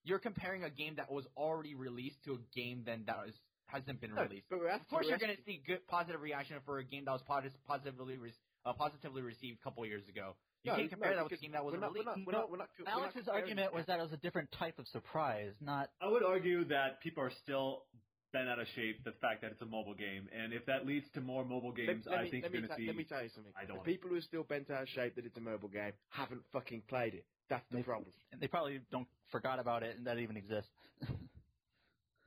you're comparing a game that was already released to a game then that was hasn't been No, released. but we're Of course, you're going to see good positive reaction for a game that was posi- positively re- uh, positively received a couple years ago. You No, can't compare no, that with a because game that we're wasn't we're released. not, we're not, we're not, we're Alex's comparing argument was that it was a different type of surprise, not I would argue that people are still bent out of shape the fact that it's a mobile game, and if that leads to more mobile games, let, let I me, think let, you're going to see. let me tell you something. I don't the wanna- people who are still bent out of shape that it's a mobile game haven't fucking played it. That's the They- problem. and <laughs> they probably don't forgot about it and that it even exists. <laughs>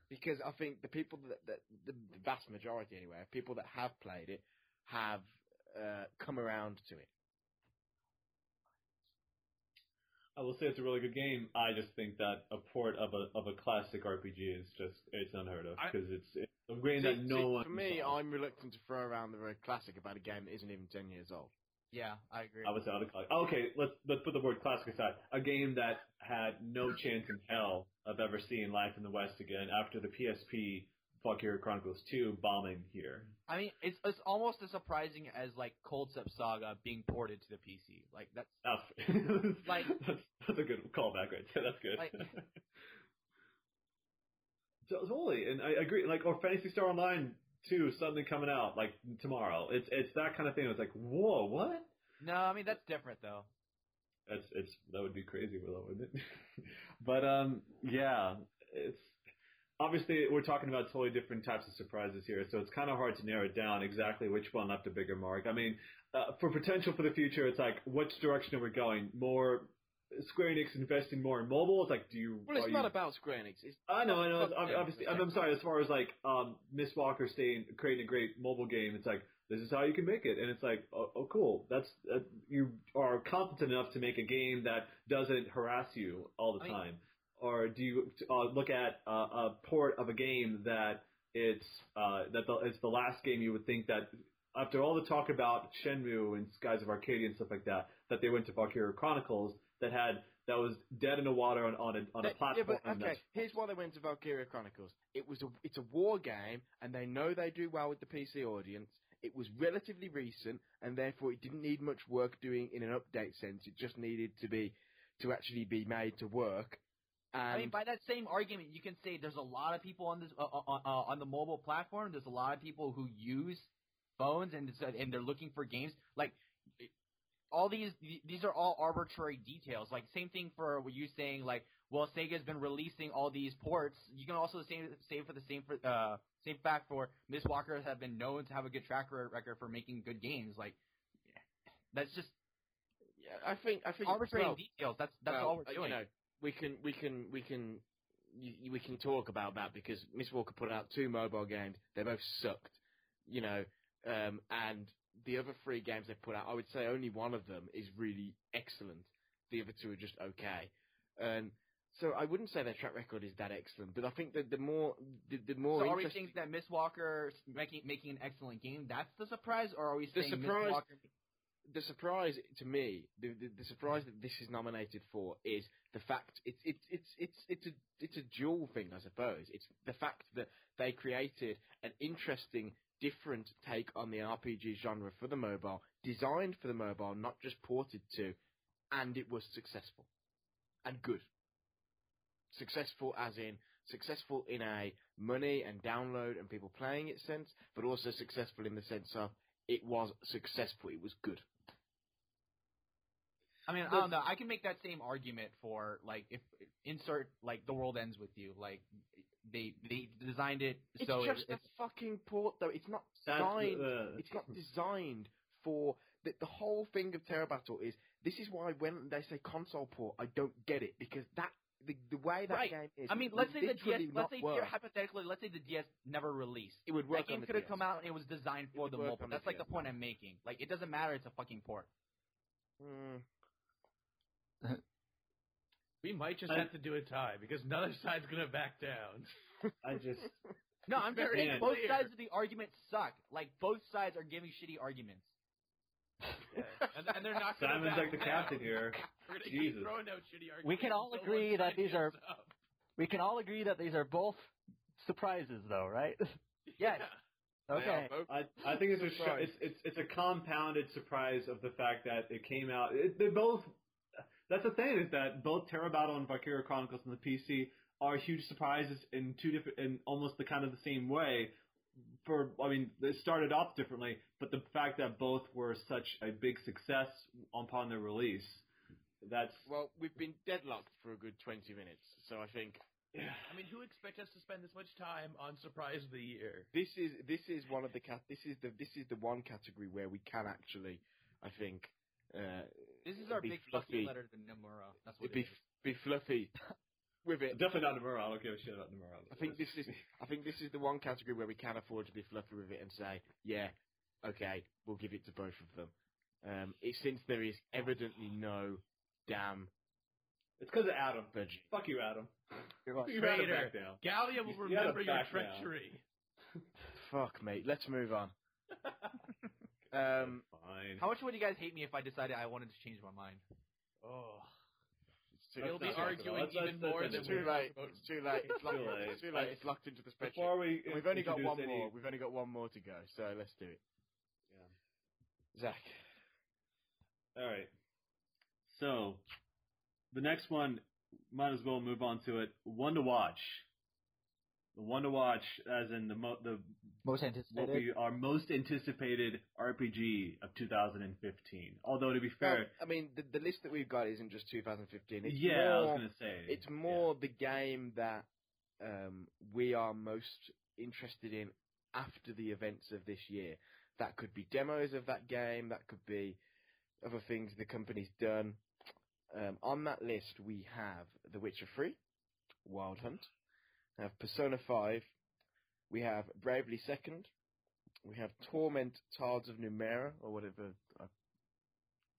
Because I think the people that, that the, the vast majority anyway, of people that have played it, have uh, come around to it. I will say it's a really good game. I just think that a port of a of a classic RPG is just it's unheard of because it's, it's a game that no see, one. for me, saw. I'm reluctant to throw around the word classic about a game that isn't even ten years old. Yeah, I agree. I would say other classic. Okay, let's let's put the word classic aside. A game that had no chance in hell of ever seeing life in the West again after the PSP Valkyria Chronicles 2 bombing here. I mean, it's it's almost as surprising as like Cold Step Saga being ported to the PC. Like that's <laughs> That's, Like- <laughs> that's, that's a good callback right there. That's good. Like- <laughs> Totally, and I agree. Like, or Phantasy Star Online two suddenly coming out like tomorrow. It's it's that kind of thing. It's like, whoa, what? No, I mean that's different though. That's it's that would be crazy, wouldn't it? but um, yeah, it's obviously we're talking about totally different types of surprises here, so it's kind of hard to narrow it down exactly which one left a bigger mark. I mean, uh, for potential for the future, it's like which direction are we going? More Square Enix investing more in mobile? It's like, do you? Well, it's not you, about Square Enix. It's, I know, I know. Obviously, I'm, I'm sorry. As far as like um, Mistwalker staying creating a great mobile game, it's like this is how you can make it, and it's like, oh, oh cool. That's uh, you are competent enough to make a game that doesn't harass you all the I mean- time, or do you uh, look at uh, a port of a game that it's uh, that the, it's the last game you would think that after all the talk about Shenmue and Skies of Arcadia and stuff like that, that they went to Valkyria Chronicles that had that was dead in the water on, on a on a platform. Yeah, but okay. Here's why they went to Valkyria Chronicles. It was a it's a war game, and they know they do well with the PC audience. It was relatively recent, and therefore it didn't need much work doing in an update sense. It just needed to be to actually be made to work. And I mean, by that same argument, you can say there's a lot of people on this uh, uh, uh, on the mobile platform. There's a lot of people who use phones and uh, and they're looking for games. Like all these these are all arbitrary details. Like same thing for what you saying. Like, well, Sega's been releasing all these ports. You can also say say for the same for uh same fact for Mistwalker have been known to have a good track record for making good games. Like that's just yeah, I think I think arbitrary well, details. That's that's well, all uh, we're you doing. know, we can we can we can y- we can talk about that because Mistwalker put out two mobile games. They both sucked, you know, um, and the other three games they put out, I would say only one of them is really excellent. The other two are just okay, and so I wouldn't say their track record is that excellent. But I think that the more the, the more So are we interesting saying that Mistwalker making making an excellent game? That's the surprise, or are we The saying Miss Walker? The surprise to me, the, the the surprise that this is nominated for is the fact it's it's it's it's it's a it's a dual thing, I suppose. It's the fact that they created an interesting, different take on the RPG genre for the mobile, designed for the mobile, not just ported to, and it was successful and good. Successful as in successful in a money and download and people playing it sense, but also successful in the sense of it was successful. It was good. I mean, I don't know. I can make that same argument for like if insert like the world ends with you. Like they they designed it so It's so just it, a fucking port, though. It's not That's, designed. uh, it's not designed for the, the whole thing of Terra Battle. Is this is why when they say console port, I don't get it because that the, the way that Right. game is. I mean, let's say the DS. literally Let's not say work. hypothetically, let's say the DS never released. it would work That game on the could have DS. come out and it was designed for would the work mobile. on the That's like the DS. point I'm making. Like it doesn't matter. It's a fucking port. Mm. <laughs> We might just I- have to do a tie because neither side's gonna back down. I just <laughs> No, I'm just saying both sides <laughs> of the argument suck. Like both sides are giving shitty arguments. and, and they're not Simon's like the down. captain here. We're gonna Jesus. keep throwing out shitty arguments. We can all agree that these are- up. We can all agree that these are both surprises, though, right? Yes. They are okay. both- I I think it's a it's it's it's a compounded surprise of the fact that it came out. It, they both. That's the thing is that both Terra Battle and Valkyria Chronicles on the PC are huge surprises in two different in almost the kind of the same way. For I mean, they started off differently, but the fact that both were such a big success upon their release, that's Well, we've been deadlocked for a good twenty minutes, so I think I mean, who expect us to spend this much time on surprise of the year? this is this is one of the cat. This is the this is the one category where we can actually, I think, uh, This is our big fuck you fluffy. letter to Nomura. That's what be it is. be fluffy with it. <laughs> definitely not Nomura. I don't give a shit about Nomura. I think this is I think this is the one category where we can afford to be fluffy with it and say, yeah, okay, we'll give it to both of them. Um, it, since there is evidently no damn it's because of Adam. budget. Fuck you, Adam. You gotta Traitor. back. Gallia will You gotta remember your treachery. Fuck, mate. Let's move on. <laughs> Um, Fine. How much would you guys hate me if I decided I wanted to change my mind? Oh. it's too, He'll be not talk about arguing it. Let's- even let's- more let's than it's end too late. It's too late. It's locked, Too late. It's too late. It's locked into the spreadsheet. Before we And we've only got one any- more. We've only got one more to go, so let's do it. Yeah. Zach. All right. So, the next one, might as well move on to it. One to watch. The one to watch, as in the mo- the Most what anticipated. we our most anticipated RPG of 2015. Although to be fair, Um, I mean, the, the list that we've got isn't just 2015. It's yeah, more, I was gonna say It's more the game that um, we are most interested in after the events of this year. That could be demos of that game. That could be other things the company's done. Um, on that list, we have The Witcher 3, Wild Hunt, we have Persona 5, we have Bravely Second, we have Torment Tards of Numera, or whatever. I,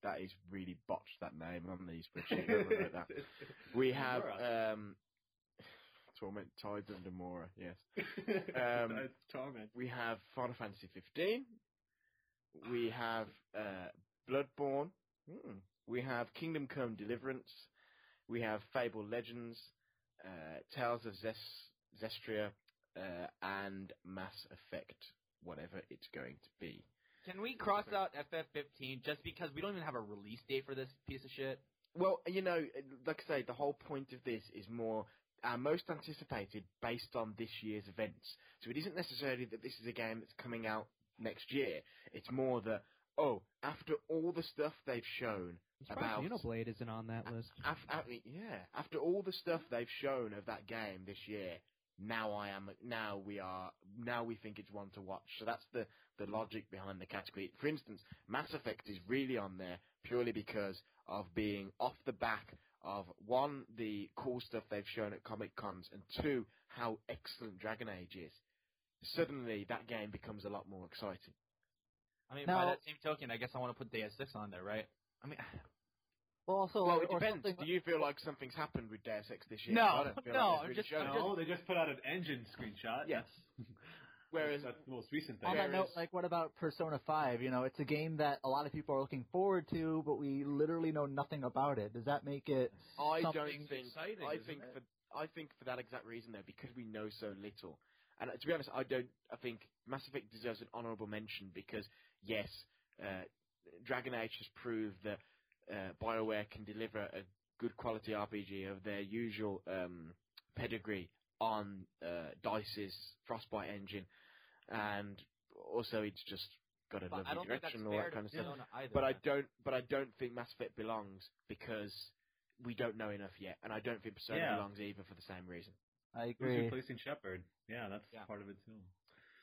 that is really botched, that name on the spreadsheet. that. <laughs> We have um, Torment Tides of Mora, yes. <laughs> Um, torment. We have Final Fantasy 15. We have uh, Bloodborne. Hmm. We have Kingdom Come Deliverance. We have Fable Legends, uh, Tales of Zes- Zestria, uh, and Mass Effect, whatever it's going to be. Can we cross out FF15 just because we don't even have a release date for this piece of shit? Well, you know, like I say, the whole point of this is more our most anticipated based on this year's events. So it isn't necessarily that this is a game that's coming out next year. It's more that, oh, after all the stuff they've shown about Xenoblade isn't on that list. Af- af- yeah, after all the stuff they've shown of that game this year, now I am, now we are, now we think it's one to watch. So that's the, the logic behind the category. For instance, Mass Effect is really on there purely because of being off the back of one, the cool stuff they've shown at Comic Cons, and two, how excellent Dragon Age is. Suddenly, that game becomes a lot more exciting. I mean, Now- by that same token, I guess I want to put Deus Ex on there, right? I mean, Well, also, Well, it depends. Do you feel like something's happened with Deus Ex this year? No, I don't feel no, like I'm they've just- really I'm shown it. No, they just put out an engine screenshot. Yes. That's, <laughs> Whereas that's the most recent thing. On that note, Whereas- like, what about Persona 5? You know, it's a game that a lot of people are looking forward to, but we literally know nothing about it. Does that make it? I don't something think. exciting, I think it? for I think for that exact reason though, because we know so little. And uh, to be honest, I don't. I think Mass Effect deserves an honourable mention because yes, uh, Dragon Age has proved that uh, Bioware can deliver a good quality RPG of their usual um, pedigree on uh, Dice's Frostbite engine, and also it's just got a but lovely don't think that's direction and all that kind of stuff. Either. But I don't. But I don't think Mass Effect belongs because we don't know enough yet, and I don't think Persona Yeah. belongs either for the same reason. I Who's agree. replacing Shepard? Yeah, that's Yeah. part of it too.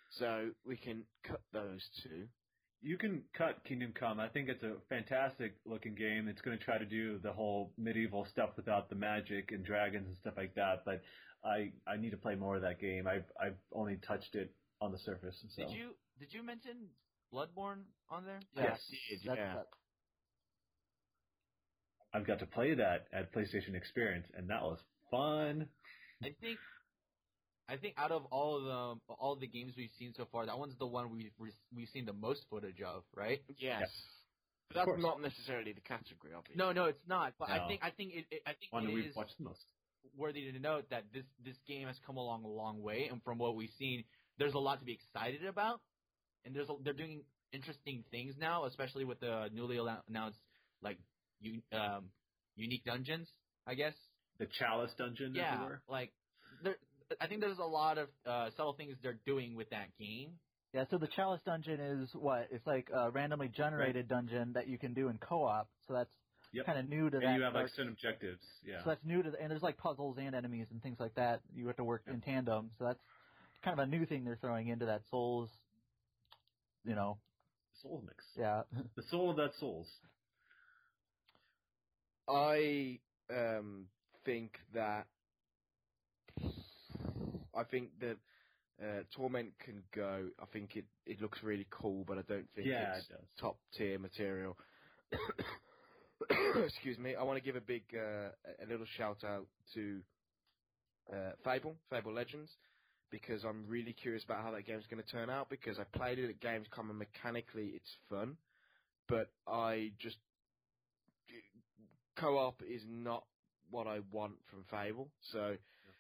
So we can cut those two. You can cut Kingdom Come. I think it's a fantastic looking game. It's going to try to do the whole medieval stuff without the magic and dragons and stuff like that. But I I need to play more of that game. I've I've only touched it on the surface. So. Did you did you mention Bloodborne on there? Yes. Did, That's- yeah. that- I've got to play that at PlayStation Experience, and that was fun. I think I think out of all of the all of the games we've seen so far, that one's the one we've we've seen the most footage of, right? Yes. Yes. But that's not necessarily the category, obviously. No, no, it's not. But I think I think it, it I think One that it we've is watched the most. worthy to note that this this game has come along a long way, and from what we've seen, there's a lot to be excited about, and there's a, they're doing interesting things now, especially with the newly announced like u- um, unique dungeons, I guess. The Chalice Dungeon, Yeah, were. like there, I think there's a lot of uh, subtle things they're doing with that game. Yeah, so the Chalice Dungeon is what? It's like a randomly generated dungeon that you can do in co-op. So that's Yep. kind of new to that. And you have like certain objectives. Yeah. So that's new to, the, and there's like puzzles and enemies and things like that. You have to work in tandem. So that's kind of a new thing they're throwing into that Souls. You know, Soul mix. yeah. The soul of that souls. I um, think that I think that uh, Torment can go. I think it, it looks really cool, but I don't think Yeah, it's it top tier material. <coughs> Excuse me. I want to give a big uh, a little shout out to uh, Fable, Fable Legends, because I'm really curious about how that game's going to turn out. Because I played it at Gamescom and mechanically it's fun, but I just co-op is not what I want from Fable. So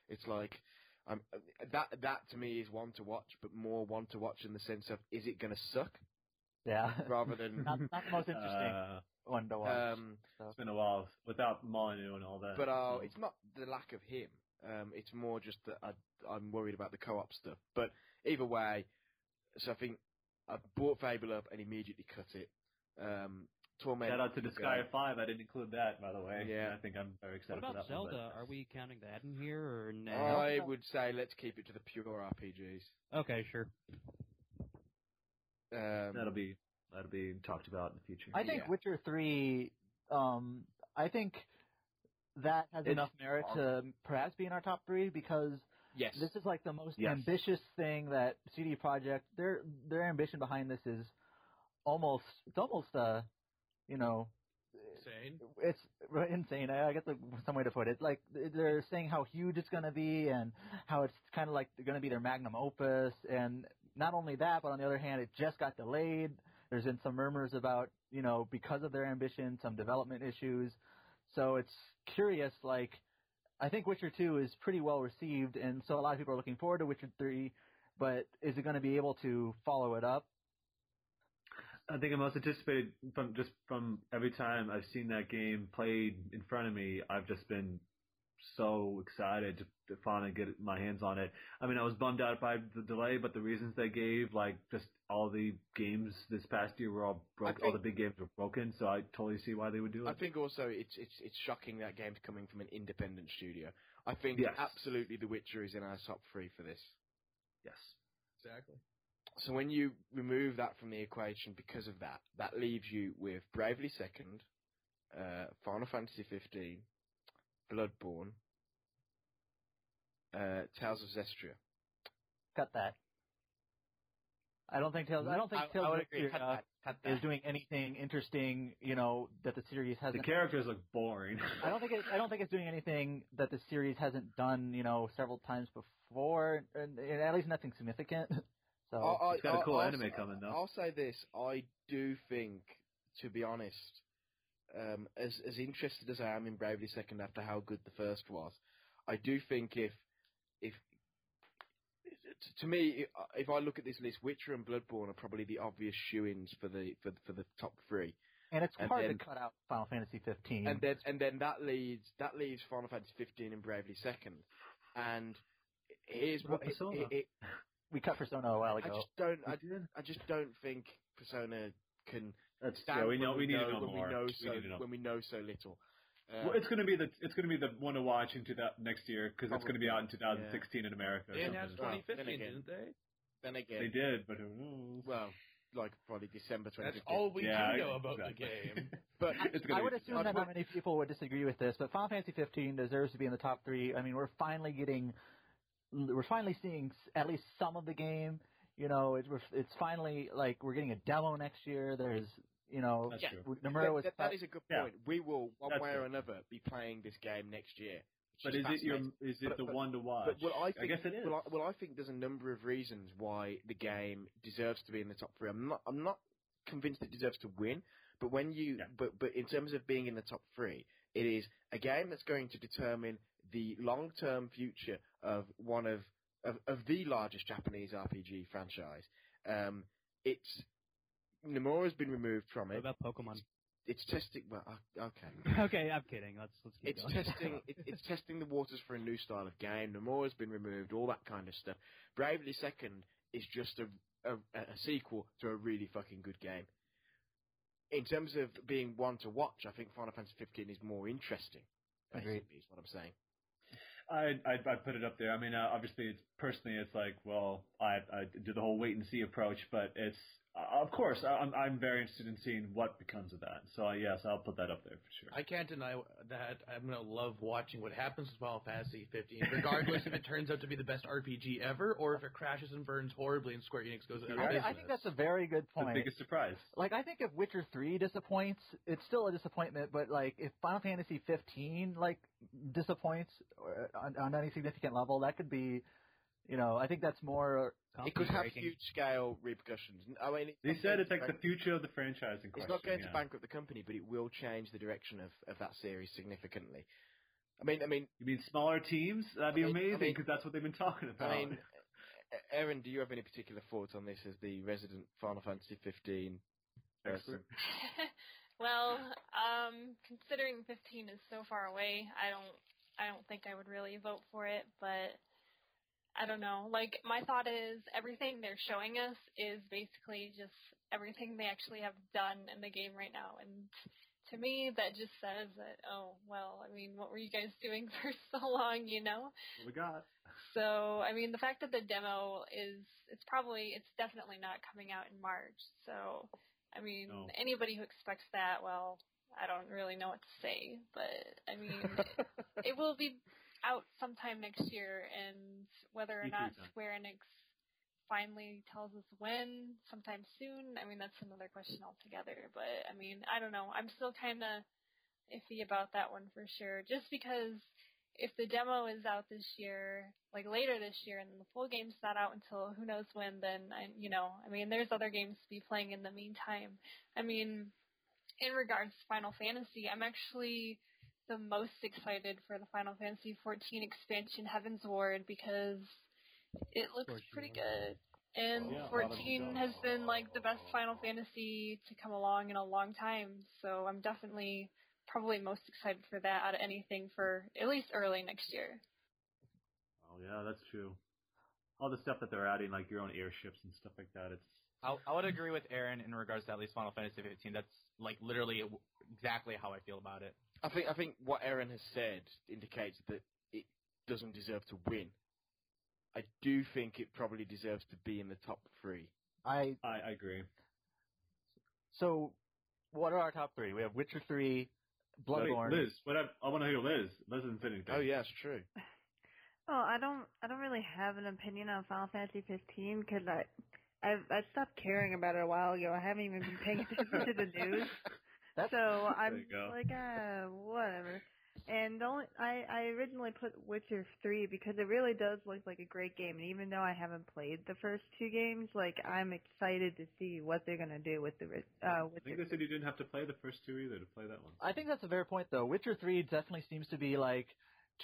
it's like um, that that to me is one to watch, but more one to watch in the sense of is it going to suck Yeah. rather than not, not the most interesting Uh, one to watch. um. it's been a while without Molyneux and all that. But uh, it's not the lack of him. Um, it's more just that I, I'm worried about the co-op stuff. But either way, so I think I bought Fable up and immediately cut it. Um, Torment. Shout out to will Disgaea go. 5. I didn't include that, by the way. Yeah. I think I'm very What excited about for that one, Zelda? but- Are we counting that in here or no? I would say let's keep it to the pure RPGs. Okay, sure. Um, That'll be that'll be talked about in the future. I think Yeah. Witcher Three. Um, I think that has It's enough merit to perhaps be in our top three because yes. this is like the most Yes. ambitious thing that CD Projekt their their ambition behind this is almost it's almost uh you know Insane. it's insane. I I guess some way to put it. Like they're saying how huge it's going to be and how it's kind of like going to be their magnum opus. And not only that, but on the other hand, it just got delayed. There's been some murmurs about you know because of their ambition, some development issues. So it's curious. Like I think Witcher Two is pretty well received, and so a lot of people are looking forward to Witcher Three. But is it going to be able to follow it up? I think I'm most anticipated from just from every time I've seen that game played in front of me. I've just been so excited to, to finally get my hands on it. I mean, I was bummed out by the delay, but the reasons they gave, like just all the games this past year were all broke. all the big games were broken, so I totally see why they would do it. I think also it's it's it's shocking that game's coming from an independent studio. I think Yes. absolutely The Witcher is in our top three for this. yes. Exactly. So when you remove that from the equation because of that, that leaves you with Bravely Second, uh, Final Fantasy 15, Bloodborne, uh, Tales of Zestiria. Cut that. I don't think Tales. I don't think I, Tales I would of agree. Cut that. Cut is doing anything interesting. You know that the series hasn't. The characters look boring. <laughs> I don't think it, I don't think it's doing anything that the series hasn't done. You know, several times before, and, and at least nothing significant. <laughs> So I- I- It's got a I- cool I'll anime say- coming, though. I'll say this: I do think, to be honest, um, as as interested as I am in Bravely Second after how good the first was, I do think if if to me, if I look at this list, Witcher and Bloodborne are probably the obvious shoe-ins for the for, for the top three. and it's and hard then- to cut out Final Fantasy 15. and then and then that leads that leaves Final Fantasy 15 and Bravely Second. And here's What what it, it, it, we cut Persona a while ago. I just don't I, We. I just don't think Persona can That's stand yeah. We when know. We need to know when more. We know so need to know. when we know so little. Uh, Well, it's going to be the it's going to be the one to watch into that next year because it's going to be out in 2016 in America. or They announced 2015, then again- didn't they? then again, They did, but who knows? well, like probably December 2015. That's all we yeah, do know about exactly. the game. <laughs> But It's gonna I would assume that I'd not many people would disagree with this, but Final Fantasy 15 deserves to be in the top three. I mean, we're finally getting, we're finally seeing at least some of the game. You know, it's it's finally like we're getting a demo next year. There's, you know, That's Yeah. true. Nomura was. that, that is a good Yeah. point. We will, one That's way it. or another, be playing this game next year. But is it your is it But- the but- one to watch? But well, I, think, guess it is. Well I, well, I think there's a number of reasons why the game deserves to be in the top three. I'm not. I'm not convinced it deserves to win. But when you, Yeah. but but in terms of being in the top three, it is a game that's going to determine the long-term future of one of of, of the largest Japanese RPG franchise. Um, it's Nomura's been removed from it. What about Pokemon? It's testing. Well, uh, okay. <laughs> okay, I'm kidding. Let's let's keep It's going. testing. <laughs> it, it's testing the waters for a new style of game. Nomura's been removed. All that kind of stuff. Bravely Second is just a, a a sequel to a really fucking good game. In terms of being one to watch, I think Final Fantasy 15 is more interesting. Agreed. Is what I'm saying. I I I put it up there. I mean, uh, obviously, it's personally, it's like, well, I I do the whole wait and see approach, but it's uh, of course I- I'm I'm very interested in seeing what becomes of that. So uh, yes, I'll put that up there for sure. I can't deny that I'm gonna love watching what happens with Final Fantasy 15, regardless if it turns out to be the best RPG ever or if it crashes and burns horribly and Square Enix goes out of I, business. I think that's a very good the point. biggest surprise. Like I think if Witcher three disappoints, it's still a disappointment. But like if Final Fantasy fifteen like disappoints uh, on, on any significant level, that could be, you know, I think that's more. It could have huge scale repercussions. I mean, They said going it's to like the future of the franchise in question. It's not going yeah. to bankrupt the company, but it will change the direction of, of that series significantly. I mean, I mean, You mean smaller teams? That'd be I mean- I amazing mean- because that's what they've been talking about. I mean, Erren, do you have any particular thoughts on this as the resident Final Fantasy 15 person? Expert. <laughs> well, um, considering 15 is so far away, I don't I don't think I would really vote for it, but I don't know. Like my thought is everything they're showing us is basically just everything they actually have done in the game right now. And to me that just says that oh well, I mean, what were you guys <laughs> doing for so long, you know? We got? So, I mean, the fact that the demo is it's probably it's definitely not coming out in March. So, I mean, No. anybody who expects that, well, I don't really know what to say, but I mean, <laughs> it will be out sometime next year, and whether or not. Square Enix finally tells us when, sometime soon, I mean, that's another question altogether. But I mean, I don't know. I'm still kind of iffy about that one for sure, just because if the demo is out this year, like later this year, and the full game's not out until who knows when, then I, you know, I mean, there's other games to be playing in the meantime. I mean, in regards to Final Fantasy, I'm actually the most excited for the Final Fantasy XIV expansion Heavensward because it looks pretty good. And Yeah, 14 has been like the best Final Fantasy to come along in a long time, so I'm definitely probably most excited for that out of anything for at least early next year. Oh yeah, that's true. All the stuff that they're adding, like your own airships and stuff like that. It's I, I would agree with Erren in regards to at least Final Fantasy 15. That's like literally exactly how I feel about it. I think I think what Erren has said indicates that it doesn't deserve to win. I do think it probably deserves to be in the top three. I I, I agree. so what are our top three? We have Witcher three, Wait, Bloodborne. Liz, what I, I want to hear Liz. Liz hasn't said anything. Oh yeah, it's true. <laughs> Oh, I don't, I don't really have an opinion on Final Fantasy 15 because I, I, I stopped caring about it a while ago. I haven't even been paying attention to the news, <laughs> That's so <laughs> I'm you like, ah, whatever. And the only, I, I originally put Witcher 3 because it really does look like a great game. And even though I haven't played the first two games, like I'm excited to see what they're gonna do with the, ri- uh, I think they said you didn't have to play the first two either to play that one. I think that's a fair point though. Witcher 3 definitely seems to be like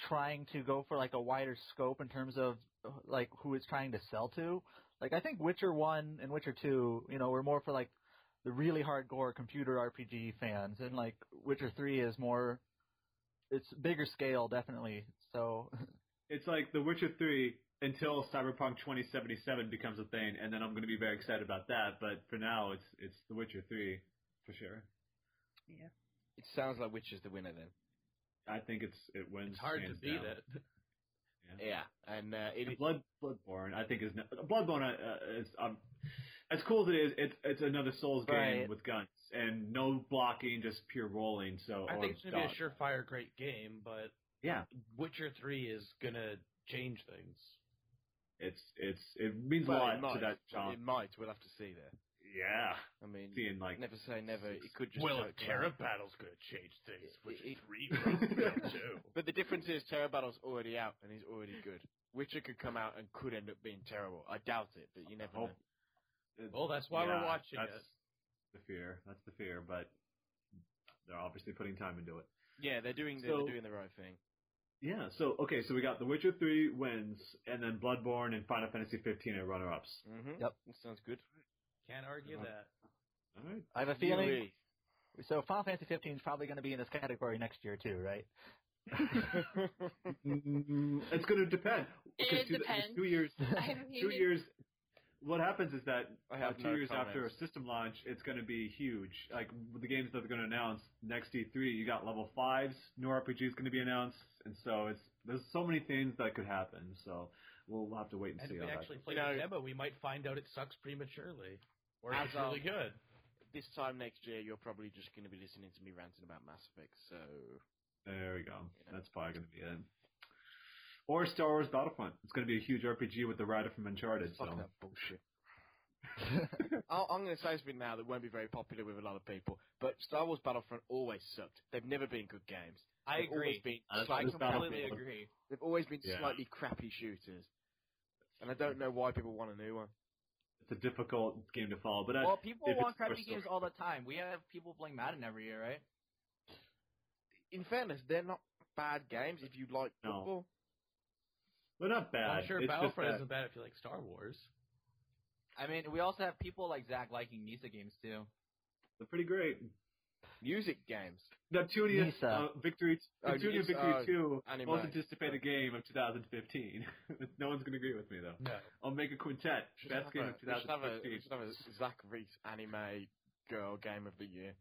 trying to go for like a wider scope in terms of like who it's trying to sell to. Like I think Witcher 1 and Witcher 2, you know, were more for like the really hardcore computer RPG fans and like Witcher 3 is more it's bigger scale definitely. So It's like The Witcher 3 until Cyberpunk 2077 becomes a thing, and then I'm going to be very excited about that. But for now, it's it's The Witcher 3 for sure. Yeah. It sounds like which is the winner then. I think it's it wins. It's hard to hands beat down. it. Yeah, and uh, it, And Blood Bloodborne, I think is no- Bloodborne uh, is um, as cool as it is. It's it's another Souls game Right. with guns and no blocking, just pure rolling. So I think it's gonna be a surefire great game, but Yeah, Witcher Three is gonna change things. it's it's it means well, a lot it might. to that genre. It might. We'll have to see there. Yeah, I mean, seeing like never say never. It could just well, choke if Terra out. Battle's gonna change things, It- Witcher it- Three <laughs> too. But the difference is Terra Battle's already out and is already good. Witcher could come out and could end up being terrible. I doubt it, but you never hope- know. Well, that's why we're watching that's it. The fear, that's the fear, but they're obviously putting time into it. Yeah, they're doing the, So- they're doing the right thing. Yeah, so okay, so we got The Witcher 3 wins, and then Bloodborne and Final Fantasy 15 are runner-ups. Mm-hmm. Yep. That sounds good. Can't argue Uh-huh. that. All right. I have a feeling Really? so Final Fantasy 15 is probably going to be in this category next year too, right? Mm, <laughs> <laughs> it's going to depend. It two, depends. Two years. <laughs> I Two years. What happens is that I uh, two no years after a system launch, it's going to be huge. Like the games that they're going to announce next E3, you got Level-5's, new RPG is going to be announced, and so it's there's so many things that could happen. So we'll have to wait and, And see if we actually that. play You know- the demo, we might find out it sucks prematurely, or it's really of- good. this time next year, you're probably just going to be listening to me ranting about Mass Effect. So There we go. Yeah. That's probably going to be it. Or Star Wars Battlefront. It's going to be a huge RPG with the rider from Uncharted. So fuck that bullshit. I'll, <laughs> I'm going to say something now that won't be very popular with a lot of people, but Star Wars Battlefront always sucked. They've never been good games. I They've agree. been I This slightly, Battlefield. completely agree. they've always been Yeah. slightly crappy shooters, and I don't know why people want a new one. it's a difficult game to follow. But I, Well, people want it's for crappy games all the time. We have people playing Madden every year, right? In fairness, they're not bad games if you like No. football. They're not bad. I'm sure it's Battlefront isn't bad if you like Star Wars. I mean, we also have people like Zach liking Nisa games too. They're pretty great. Music games. Neptunia Nisa. uh, Victory, Oh, Neptunia Nisa, Victory oh, 2, anime. most anticipated game of 2015. <laughs> no one's gonna agree with me though. No. Omega Quintet, Should best game a- of we should have a, we 2015. should have a Zach Reese anime girl game of the year.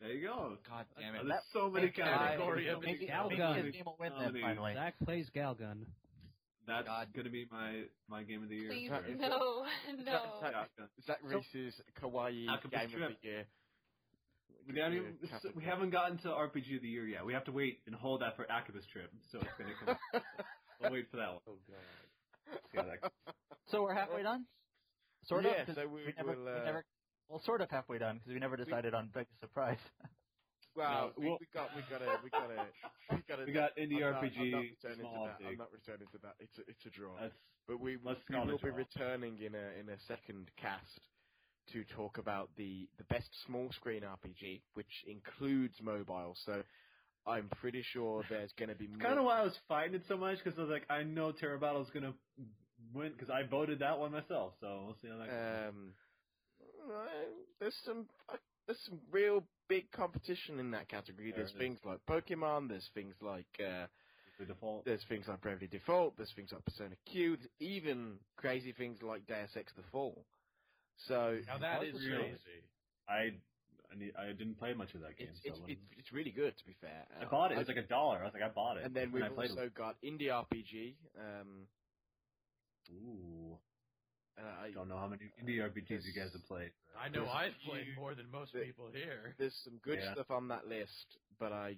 There you go. God damn Uh, it. There's so many categories. of Maybe, Gal maybe Gun. his game will win then finally. Zach plays Galgun. That's God. gonna be my my game of the year. Please, Is that- is no, no. that- Shotgun. Zach Reese's kawaii Alchemist game of the year. We, haven't even, Yeah, we haven't gotten to RPG of the year yet. We have to wait and hold that for Akiba's Trip. So it's gonna come. <laughs> we'll wait for that one. Oh god. See how that goes. So we're halfway done. Sort of. Yeah, 'cause so we never, will, we uh, never. Well, sort of halfway done because we never decided on biggest surprise. <laughs> Well, No, we, well- we got we got a we got a we got a <laughs> We got indie I'm not- I'm RPG, not to that. I'm not returning to that. It's a it's a draw. That's But we, we will be returning in a in a second cast to talk about the the best small screen RPG, which includes mobile. So I'm pretty sure <laughs> there's going to be more. kind of why I was fighting it so much because I was like, I know Terra Battle's gonna win because I voted that one myself. So we'll see how that goes. Um, uh, there's some uh, there's some real big competition in that category. There There's things like Pokemon. There's things like uh, the default. there's things like Bravely Default. There's things like Persona Q. There's even crazy things like Deus Ex: The Fall. So Now that is Real. crazy. I I, need, I didn't play much of that game. it's so it's, it's it's really good to be fair. I Uh, bought it. It was like a dollar. I was like, I bought it. and then we've I also got indie RPG. Um. Ooh, uh, I, I don't know how many indie RPGs you guys have played. I know There's a I've played more than most there- people here. there's some good Yeah. stuff on that list, but I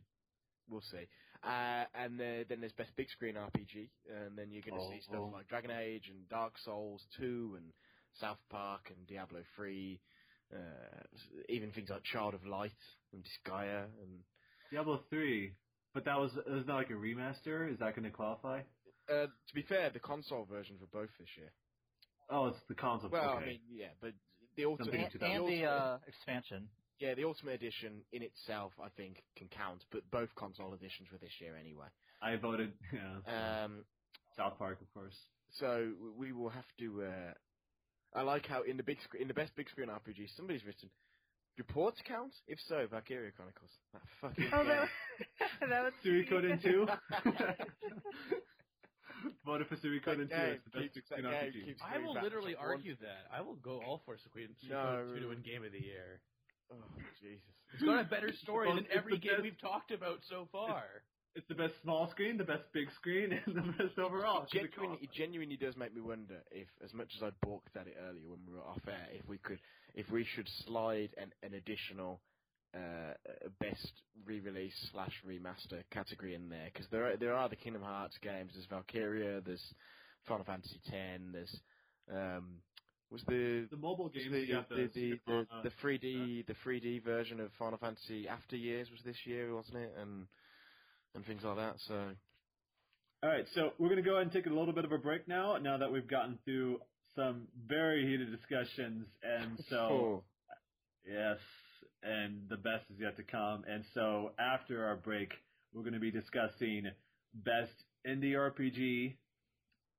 we'll see. Uh, and then then there's best big screen RPG, and then you're going to Oh, see stuff oh. like Dragon Age and Dark Souls 2 and South Park and Diablo 3, uh, even things like Child of Light and Disgaea and Diablo three, but that was it was not like a remaster. Is that going to qualify? uh, to be fair, the console versions were both this year. Oh, it's the console. Well, okay. I mean, yeah, but the ultimate, Something and, the and ultimate, the uh, expansion. yeah, the ultimate edition in itself, I think, can count. But both console editions were this year anyway. I voted. <laughs> Yeah, Um, South Park, of course. So we will have to. Uh, I like how in the big sc- in the best big screen RPG, somebody's written. Do ports count? If so, Valkyria Chronicles. That fucking Oh, game. <laughs> that was, that was Suikoden two. <laughs> <laughs> voted for That Suikoden two. game It's the best keeps- screen that game RPG. keeps I will literally to argue that. I will go all for Suikoden No. 2 to win Game of the Year. Oh Jesus! It's got a better story Well, than every game best- we've talked about so far. It's the best small screen, the best big screen, <laughs> and the best overall. It genuinely, it genuinely does make me wonder if, as much as I balked at it earlier when we were off air, if we could, if we should slide an, an additional uh, best re-release slash remaster category in there because there are there are the Kingdom Hearts games. There's Valkyria. There's Final Fantasy X. There's um, was the the mobile was games the the, the, the, uh, the 3D the 3D version of Final Fantasy After Years was this year, wasn't it? And and things like that. So All right, so we're going to go ahead and take a little bit of a break now. Now that we've gotten through some very heated discussions, and so Oh, yes, and the best is yet to come. And so after our break, we're going to be discussing best indie RPG,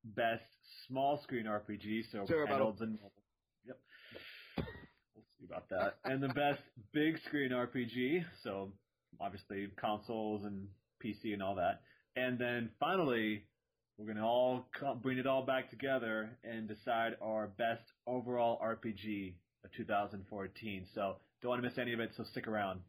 best small screen RPG, so handhelds and. Yep. We'll see about that. and the best big screen RPG, so obviously consoles and PC and all that. And then finally, we're going to all bring it all back together and decide our best overall RPG of 2014. So don't want to miss any of it, so stick around.